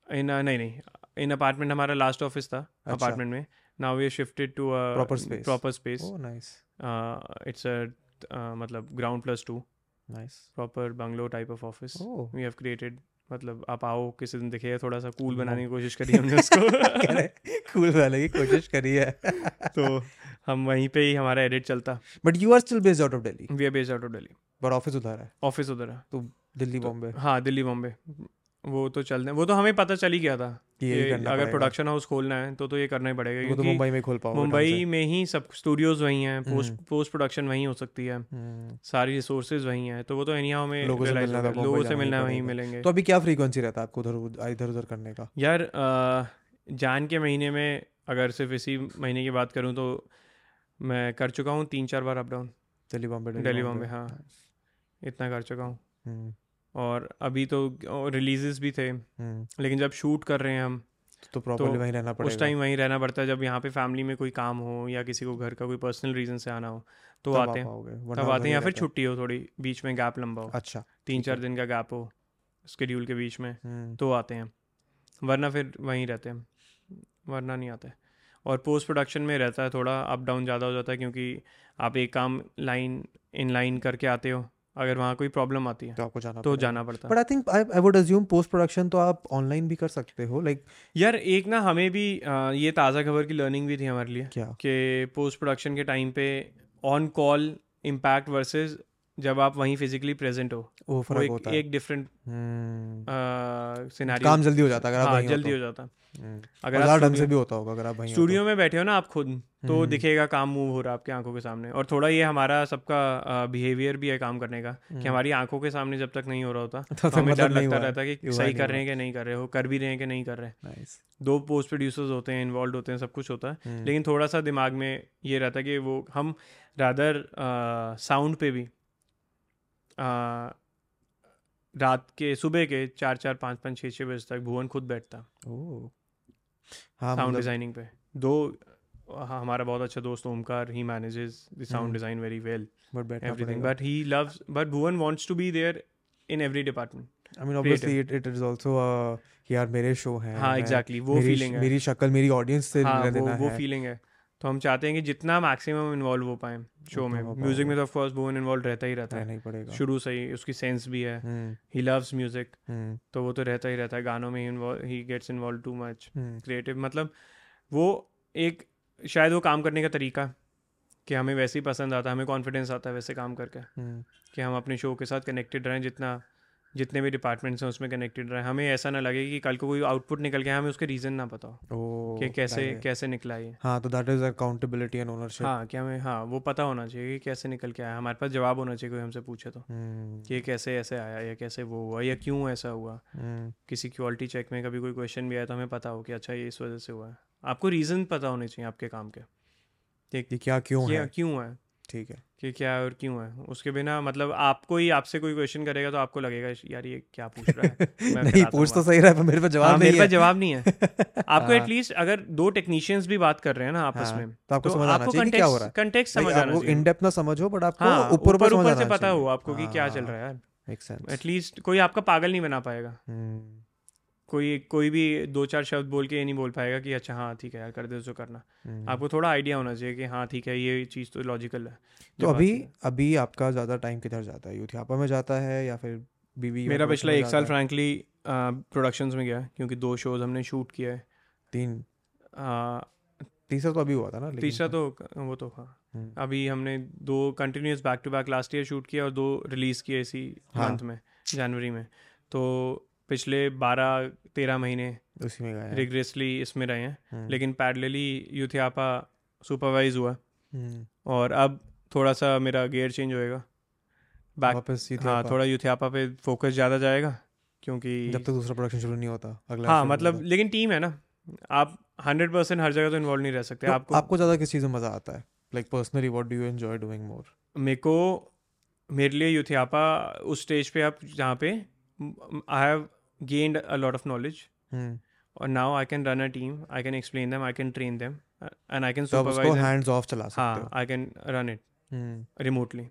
इन नहीं नहीं। इन अपार्टमेंट हमारा लास्ट ऑफ़िस था अच्छा। अपार्टमेंट में। Now we shifted to Proper space. Proper space oh nice it's a मतलब ground plus two nice proper bungalow type of office oh we have created मतलब आप आओ किसी दिन दिखे थोड़ा सा कूल हाँ। बनाने की कोशिश करी हमने उसको। कूल वाले की कोशिश करी है। तो हम वहीं पे ही हमारा एडिट चलता। But you are still based out of Delhi we are based out of Delhi but office उधर है? ऑफ़िस उधर है। तो दिल्ली बॉम्बे हाँ दिल्ली बॉम्बे वो तो चलते हैं। वो तो हमें पता चल ही गया था। कि करना अगर प्रोडक्शन हाउस खोलना है तो तो ये करना ही पड़ेगा वो तो मुंबई में ही खोल पाओगे मुंबई में ही सब स्टूडियोज वहीं हैं पोस्ट। पोस्ट प्रोडक्शन वहीं हो सकती है। हम्म। सारी रिसोर्सेज वहीं हैं तो वो तो एनी हमें लोगों से मिलना। तो लोगों से मिलना वहीं मिलेंगे। तो अभी क्या फ्रीक्वेंसी रहता है आपको उधर इधर उधर करने का? यार जान के महीने में अगर सिर्फ़ इसी महीने की बात करूँ तो मैं कर चुका हूँ तीन चार बार अप डाउन दिल्ली बॉम्बे दिल्ली बॉम्बे। हाँ। इतना कर चुका हूँ। हम्म, और अभी तो रिलीजेस भी थे। हम्म। लेकिन जब शूट कर रहे हैं हम तो प्रॉपर्ली वहीं रहना पड़ेगा। उस टाइम वहीं रहना पड़ता है। जब यहाँ पे फैमिली में कोई काम हो या किसी को घर का कोई पर्सनल रीजन से आना हो तो आते हैं। तब आते हैं या फिर छुट्टी हो थोड़ी बीच में गैप लंबा हो। अच्छा तीन चार दिन का गैप हो स्केड्यूल के बीच में हम्म, तो आते हैं। वरना फिर वहीं रहते हैं। वरना नहीं आते। और पोस्ट प्रोडक्शन में रहता है थोड़ा अप डाउन ज़्यादा हो जाता है क्योंकि आप एक काम लाइन इन लाइन करके आते हो अगर वहाँ कोई प्रॉब्लम आती है तो आपको जाना तो जाना पड़ता है। But I think I I would assume post production तो आप ऑनलाइन भी कर सकते हो लाइक यार एक ना हमें भी आ, ये ताज़ा खबर की लर्निंग भी थी हमारे लिए क्या? कि पोस्ट प्रोडक्शन के टाइम पे ऑन कॉल इम्पैक्ट वर्सेस जब आप वहीं फिजिकली प्रेजेंट हो वो फ़र्क एक होता एक डिफरेंट हम्म, सिनेरियो काम जल्दी हो जाता है अगर आप हाँ जल्दी हो हो जाता तो। हम्म, अगर और आप ढंग से भी होता होगा अगर आप वहीं तो। स्टूडियो में बैठे हो ना आप खुद तो हम्म, दिखेगा काम मूव हो रहा है आपकी आँखों के सामने। और थोड़ा ये हमारा सबका बिहेवियर भी है काम करने का हम्म। कि हमारी आँखों के सामने जब तक नहीं हो रहा होता तो हमें मतलब डर लगता रहता है कि सही कर रहे हैं कि नहीं कर रहे हो कर भी रहे हैं कि नहीं कर रहे. दो पोस्ट प्रोड्यूसर्स होते हैं इन्वॉल्व होते हैं सब कुछ होता है। हम्म, लेकिन थोड़ा सा दिमाग में ये रहता है कि वो हम रादर साउंड पे भी रात के सुबह के चार चार पाँच पाँच छः छः बजे तक भुवन खुद बैठता। हाँ साउंड मतलब डिज़ाइनिंग पे। दो हाँ, हमारा बहुत अच्छा दोस्त Omkar he manages the sound. Design very well but पड़ेगा। but he loves but bhuvan wants to be there in every department I mean obviously it it is also यार मेरे शो हैं हाँ एग्जैक्टली वो मेरी फीलिंग है। मेरी शक्ल मेरी ऑडियंस से हाँ वो देना वो है। फीलिंग है। तो हम चाहते हैं कि जितना मैक्सिमम इन्वॉल्व हो पाए शो में। म्यूज़िक में तो ऑफ़ कोर्स भुवन इन्वॉल्व रहता ही रहता है। पड़ेगा। शुरू से ही उसकी सेंस भी है। ही लव्स म्यूज़िक तो वो तो रहता ही रहता है। गानों में he gets involve too much creative मतलब वो एक शायद वो काम करने का तरीका कि हमें वैसे ही पसंद आता है हमें कॉन्फिडेंस आता है वैसे काम करके हम्म, कि हम अपने शो के साथ कनेक्टेड रहें जितना जितने भी डिपार्टमेंट्स हैं उसमें कनेक्टेड रहे। हमें ऐसा ना लगे कि कल को कोई आउटपुट निकल गया हमें उसके रीज़न ना पता हो कि कैसे कैसे निकला ये। हाँ तो that is accountability and ownership हाँ कि हमें हाँ वो पता होना चाहिए कि कैसे निकल के आया। हमारे पास जवाब होना चाहिए कोई हमसे पूछे तो। हम्म, कि ये कैसे ऐसे आया या कैसे वो हुआ या क्यों ऐसा हुआ। हम्म, किसी क्वालिटी चेक में कभी कोई क्वेश्चन भी आया तो हमें पता हो कि अच्छा ये इस वजह से हुआ है। आपको रीज़न पता होने चाहिए आपके काम के। क्या क्यों है? क्यों है? ठीक है। कि क्या है और क्यों है? उसके बिना मतलब आपको ही आपसे कोई क्वेश्चन करेगा तो आपको लगेगा यार ये क्या पूछ रहा है? मैं नहीं पूछ तो सही रहा है मेरे पास हाँ जवाब मेरे नहीं पास है जवाब नहीं है। आपको हाँ। एटलीस्ट अगर दो टेक्नीशियंस भी बात कर रहे हैं ना आपस हाँ, में तो आपको तो समझ आना चाहिए क्या हो रहा है। समझ आना चाहिए। इन डेप्थ ना समझो बट आपको हाँ ऊपर ऊपर से पता हो आपको कि क्या चल हाँ, रहा है यार एटलीस्ट कोई आपका पागल नहीं बना पाएगा। हम्म, कोई कोई भी दो चार शब्द बोल के ये नहीं बोल पाएगा कि अच्छा हाँ ठीक है यार कर दे जो करना। हम्म। आपको थोड़ा आइडिया होना चाहिए कि हाँ ठीक है ये चीज़ तो लॉजिकल है। तो अभी अभी आपका ज़्यादा टाइम किधर जाता है? यूथियापा में जाता है या फिर बीवी मेरा पिछला एक साल फ्रैंकली प्रोडक्शंस में गया क्योंकि दो शोज़ हमने शूट किया है। तीन। तीसरा तो अभी हुआ था ना तीसरा तो वो तो हाँ अभी हमने दो continuous back to back last year shoot किया और दो रिलीज़ किए इसी हाँ। मंथ में जनवरी में। तो पिछले बारह तेरह महीने उसी में गए रिग्रेसली इसमें रहे हैं। हम्म, लेकिन पैरेलली यूथियापा सुपरवाइज हुआ। हम्म, और अब थोड़ा सा मेरा गियर चेंज होएगा। बैक वापस हाँ थोड़ा यूथियापा पे फोकस ज़्यादा जाएगा क्योंकि जब तक दूसरा प्रोडक्शन शुरू नहीं होता अगला हाँ मतलब लेकिन टीम है ना। आप हंड्रेड परसेंट हर जगह तो इन्वॉल्व नहीं रह सकते। तो आपको आपको ज़्यादा किस चीज़ में मज़ा आता है? Like personally what do you enjoy doing more मेरे को मेरे लिए यूथियापा उस स्टेज पे आप जहाँ पे I have gained a lot of knowledge और now I can run a team I can explain them I can train them and I can supervise hands off चला सकते हाँ I can run it remotely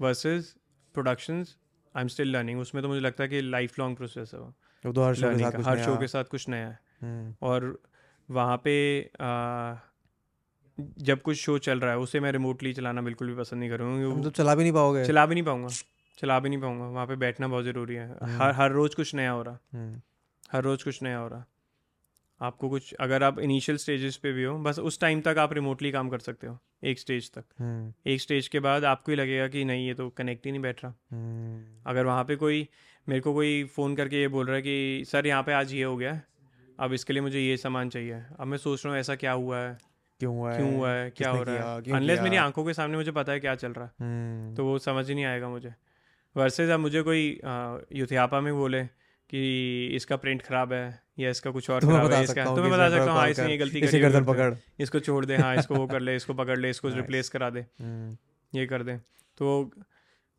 versus productions I am still learning उसमें तो मुझे लगता है कि life long process है वो। तो हर शो के साथ कुछ हर शो के साथ कुछ नया है। हम्म, और वहाँ पे आ, जब कुछ शो चल रहा है उसे मैं रिमोटली चलाना बिल्कुल भी पसंद नहीं करूँगा तो चला भी नहीं पाओगे। चला भी नहीं पाऊँगा। चला भी नहीं पाऊँगा वहाँ पे बैठना बहुत ज़रूरी है। हर हर रोज़ कुछ नया हो रहा। हम्म, हर रोज़ कुछ नया हो रहा। आपको कुछ अगर आप इनिशियल स्टेजेस पे भी हो बस उस टाइम तक आप रिमोटली काम कर सकते हो एक स्टेज तक। हम्म, एक स्टेज के बाद आपको ही लगेगा कि नहीं ये तो कनेक्ट ही नहीं बैठ रहा। हम्म, अगर वहाँ पे कोई मेरे को कोई फ़ोन करके ये बोल रहा है कि सर यहाँ पे आज ये हो गया है अब इसके लिए मुझे ये सामान चाहिए। अब मैं सोच रहा हूँ ऐसा क्या हुआ है क्यों हुआ है? क्यों हुआ है क्या हो रहा है? अनलेस मेरी आँखों के सामने मुझे पता है क्या चल रहा है। हम्म, तो वो समझ ही नहीं आएगा मुझे। वर्सेज अब मुझे कोई यूथियापा में बोले कि इसका प्रिंट खराब है या इसका कुछ और तो खराब है इसका तो मैं बता सकता हूँ हाँ इसने ये गलती करी गर्दन पकड़। इसको छोड़ दे हाँ इसको वो कर ले इसको पकड़ ले इसको रिप्लेस करा दे हम्म, ये कर दे। तो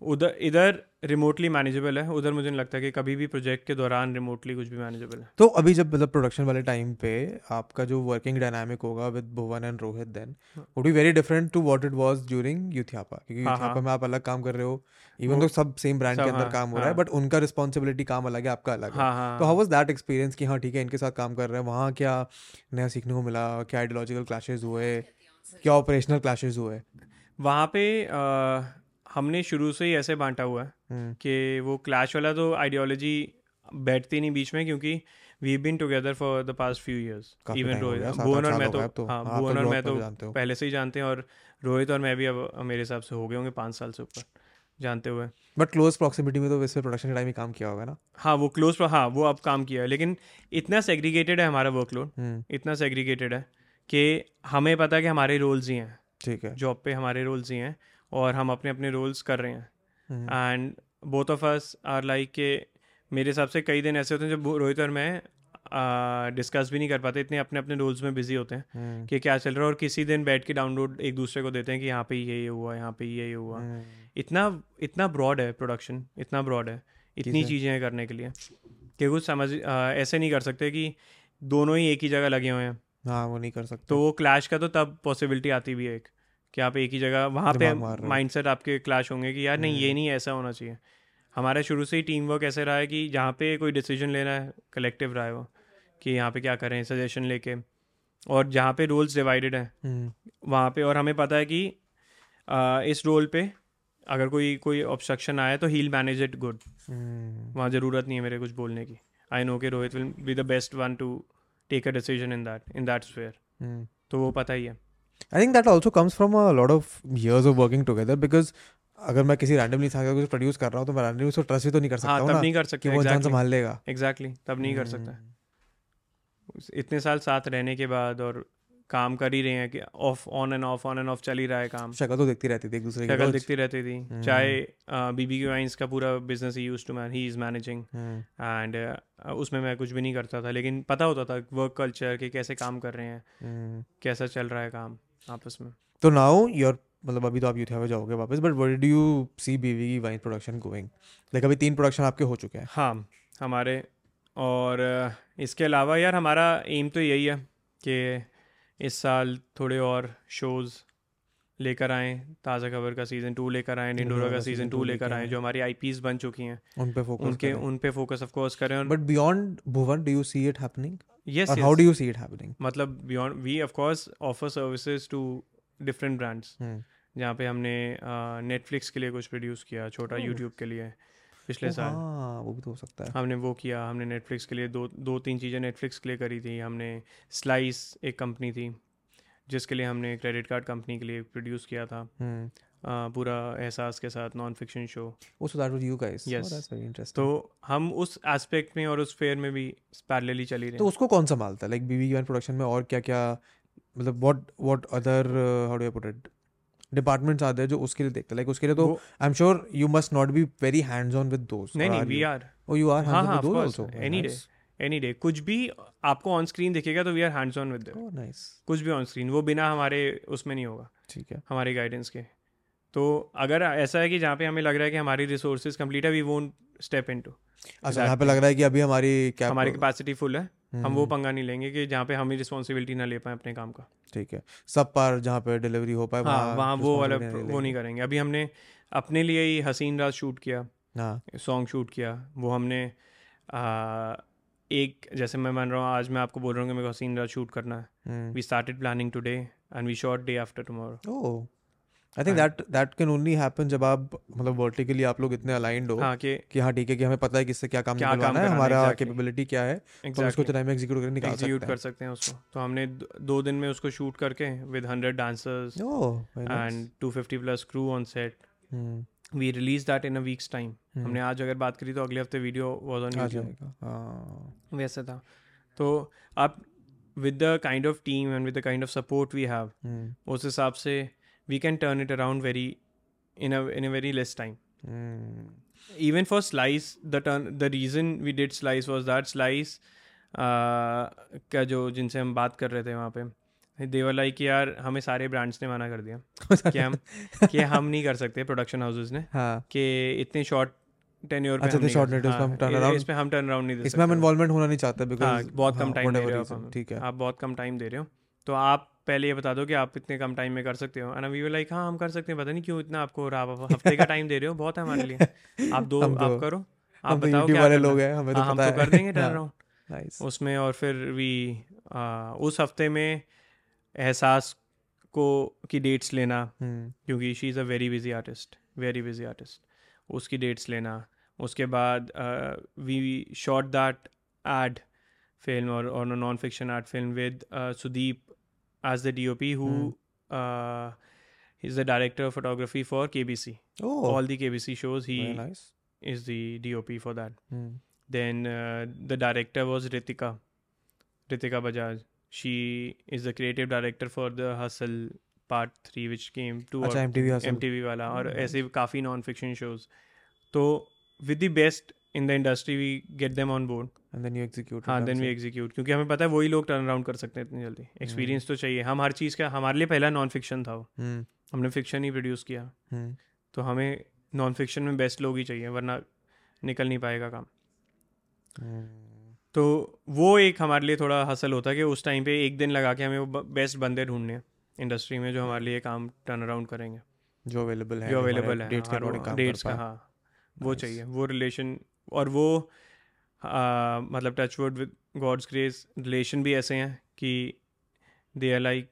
उधर इधर रिमोटली मैनेजेबल है। उधर मुझे नहीं लगता कि कभी भी प्रोजेक्ट के दौरान रिमोटली कुछ भी मैनेजेबल है। तो अभी जब मतलब प्रोडक्शन वाले टाइम पे आपका जो वर्किंग डायनामिक होगा with Bhuvan and Rohit then would be very different to what it was during Youthiapa क्योंकि हाँ, यूथियापा हाँ। में आप अलग काम कर रहे हो इवन तो सब सेम ब्रांड के अंदर हाँ, काम हो रहा है हाँ। बट उनका रिस्पॉन्सिबिलिटी काम अलग है आपका अलग है। हाँ हाँ। तो हाउ वाज दैट एक्सपीरियंस कि हाँ ठीक है इनके साथ काम कर रहे हैं वहाँ क्या नया सीखने को मिला क्या आइडियोलॉजिकल क्लैशेस हुए क्या ऑपरेशनल क्लैशेस हुए? वहाँ पे हमने शुरू से ही ऐसे बांटा हुआ है हम्म, कि वो क्लैश वाला तो आइडियोलॉजी बैठती नहीं बीच में क्योंकि we been together for the past few years even Rohit Bhuvan और मैं तो तो। हाँ भुवन तो और मैं तो पहले से ही जानते हैं और रोहित और मैं भी अब मेरे हिसाब से हो गए होंगे पाँच साल से ऊपर जानते हुए। बट क्लोज प्रॉक्सिमिटी में तो वैसे प्रोडक्शन के टाइम ही काम किया होगा ना? हाँ वो क्लोज हाँ वो अब काम किया है लेकिन इतना सेग्रीगेटेड है हमारा वर्कलोड हम्म, इतना सेग्रीगेटेड है कि हमें पता है कि हमारे रोल्स ही हैं। ठीक है। जॉब पे हमारे रोल्स ही हैं। और हम अपने अपने रोल्स कर रहे हैं। And both of us are like के मेरे हिसाब से कई दिन ऐसे होते हैं जब रोहित और मैं डिस्कस भी नहीं कर पाते इतने अपने अपने रोल्स में बिज़ी होते हैं हम्म, कि क्या चल रहा है और किसी दिन बैठ के डाउनलोड एक दूसरे को देते हैं कि यहाँ पे ये ये हुआ यहाँ पे ये ये हुआ। हम्म, इतना इतना ब्रॉड है प्रोडक्शन इतना ब्रॉड है इतनी चीज़ें। चीज़ें हैं करने के लिए। कि कुछ समझ आ, ऐसे नहीं कर सकते कि दोनों ही एक ही जगह लगे हुए हैं। हाँ वो नहीं कर सकते। तो वो क्लैश का तो तब पॉसिबिलिटी आती भी है एक। कि आप एक ही जगह वहाँ पे माइंडसेट आपके क्लैश होंगे कि यार नहीं ये नहीं ऐसा होना चाहिए। हमारा शुरू से ही टीम वर्क ऐसे रहा है कि जहाँ पे कोई डिसीज़न लेना है कलेक्टिव रहा है वो कि यहाँ पे क्या करें सजेशन लेके। और जहाँ पे रोल्स डिवाइडेड हैं हम्म, वहाँ पे और हमें पता है कि आ, इस रोल पे अगर कोई कोई ऑब्स्ट्रक्शन आया तो हील मैनेज इट गुड हम्म, वहाँ ज़रूरत नहीं है मेरे कुछ बोलने की। आई नो के Rohit will be the best one to take a decision in that in that हम्म। तो वो पता ही है। I think that also comes from a lot of years of working together because अगर मैं किसी रैंडमली का कुछ प्रोड्यूस कर रहा हूँ तो मैं रैंडमली उसको ट्रस्ट भी तो नहीं कर सकता हाँ तब ना नहीं कर सकते वो एग्जैक्टली संभाल लेगा। एग्जैक्टली तब नहीं कर सकता। हम्म, इतने साल साथ रहने के बाद और काम कर ही रहे हैं कि off on and off on and off चल ही रहा है काम। शक्ल तो दिखती रहती थी एक दूसरे की शक्ल। दिखती रहती थी। हम्म। चाहे बीबी की वाइंस का पूरा business he used to man he is managing and उसमें मैं कुछ भी नहीं करता था लेकिन पता होता था वर्क कल्चर के कैसे काम कर रहे हैं। हम्म। कैसा चल रहा है काम। आपस में। तो नाउ योर मतलब अभी तो आप यूथ जाओगे वापस but what do you see BB की वाइन प्रोडक्शन गोइंग लाइक अभी तीन प्रोडक्शन आपके हो चुके हैं। हाँ हमारे। और इसके अलावा यार हमारा एम तो यही है कि इस साल थोड़े और शोज़ लेकर आएँ ताज़ा खबर का सीज़न टू लेकर आएँ डिंडोरा का सीज़न टू लेकर आएँ जो हमारी आईपीज बन चुकी हैं। उन पे फोकस उनके उन पे फोकस ऑफ़ कोर्स करें but beyond Bhuvan do you see it happening yes how do you see it happening मतलब beyond we of course offer services to different brands जहाँ पे हमने नेटफ्लिक्स के लिए कुछ प्रोड्यूस किया छोटा Oh. यूट्यूब के लिए पिछले साल। हाँ वो भी तो हो सकता है। हमने वो किया हमने नेटफ्लिक्स के लिए दो दो तीन चीज़ें नेटफ्लिक्स के लिए करी थी। हमने स्लाइस एक कंपनी थी। जिसके लिए हमने क्रेडिट कार्ड कंपनी के लिए प्रोड्यूस किया था। हम्म। पूरा एहसास के साथ non fiction show that's very interesting. तो हम उस एस्पेक्ट में और उस फेयर में भी पैरेलली चली रहे तो उसको कौन संभालता है? लाइक बीबी वन प्रोडक्शन में और क्या क्या मतलब what what other how do I put it departments आते हैं जो उसके लिए देखते हैं। लाइक उसके लिए तो I am sure you must not be very hands on with those नहीं नहीं we are oh you are हाँ हैंड्स हाँ on with also any day any day कुछ भी आपको ऑन स्क्रीन दिखेगा तो we are hands on with nice कुछ भी ऑन स्क्रीन वो बिना हमारे उसमें नहीं होगा. ठीक है. हमारे गाइडेंस के. तो अगर ऐसा है कि जहाँ पे हमें लग रहा है कि हमारी रिसोर्सेज कंप्लीट है we won't step in to अच्छा यहाँ पे लग रहा है कि अभी हमारी क्या हमारी कैपेसिटी फुल है हम वो हम्म, पंगा नहीं लेंगे कि जहाँ पे हम ही रिस्पॉन्सिबिलिटी ना ले पाए अपने काम का. ठीक है. सब पार जहाँ पे डिलीवरी हो पाए हाँ वहाँ वो वाला वो नहीं करेंगे. अभी हमने अपने लिए ही हसीन रात शूट किया. हाँ. सॉन्ग शूट किया. वो हमने एक जैसे मैं मान रहा हूँ आज मैं आपको बोल रहा हूँ कि मेरे को रात शूट करना है। We started planning today and we shot day after tomorrow oh I think that that can only happen जब आप मतलब वर्टिकली आप लोग इतने अलाइंड हो हाँ कि कि हाँ ठीक है कि हमें पता है किससे क्या काम क्या निकलवाना है कराना है, हमारा exactly. कैपेबिलिटी क्या है तो उसको एग्जैक्टली टाइम में एग्जीक्यूट करके निकाल एग्जीक्यूट सकते कर सकते हैं उसको। तो हमने दो दिन में उसको शूट करके with hundred dancers. And two fifty plus crew on set we release that in a week's time हमने आज अगर बात करी तो अगले हफ़्ते वीडियो वाज ऑन यूट्यूब हाँ। वैसे था। तो आप with the kind of team and with the kind of support we have उस हिसाब से we can turn it around very in a in a very less time even for slice the turn the reason we did slice was that slice uh, का जो जिनसे हम बात कर रहे थे वहाँ पे दे वर लाइक कि यार हमें सारे ब्रांड्स ने मना कर दिया कि हम कि हम नहीं कर सकते प्रोडक्शन हाउसेस ने हाँ। कि इतने शॉर्ट टेन्योर अच्छा, पे हम हाँ, इस पे हम टर्न अराउंड नहीं दे इसमें हम इन्वॉल्वमेंट होना नहीं चाहते हाँ बिकॉज़ बहुत कम टाइम दे रहे हो ठीक है। आप बहुत कम टाइम दे रहे हो। तो आप पहले ये बता दो कि आप इतने कम टाइम में कर सकते हो। एंड वी वर लाइक हाँ हम कर सकते हैं। पता नहीं क्यों इतना आपको हफ़्ते का टाइम दे रहे हो। बहुत है हमारे लिए। आप दो आप करो। आप तो बताओ क्या वाले लोग हैं। हमें हाँ, तो पता तो है। कर देंगे टर्न हाँ, अराउंड नाइस उसमें और फिर वी उस हफ़्ते में एहसास को की डेट्स लेना हम्म। क्योंकि she is a very busy artist very busy artist उसकी डेट्स लेना उसके बाद we shot that ad film और और non fiction art film with Sudeep as the D O P who is the director of photography for K B C all the K B C shows he is the D O P for that hmm. The director was Ritika Ritika ritika ritika bajaj. She is the creative director for the hustle part 3 which came to अच्छा MTV Hustle. MTV वाला और ऐसे काफ़ी non fiction shows तो with the best in the industry we get them on board and then you execute हाँ then we execute क्योंकि हमें पता है वही लोग टर्न अराउंड कर सकते हैं इतनी जल्दी. एक्सपीरियंस तो चाहिए. हम हर चीज़ का हमारे लिए पहला नॉन फिक्शन था वो. हम्म हमने फिक्शन ही प्रोड्यूस किया. हम्म तो हमें नॉन फिक्शन में बेस्ट लोग ही चाहिए वरना निकल नहीं पाएगा काम. हम्म तो वो एक हमारे लिए थोड़ा हसल होता है कि उस टाइम पे एक दिन लगा के हमें वो बेस्ट बंदे ढूँढने हैं इंडस्ट्री में जो हमारे लिए काम टर्न अराउंड करेंगे। जो अवेलेबल है जो अवेलेबल है डेट्स का डेट्स का हाँ वो चाहिए वो रिलेशन और वो आ, मतलब touch wood with God's grace relation भी ऐसे हैं कि दे आर लाइक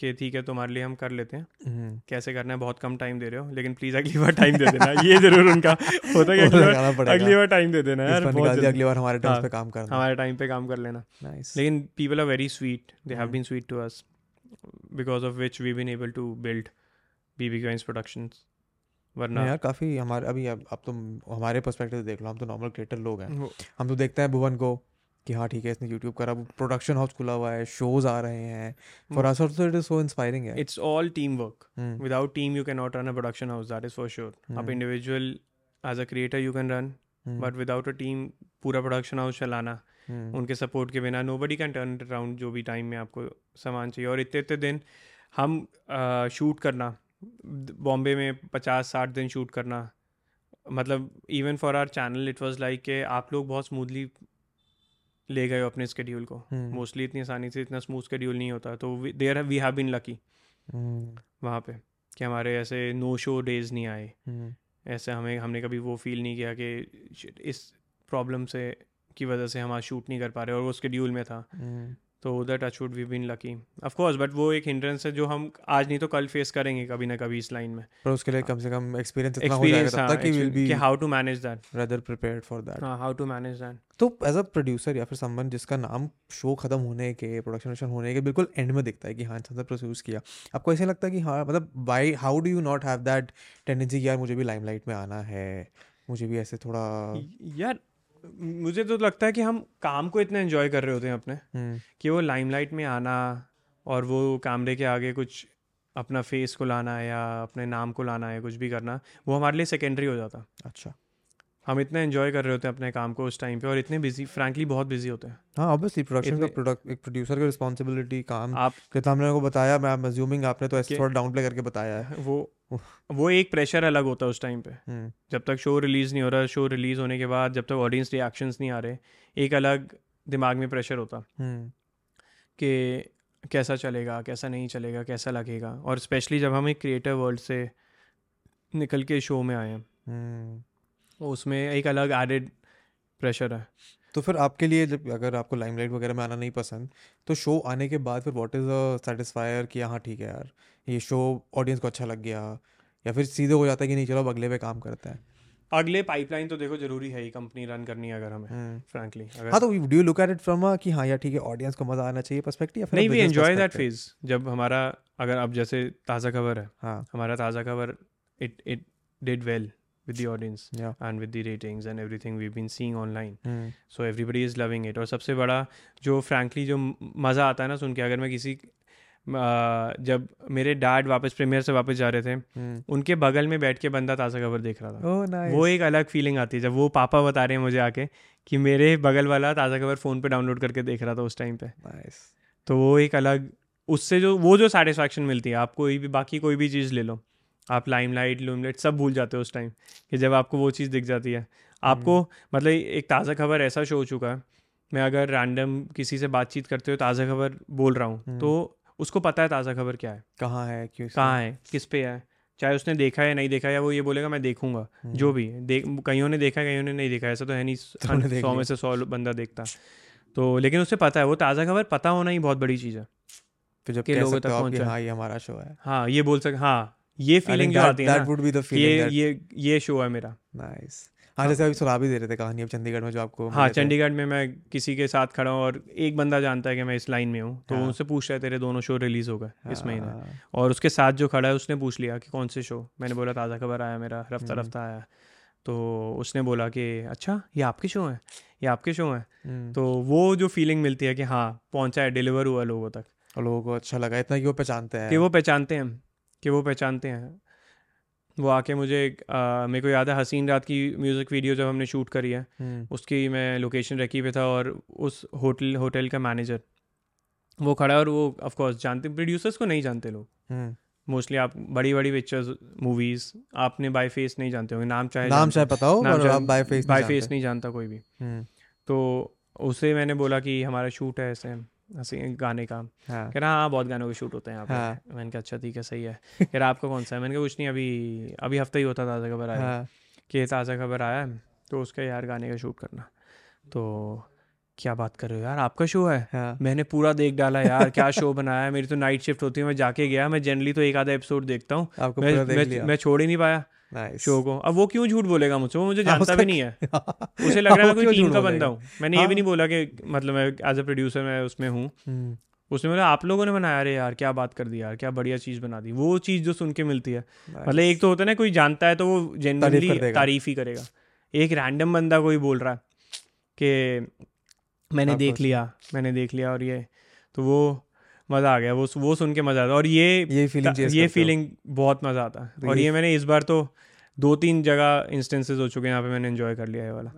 कि ठीक है तुम्हारे लिए हम कर लेते हैं। हम्म। कैसे करना है बहुत कम टाइम दे रहे हो लेकिन प्लीज़ अगली बार टाइम दे देना। ये ज़रूर उनका होता है अगली बार अगली बार टाइम दे देना यार बहुत जल्दी। अगली बार हमारे टर्म्स हाँ, पे काम करना। हमारे टाइम पे काम कर लेना। नाइस लेकिन are very sweet they have Mm. been sweet to us because of which we've been able to build bb coins productions वरना यार काफ़ी हमारे अभी अब अब तुम हमारे पर्सपेक्टिव देख लो हम तो नॉर्मल क्रिएटर लोग हैं। हम तो देखते हैं भुवन को कि हाँ ठीक है इसने यूट्यूब करा प्रोडक्शन हाउस खुला हुआ है शोज़ आ रहे हैं। For us also it is so inspiring है। It's all teamwork. Hmm, without team you cannot run a production house that is for sure. अब Hmm. individual as a creator you can run hmm, but without a team पूरा production house चलाना हम्म, उनके support के बिना nobody turn it around जो भी time में आपको सामान चाहिए। और इतने इतने दिन हम शूट करना बॉम्बे में पचास साठ दिन शूट करना मतलब even for our channel it was like के आप लोग बहुत स्मूथली ले गए हो अपने स्केड्यूल को। हम्म, मोस्टली इतनी आसानी से इतना स्मूथ स्केड्यूल नहीं होता तो there we have been lucky हम्म, वहाँ पे कि हमारे ऐसे नो शो डेज़ नहीं आए। हम्म, ऐसे हमें हमने कभी वो फील नहीं किया कि इस प्रॉब्लम से की वजह से हम आज शूट नहीं कर पा रहे और वो स्केड्यूल में था। हम्म, तो उधर touch wood we been lucky. Of course but वो एक हिंड्रेंस है जो हम आज नहीं तो कल फेस करेंगे कभी ना कभी इस लाइन में। पर उसके लिए कम से कम एक्सपीरियंस इतना हो जाएगा तब तक कि विल बी कि how to manage that rather prepared for that हाँ हाउ टू मैनेज दैट तो एज अ प्रोड्यूसर या फिर समवन जिसका नाम शो खत्म होने के प्रोडक्शन होने के बिल्कुल एंड में दिखता है कि हाँ इंसान प्रोड्यूस किया। आपको ऐसे लगता है कि हाँ मतलब by how do you not have that tendency यार मुझे भी लाइमलाइट में आना है मुझे भी ऐसे थोड़ा यार मुझे तो लगता है कि हम काम को इतना एंजॉय कर रहे होते हैं अपने हम्म, कि वो लाइमलाइट में आना और वो कैमरे के आगे कुछ अपना फेस को लाना है या अपने नाम को लाना है कुछ भी करना वो हमारे लिए सेकेंडरी हो जाता। अच्छा। हम इतना एंजॉय कर रहे होते हैं अपने काम को उस टाइम पे और इतने बिज़ी फ्रैंकली बहुत बिज़ी होते हैं। हाँ ऑब्वियसली प्रोडक्शन का प्रोडक्ट एक प्रोड्यूसर की रिस्पॉन्सिबिलिटी काम आप जितना हमने को बताया मैं अज्यूमिंग आपने तो ऐसे थोड़ा डाउन प्ले करके बताया है। वो वो एक प्रेशर अलग होता है उस टाइम पे। हम्म, जब तक शो रिलीज़ नहीं हो रहा शो रिलीज़ होने के बाद जब तक ऑडियंस रिएक्शंस नहीं आ रहे एक अलग दिमाग में प्रेशर होता। हम्म, कि कैसा चलेगा कैसा नहीं चलेगा कैसा लगेगा। और स्पेशली जब हम एक क्रिएटर वर्ल्ड से निकल के शो में आए हैं। हम्म। उसमें एक अलग एडेड प्रेशर है। तो फिर आपके लिए जब अगर आपको लाइमलाइट वगैरह में आना नहीं पसंद तो शो आने के बाद फिर व्हाट इज़ अ सेटिस्फायर कि हाँ ठीक है यार। ये शो ऑडियंस को अच्छा लग गया या फिर सीधे हो जाता है कि नहीं चलो अब अगले पे काम करते हैं। अगले पाइपलाइन तो देखो ज़रूरी है ही कंपनी रन करनी है अगर हमें हम्म। फ्रैंकली अगर हाँ तो do you look at it from कि हाँ यार ठीक है ऑडियंस को मज़ा आना चाहिए पर्सपेक्टिव नहीं वी एंजॉय दैट फ़ेज़ जब हमारा अगर अब जैसे ताज़ा खबर है हाँ। हमारा ताज़ा खबर it it did well with the audience Yeah. and with the ratings and everything we've been seeing online. Hmm, so everybody is loving it और सबसे बड़ा जो frankly जो मज़ा आता है ना सुन के अगर मैं किसी जब मेरे डैड वापस प्रीमियर से वापस जा रहे थे हम्म। उनके बगल में बैठ के बंदा ताज़ा खबर देख रहा था ओह नाइस वो एक अलग फीलिंग आती है जब वो पापा बता रहे हैं मुझे आके कि मेरे बगल वाला ताज़ा खबर फ़ोन पे डाउनलोड करके देख रहा था उस टाइम पे तो वो एक अलग उससे जो वो जो सेटिस्फैक्शन मिलती है आप कोई भी बाकी कोई भी चीज़ ले लो आप लाइम लाइट लूमलाइट सब भूल जाते हो उस टाइम कि जब आपको वो चीज़ दिख जाती है आपको हम्म। मतलब एक ताज़ा खबर ऐसा शो हो चुका है मैं अगर रैंडम किसी से बातचीत करते हो ताज़ा खबर बोल रहा हूँ हम्म। तो उसको पता है ताज़ा खबर क्या है। कहाँ है क्यों कहाँ है किस पे है चाहे उसने देखा है नहीं देखा है या वो ये बोलेगा मैं देखूँगा। हम्म। जो भी। देख कईयों ने देखा है कईयों ने नहीं देखा ऐसा तो है नहीं सौ में से सौ बंदा देखता। तो लेकिन उसे पता है वो ताज़ा खबर पता होना ही बहुत बड़ी चीज़ है। फिर जब लोगों तक पहुँचा। हाँ ये हमारा शो है। हाँ ये बोल सक हाँ ये फीलिंग जो आती है ये ये ये शो है मेरा। नाइस हाँ जैसे अभी सुना भी दे रहे थे कहानी अब चंडीगढ़ में जो आपको हाँ चंडीगढ़ में मैं किसी के साथ खड़ा हूँ और एक बंदा जानता है कि मैं इस लाइन में हूँ तो हाँ। उनसे पूछ रहा है तेरे दोनों शो रिलीज़ हो गए इस महीने। हाँ, और उसके साथ जो खड़ा है उसने पूछ लिया कि कौन से शो? मैंने बोला ताज़ा खबर आया मेरा रफ्ता हम्म। रफ्ता आया। तो उसने बोला कि अच्छा ये आपके शो हैं? ये आपके शो हैं? हम्म, तो वो जो फीलिंग मिलती है कि हाँ पहुँचा है डिलीवर हुआ लोगों तक। और लोगों को अच्छा लगा इतना कि वो पहचानते हैं। कि वो पहचानते हैं कि वो पहचानते हैं। वो आके मुझे आ, मेरे को याद है हसीन रात की म्यूज़िक वीडियो जब हमने शूट करी है हम्म, उसकी मैं लोकेशन रखी पे था और उस होटल होटल का मैनेजर वो खड़ा है और वो ऑफ़ कोर्स जानते प्रोड्यूसर्स को नहीं जानते लोग। हम्म, मोस्टली आप बड़ी बड़ी पिक्चर्स मूवीज़ आपने बाय फेस नहीं जानते होंगे नाम चाहे नाम चाहे पता हो पर आप बाय फेस बाय फेस नहीं जानता कोई भी। हम्म, तो उसे मैंने बोला कि हमारा शूट है ऐसे। ऐसे गाने का। हाँ। कह रहा हाँ बहुत गानों के शूट होते हैं यहाँ पे। हाँ। मैंने कहा अच्छा ठीक है सही है। कह रहा आपका कौन सा है? मैंने कहा कुछ नहीं अभी अभी हफ़्ता ही होता ताज़ा खबर आया। हाँ। कि ताज़ा खबर आया तो उसका यार गाने का शूट करना। तो क्या बात कर रहे हो यार? आपका शो है? हाँ। मैंने पूरा देख डाला यार क्या शो बनाया है? मेरी तो नाइट शिफ्ट होती है मैं जाके गया मैं जनरली तो एक आधा एपिसोड देखता हूँ। मैं मैं, मैं छोड़ ही नहीं पाया। नाइस शो को। अब वो क्यों झूठ बोलेगा मुझसे? वो मुझे हाँ, जानता भी नहीं है। उसे लग रहा है मैं कोई टीम का बंदा हूँ। मैंने ये भी हाँ। नहीं बोला कि मतलब मैं एज अ प्रोड्यूसर मैं उसमें हूँ। हम्म, उसने बोला आप लोगों ने बनाया? अरे यार क्या बात कर दी यार क्या बढ़िया चीज़ बना दी। वो चीज़ जो सुन के मिलती है। मतलब एक तो होता है ना कोई जानता है तो वो जेनरली तारीफ़ ही करेगा। एक रैंडम बंदा कोई बोल रहा है कि मैंने देख लिया मैंने देख लिया और ये। तो वो मज़ा आ गया वो वो सुन के मज़ा आता और ये ये फीलिंग ये फीलिंग बहुत मज़ा आता है। और ये- मैंने इस बार तो दो तीन जगह इंस्टेंसेस हो चुके हैं यहाँ पे मैंने एंजॉय कर लिया है वाला।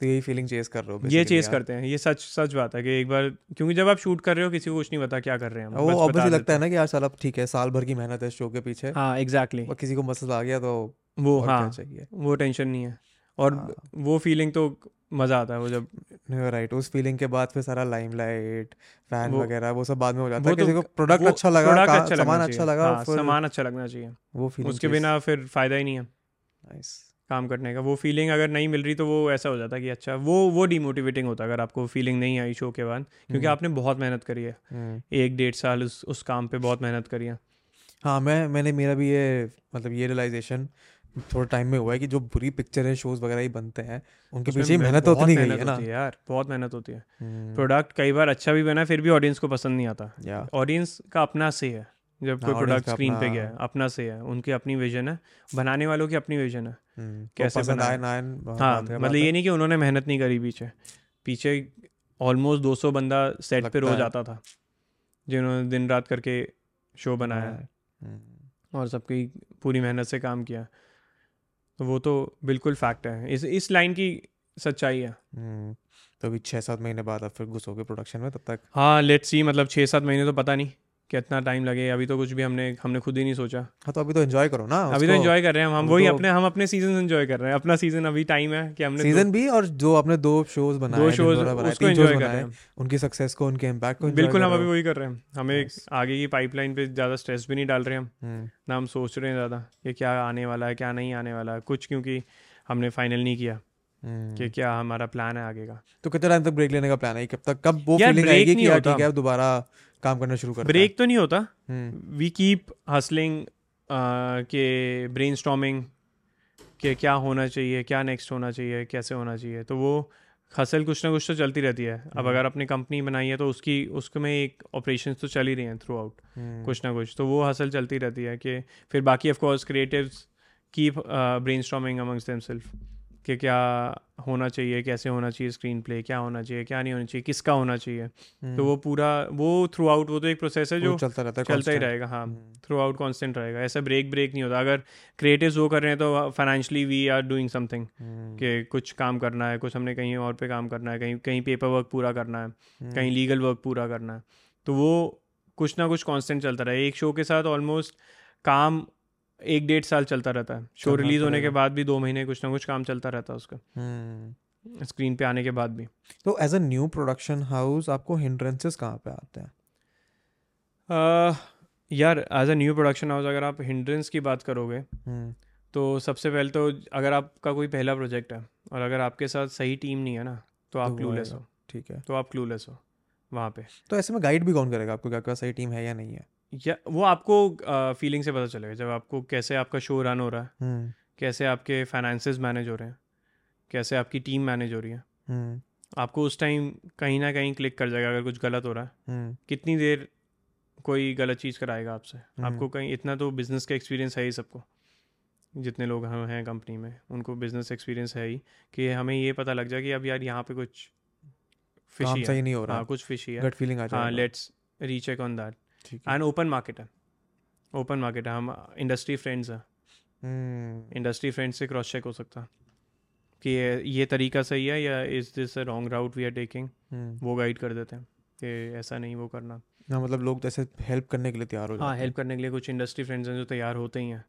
तो यही फीलिंग चेस कर रहे हो ये चेस करते हैं ये सच सच बात है कि एक बार क्योंकि जब आप शूट कर रहे हो किसी को कुछ नहीं पता क्या कर रहे हैं वो ऑब्वियसली लगता है ना कि यार साल अब ठीक है साल भर की मेहनत है शो के पीछे। हाँ एग्जैक्टली और किसी को मसला आ गया तो वो हाँ चाहिए? वो टेंशन नहीं है। और हाँ। वो फीलिंग तो मज़ा आता है वो जब राइट उस फीलिंग के बाद फिर सारा लाइमलाइट फ़ैन वगैरह वो सब बाद में हो जाता है किसी को प्रोडक्ट अच्छा लगा product का- अच्छा सामान अच्छा लगा हाँ, सामान अच्छा लगना चाहिए। वो फीलिंग उसके बिना फिर फ़ायदा ही नहीं है। नाइस काम करने का। वो फीलिंग अगर नहीं मिल रही तो वो ऐसा हो जाता है कि अच्छा वो वो डिमोटिवेटिंग होता है अगर आपको फीलिंग नहीं आई शो के बाद क्योंकि हम्म। आपने बहुत मेहनत करी है। एक डेढ़ साल उस उस काम पे बहुत मेहनत करी है। हाँ मैं मैंने मेरा भी ये मतलब ये रियलाइजेशन थोड़ा टाइम में हुआ है कि जो बुरी पिक्चरें शोज़ वगैरह ही बनते हैं उनके पीछे ही मेहनत तो उतनी गई है ना? यार बहुत मेहनत होती है। हम्म, प्रोडक्ट कई बार अच्छा भी बना फिर भी ऑडियंस को पसंद नहीं आता। ऑडियंस का अपना से है जब कोई हाँ, प्रोडक्ट स्क्रीन पे गया है अपना से है उनकी अपनी विजन है बनाने वालों की अपनी विजन है। हम्म, कैसे बात हाँ मतलब ये नहीं कि उन्होंने मेहनत नहीं करी पीछे। पीछे ऑलमोस्ट 200 बंदा सेट पे रोज आता था जिन्होंने दिन रात करके शो बनाया है। हम्म, और सबकी पूरी मेहनत से काम किया। वो तो बिल्कुल फैक्ट है। इस इस लाइन की सच्चाई है। हम्म, तो अभी छः सात महीने बाद अब फिर घुसोगे प्रोडक्शन में तब तक? हाँ लेट्स सी मतलब छः सात महीने तो पता नहीं। कितना टाइम लगे अभी तो कुछ भी हमने हमने खुद ही नहीं सोचा। हाँ तो अभी तो एंजॉय करो ना अभी तो एंजॉय कर रहे हैं हम हम वही तो- अपने हम अपने सीज़न एंजॉय कर रहे हैं। अपना सीज़न अभी टाइम है कि हमने सीज़न भी और जो आपने दो शोज़ बनाए दो शोज़ उसको एंजॉय कर रहे हैं उनकी सक्सेस को उनके इम्पैक्ट को बिल्कुल हम अभी वही कर रहे हैं। हमें एक आगे की पाइपलाइन पे ज़्यादा स्ट्रेस भी नहीं डाल रहे हम। हम्म, ना हम सोच रहे हैं ज़्यादा कि क्या आने वाला है क्या नहीं आने वाला है कुछ क्योंकि हमने फाइनल नहीं किया। कि क्या हमारा प्लान है आगे का। तो कितने टाइम तक ब्रेक लेने का प्लान है? कब तक कब वो फीलिंग आएगी कि यार ठीक है अब दोबारा काम करना शुरू करते ब्रेक तो नहीं होता। हम्म, वी कीप हसलिंग के ब्रेन स्टॉमिंग कि क्या होना चाहिए क्या नेक्स्ट होना चाहिए कैसे होना चाहिए। तो वो हसल कुछ ना कुछ तो चलती रहती है। अब हम्म। अगर अपनी कंपनी बनाई है तो उसकी उसमें एक ऑपरेशन तो चल ही रही हैं थ्रू आउट हम्म, कुछ ना कुछ। तो वो हसल चलती रहती है कि फिर बाकी of course creatives keep brainstorming amongst themself कि क्या होना चाहिए कैसे होना चाहिए स्क्रीन प्ले क्या होना चाहिए क्या नहीं होना चाहिए किसका होना चाहिए। हम्म, तो वो पूरा वो थ्रू आउट वो तो एक प्रोसेस है जो चलता रहता है चलता ही रहेगा हाँ हम्म, थ्रू आउट कॉन्स्टेंट रहेगा ऐसा ब्रेक ब्रेक नहीं होता। अगर क्रिएटिव वो कर रहे हैं तो financially we are doing something हम्म, कि कुछ काम करना है कुछ हमने कहीं और पे काम करना है कहीं कहीं पेपर वर्क पूरा करना है हम्म, कहीं लीगल वर्क पूरा करना है। तो वो कुछ ना कुछ कांस्टेंट चलता रहा। एक शो के साथ ऑलमोस्ट काम एक डेढ़ साल चलता रहता है। शो रिलीज़ होने के बाद भी दो महीने कुछ ना कुछ काम चलता रहता है उसका। हम्म। स्क्रीन पे आने के बाद भी। तो as a new production house आपको हिंड्रेंसेस कहाँ पे आते हैं? यार as a new production house अगर आप हिंड्रेंस की बात करोगे हम्म। तो सबसे पहले तो अगर आपका कोई पहला प्रोजेक्ट है और अगर आपके साथ सही टीम नहीं है ना तो आप क्लूलेस हो ठीक है। तो आप क्लूलेस हो वहाँ पे। तो ऐसे में गाइड भी कौन करेगा आपको क्या क्या सही टीम है या नहीं है? या वो आपको फीलिंग से पता चलेगा जब आपको कैसे आपका शो रन हो रहा है हम्म। कैसे आपके फाइनेंसेस मैनेज हो रहे हैं कैसे आपकी टीम मैनेज हो रही है। हम्म। आपको उस टाइम कहीं ना कहीं क्लिक कर जाएगा अगर कुछ गलत हो रहा है। हम्म। कितनी देर कोई गलत चीज़ कराएगा आपसे। आपको कहीं इतना तो बिज़नेस का एक्सपीरियंस है ही सबको। जितने लोग हम हैं कंपनी में उनको बिज़नेस एक्सपीरियंस है ही कि हमें ये पता लग जाए कि अब यार यहाँ पे कुछ फिशी है। नहीं हो रहा। हाँ कुछ फिशी है। गट फीलिंग आ हाँ लेट्स रीचेक ऑन दैट है एंड ओपन मार्केट है। ओपन मार्केट है। हम इंडस्ट्री फ्रेंड्स हैं। इंडस्ट्री फ्रेंड्स से क्रॉस चेक हो सकता। है कि ये ये तरीका सही है या is this a wrong route we are taking वो गाइड कर देते हैं कि ऐसा नहीं वो करना। हाँ मतलब लोग जैसे हेल्प करने के लिए तैयार हो हाँ जाते हैं। हेल्प करने के लिए कुछ इंडस्ट्री फ्रेंड्स हैं जो तैयार होते ही हैं।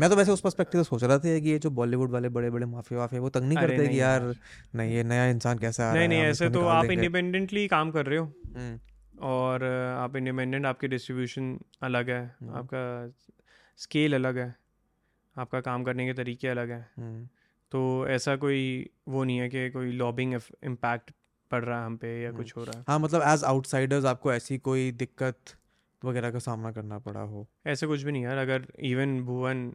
मैं तो वैसे उस पर्सपेक्टिव से सोच रहा था कि ये जो बॉलीवुड वाले बड़े बड़े माफिया वाफिया वो तंग नहीं करते नहीं कि यार। नहीं ये नया इंसान कैसे आ नहीं नहीं ऐसे तो आप इंडिपेंडेंटली काम कर रहे हो। हम्म, और आप इंडिपेंडेंट आपकी डिस्ट्रीब्यूशन अलग है हम्म। आपका स्केल अलग है आपका काम करने के तरीके अलग हैं हम्म, तो ऐसा कोई वो नहीं है कि कोई लॉबिंग इम्पैक्ट पड़ रहा है हम पे या हम्म। कुछ हो रहा है हाँ मतलब एज आउटसाइडर्स आपको ऐसी कोई दिक्कत वगैरह का सामना करना पड़ा हो ऐसे कुछ भी नहीं यार अगर even Bhuvan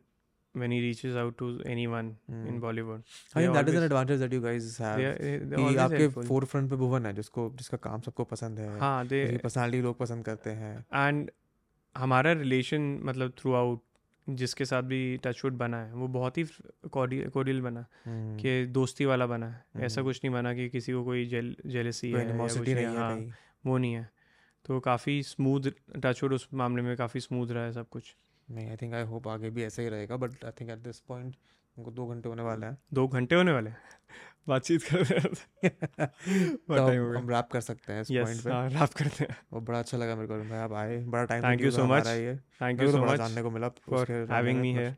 when he reaches out to anyone mm. in hmm. Bollywood. I think they that is an always- advantage that you guys they are- कि आपके फ्रंट पे भुवन है जिसको जिसका काम सबको पसंद है हाँ दे पर्सनालिटी लोग पसंद करते हैं। एंड हमारा रिलेशन मतलब थ्रू आउट जिसके साथ भी टचवुड बना है वो बहुत ही कोडियल बना हम्म, कि दोस्ती वाला बना है। ऐसा हम्म। कुछ नहीं बना कि किसी को कोई जेल जेलसी है या कुछ एनिमोसिटी नहीं है हाँ, वो नहीं है। तो काफ़ी स्मूथ टचवुड उस मामले में काफ़ी स्मूथ रहा है सब कुछ। नहीं आई थिंक आई होप आगे भी ऐसा ही रहेगा but I think at this point उनको दो घंटे होने वाला है। दो घंटे होने वाले? हैं। बातचीत कर रहे हैं। तो हो। हम रैप कर सकते हैं इस पॉइंट पे। हाँ रैप करते हैं। और बड़ा अच्छा लगा मेरे को। मैं आप आए बड़ा time thank you so much thank you so much जानने को मिला फॉर हैविंग मी हियर।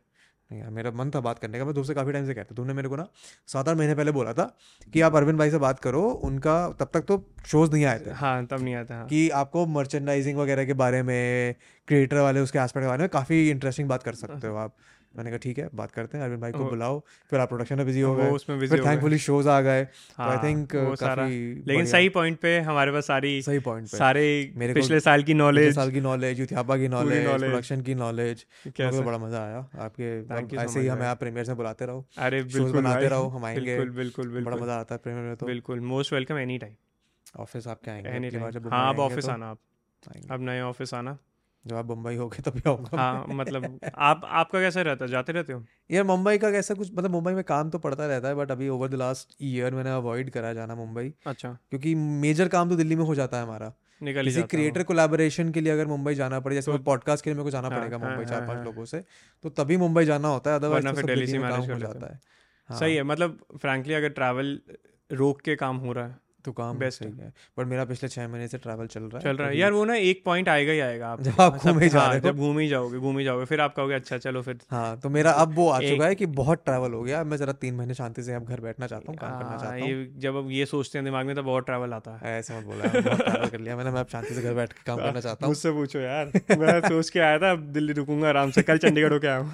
नहीं यार मेरा मन था बात करने का मैं तुमसे काफ़ी टाइम से कहता तुमने मेरे को ना सात आठ महीने पहले बोला था कि आप अरविंद भाई से बात करो उनका तब तक तो शोज़ नहीं आए थे। हाँ तब नहीं आता हाँ। कि आपको मर्चेंडाइजिंग वगैरह के बारे में क्रिएटर वाले उसके एस्पेक्ट के बारे में काफ़ी इंटरेस्टिंग बात कर सकते हो आप। मैंने कहा ठीक है बात करते हैं अरविंद भाई को बुलाओ फिर आप प्रोडक्शन में बिज़ी हो गए उसमें बिज़ी फिर थैंकफुली शोज़ आ गए तो आई हाँ, थिंक काफ़ी लेकिन सही पॉइंट पे हमारे पास सारी सही पॉइंट पे। सारे मेरे पिछले साल की नॉलेज साल की नॉलेज यूथियापा की नॉलेज प्रोडक्शन की नॉलेज मेरे बड़ा मज़ा आया। आपके so ऐसे ही हमें आप प्रीमियर से बुलाते रहो। अरे बिल्कुल बनाते रहो, हम आएँगे। बिल्कुल बिल्कुल बड़ा मज़ा आता है प्रीमियर में तो। बिल्कुल most welcome any time office आपके आएँगे हाँ अब ऑफ़िस तो आना आप। अब नए ऑफ़िस आना। जब आप मुंबई हो गए तभी आऊँगा हाँ मतलब आप आपका कैसा रहता है? जाते रहते हो? यार मुंबई का कैसा कुछ मतलब मुंबई में काम तो पड़ता रहता है बट अभी ओवर द लास्ट ईयर मैंने अवॉइड करा जाना मुंबई। अच्छा। क्योंकि मेजर काम तो दिल्ली में हो जाता है हमारा। निकल किसी क्रिएटर कोलैबोरेशन के लिए अगर मुंबई जाना पड़े जैसे तो- पॉडकास्ट के लिए मेरे को जाना हाँ, पड़ेगा हाँ, मुंबई हाँ, चार पाँच हाँ। लोगों से तो तभी मुंबई जाना होता है अदरवाइज़ तो दिल्ली से मैनेज हो जाता है। हाँ, सही है। मतलब फ्रैंकली अगर ट्रैवल रोक के काम हो रहा है तो काम सही है। बट मेरा पिछले छह महीने से ट्रैवल चल रहा है। चल रहा है। यार वो ना एक पॉइंट आएगा ही आएगा आप जब आप घूमे जा हाँ, रहे हो। जब घूम ही जाओगे घूम ही जाओगे फिर आप कहोगे अच्छा चलो फिर हाँ तो मेरा अब वो आ चुका है कि बहुत ट्रैवल हो गया। मैं जरा तीन महीने शांति से अब घर बैठना चाहता हूँ काम करना हाँ, चाहता हूँ। जब अब ये सोचते हैं दिमाग में तब और ट्रैवल आता है। ऐसे मत बोला कर लिया मैंने। मैं अब शांति से घर बैठ के काम करना चाहता हूँ। मुझसे पूछो यार। मैं सोच के आया था अब दिल्ली रुकूँगा आराम से। कल चंडीगढ़ होके आया हूँ।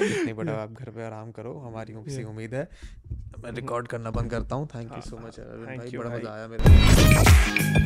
नहीं बेटा आप घर पे आराम करो। हमारी उम्मीद है। मैं रिकॉर्ड करना बंद करता हूँ। Thank you so much Thank you बड़ा मज़ा आया मेरे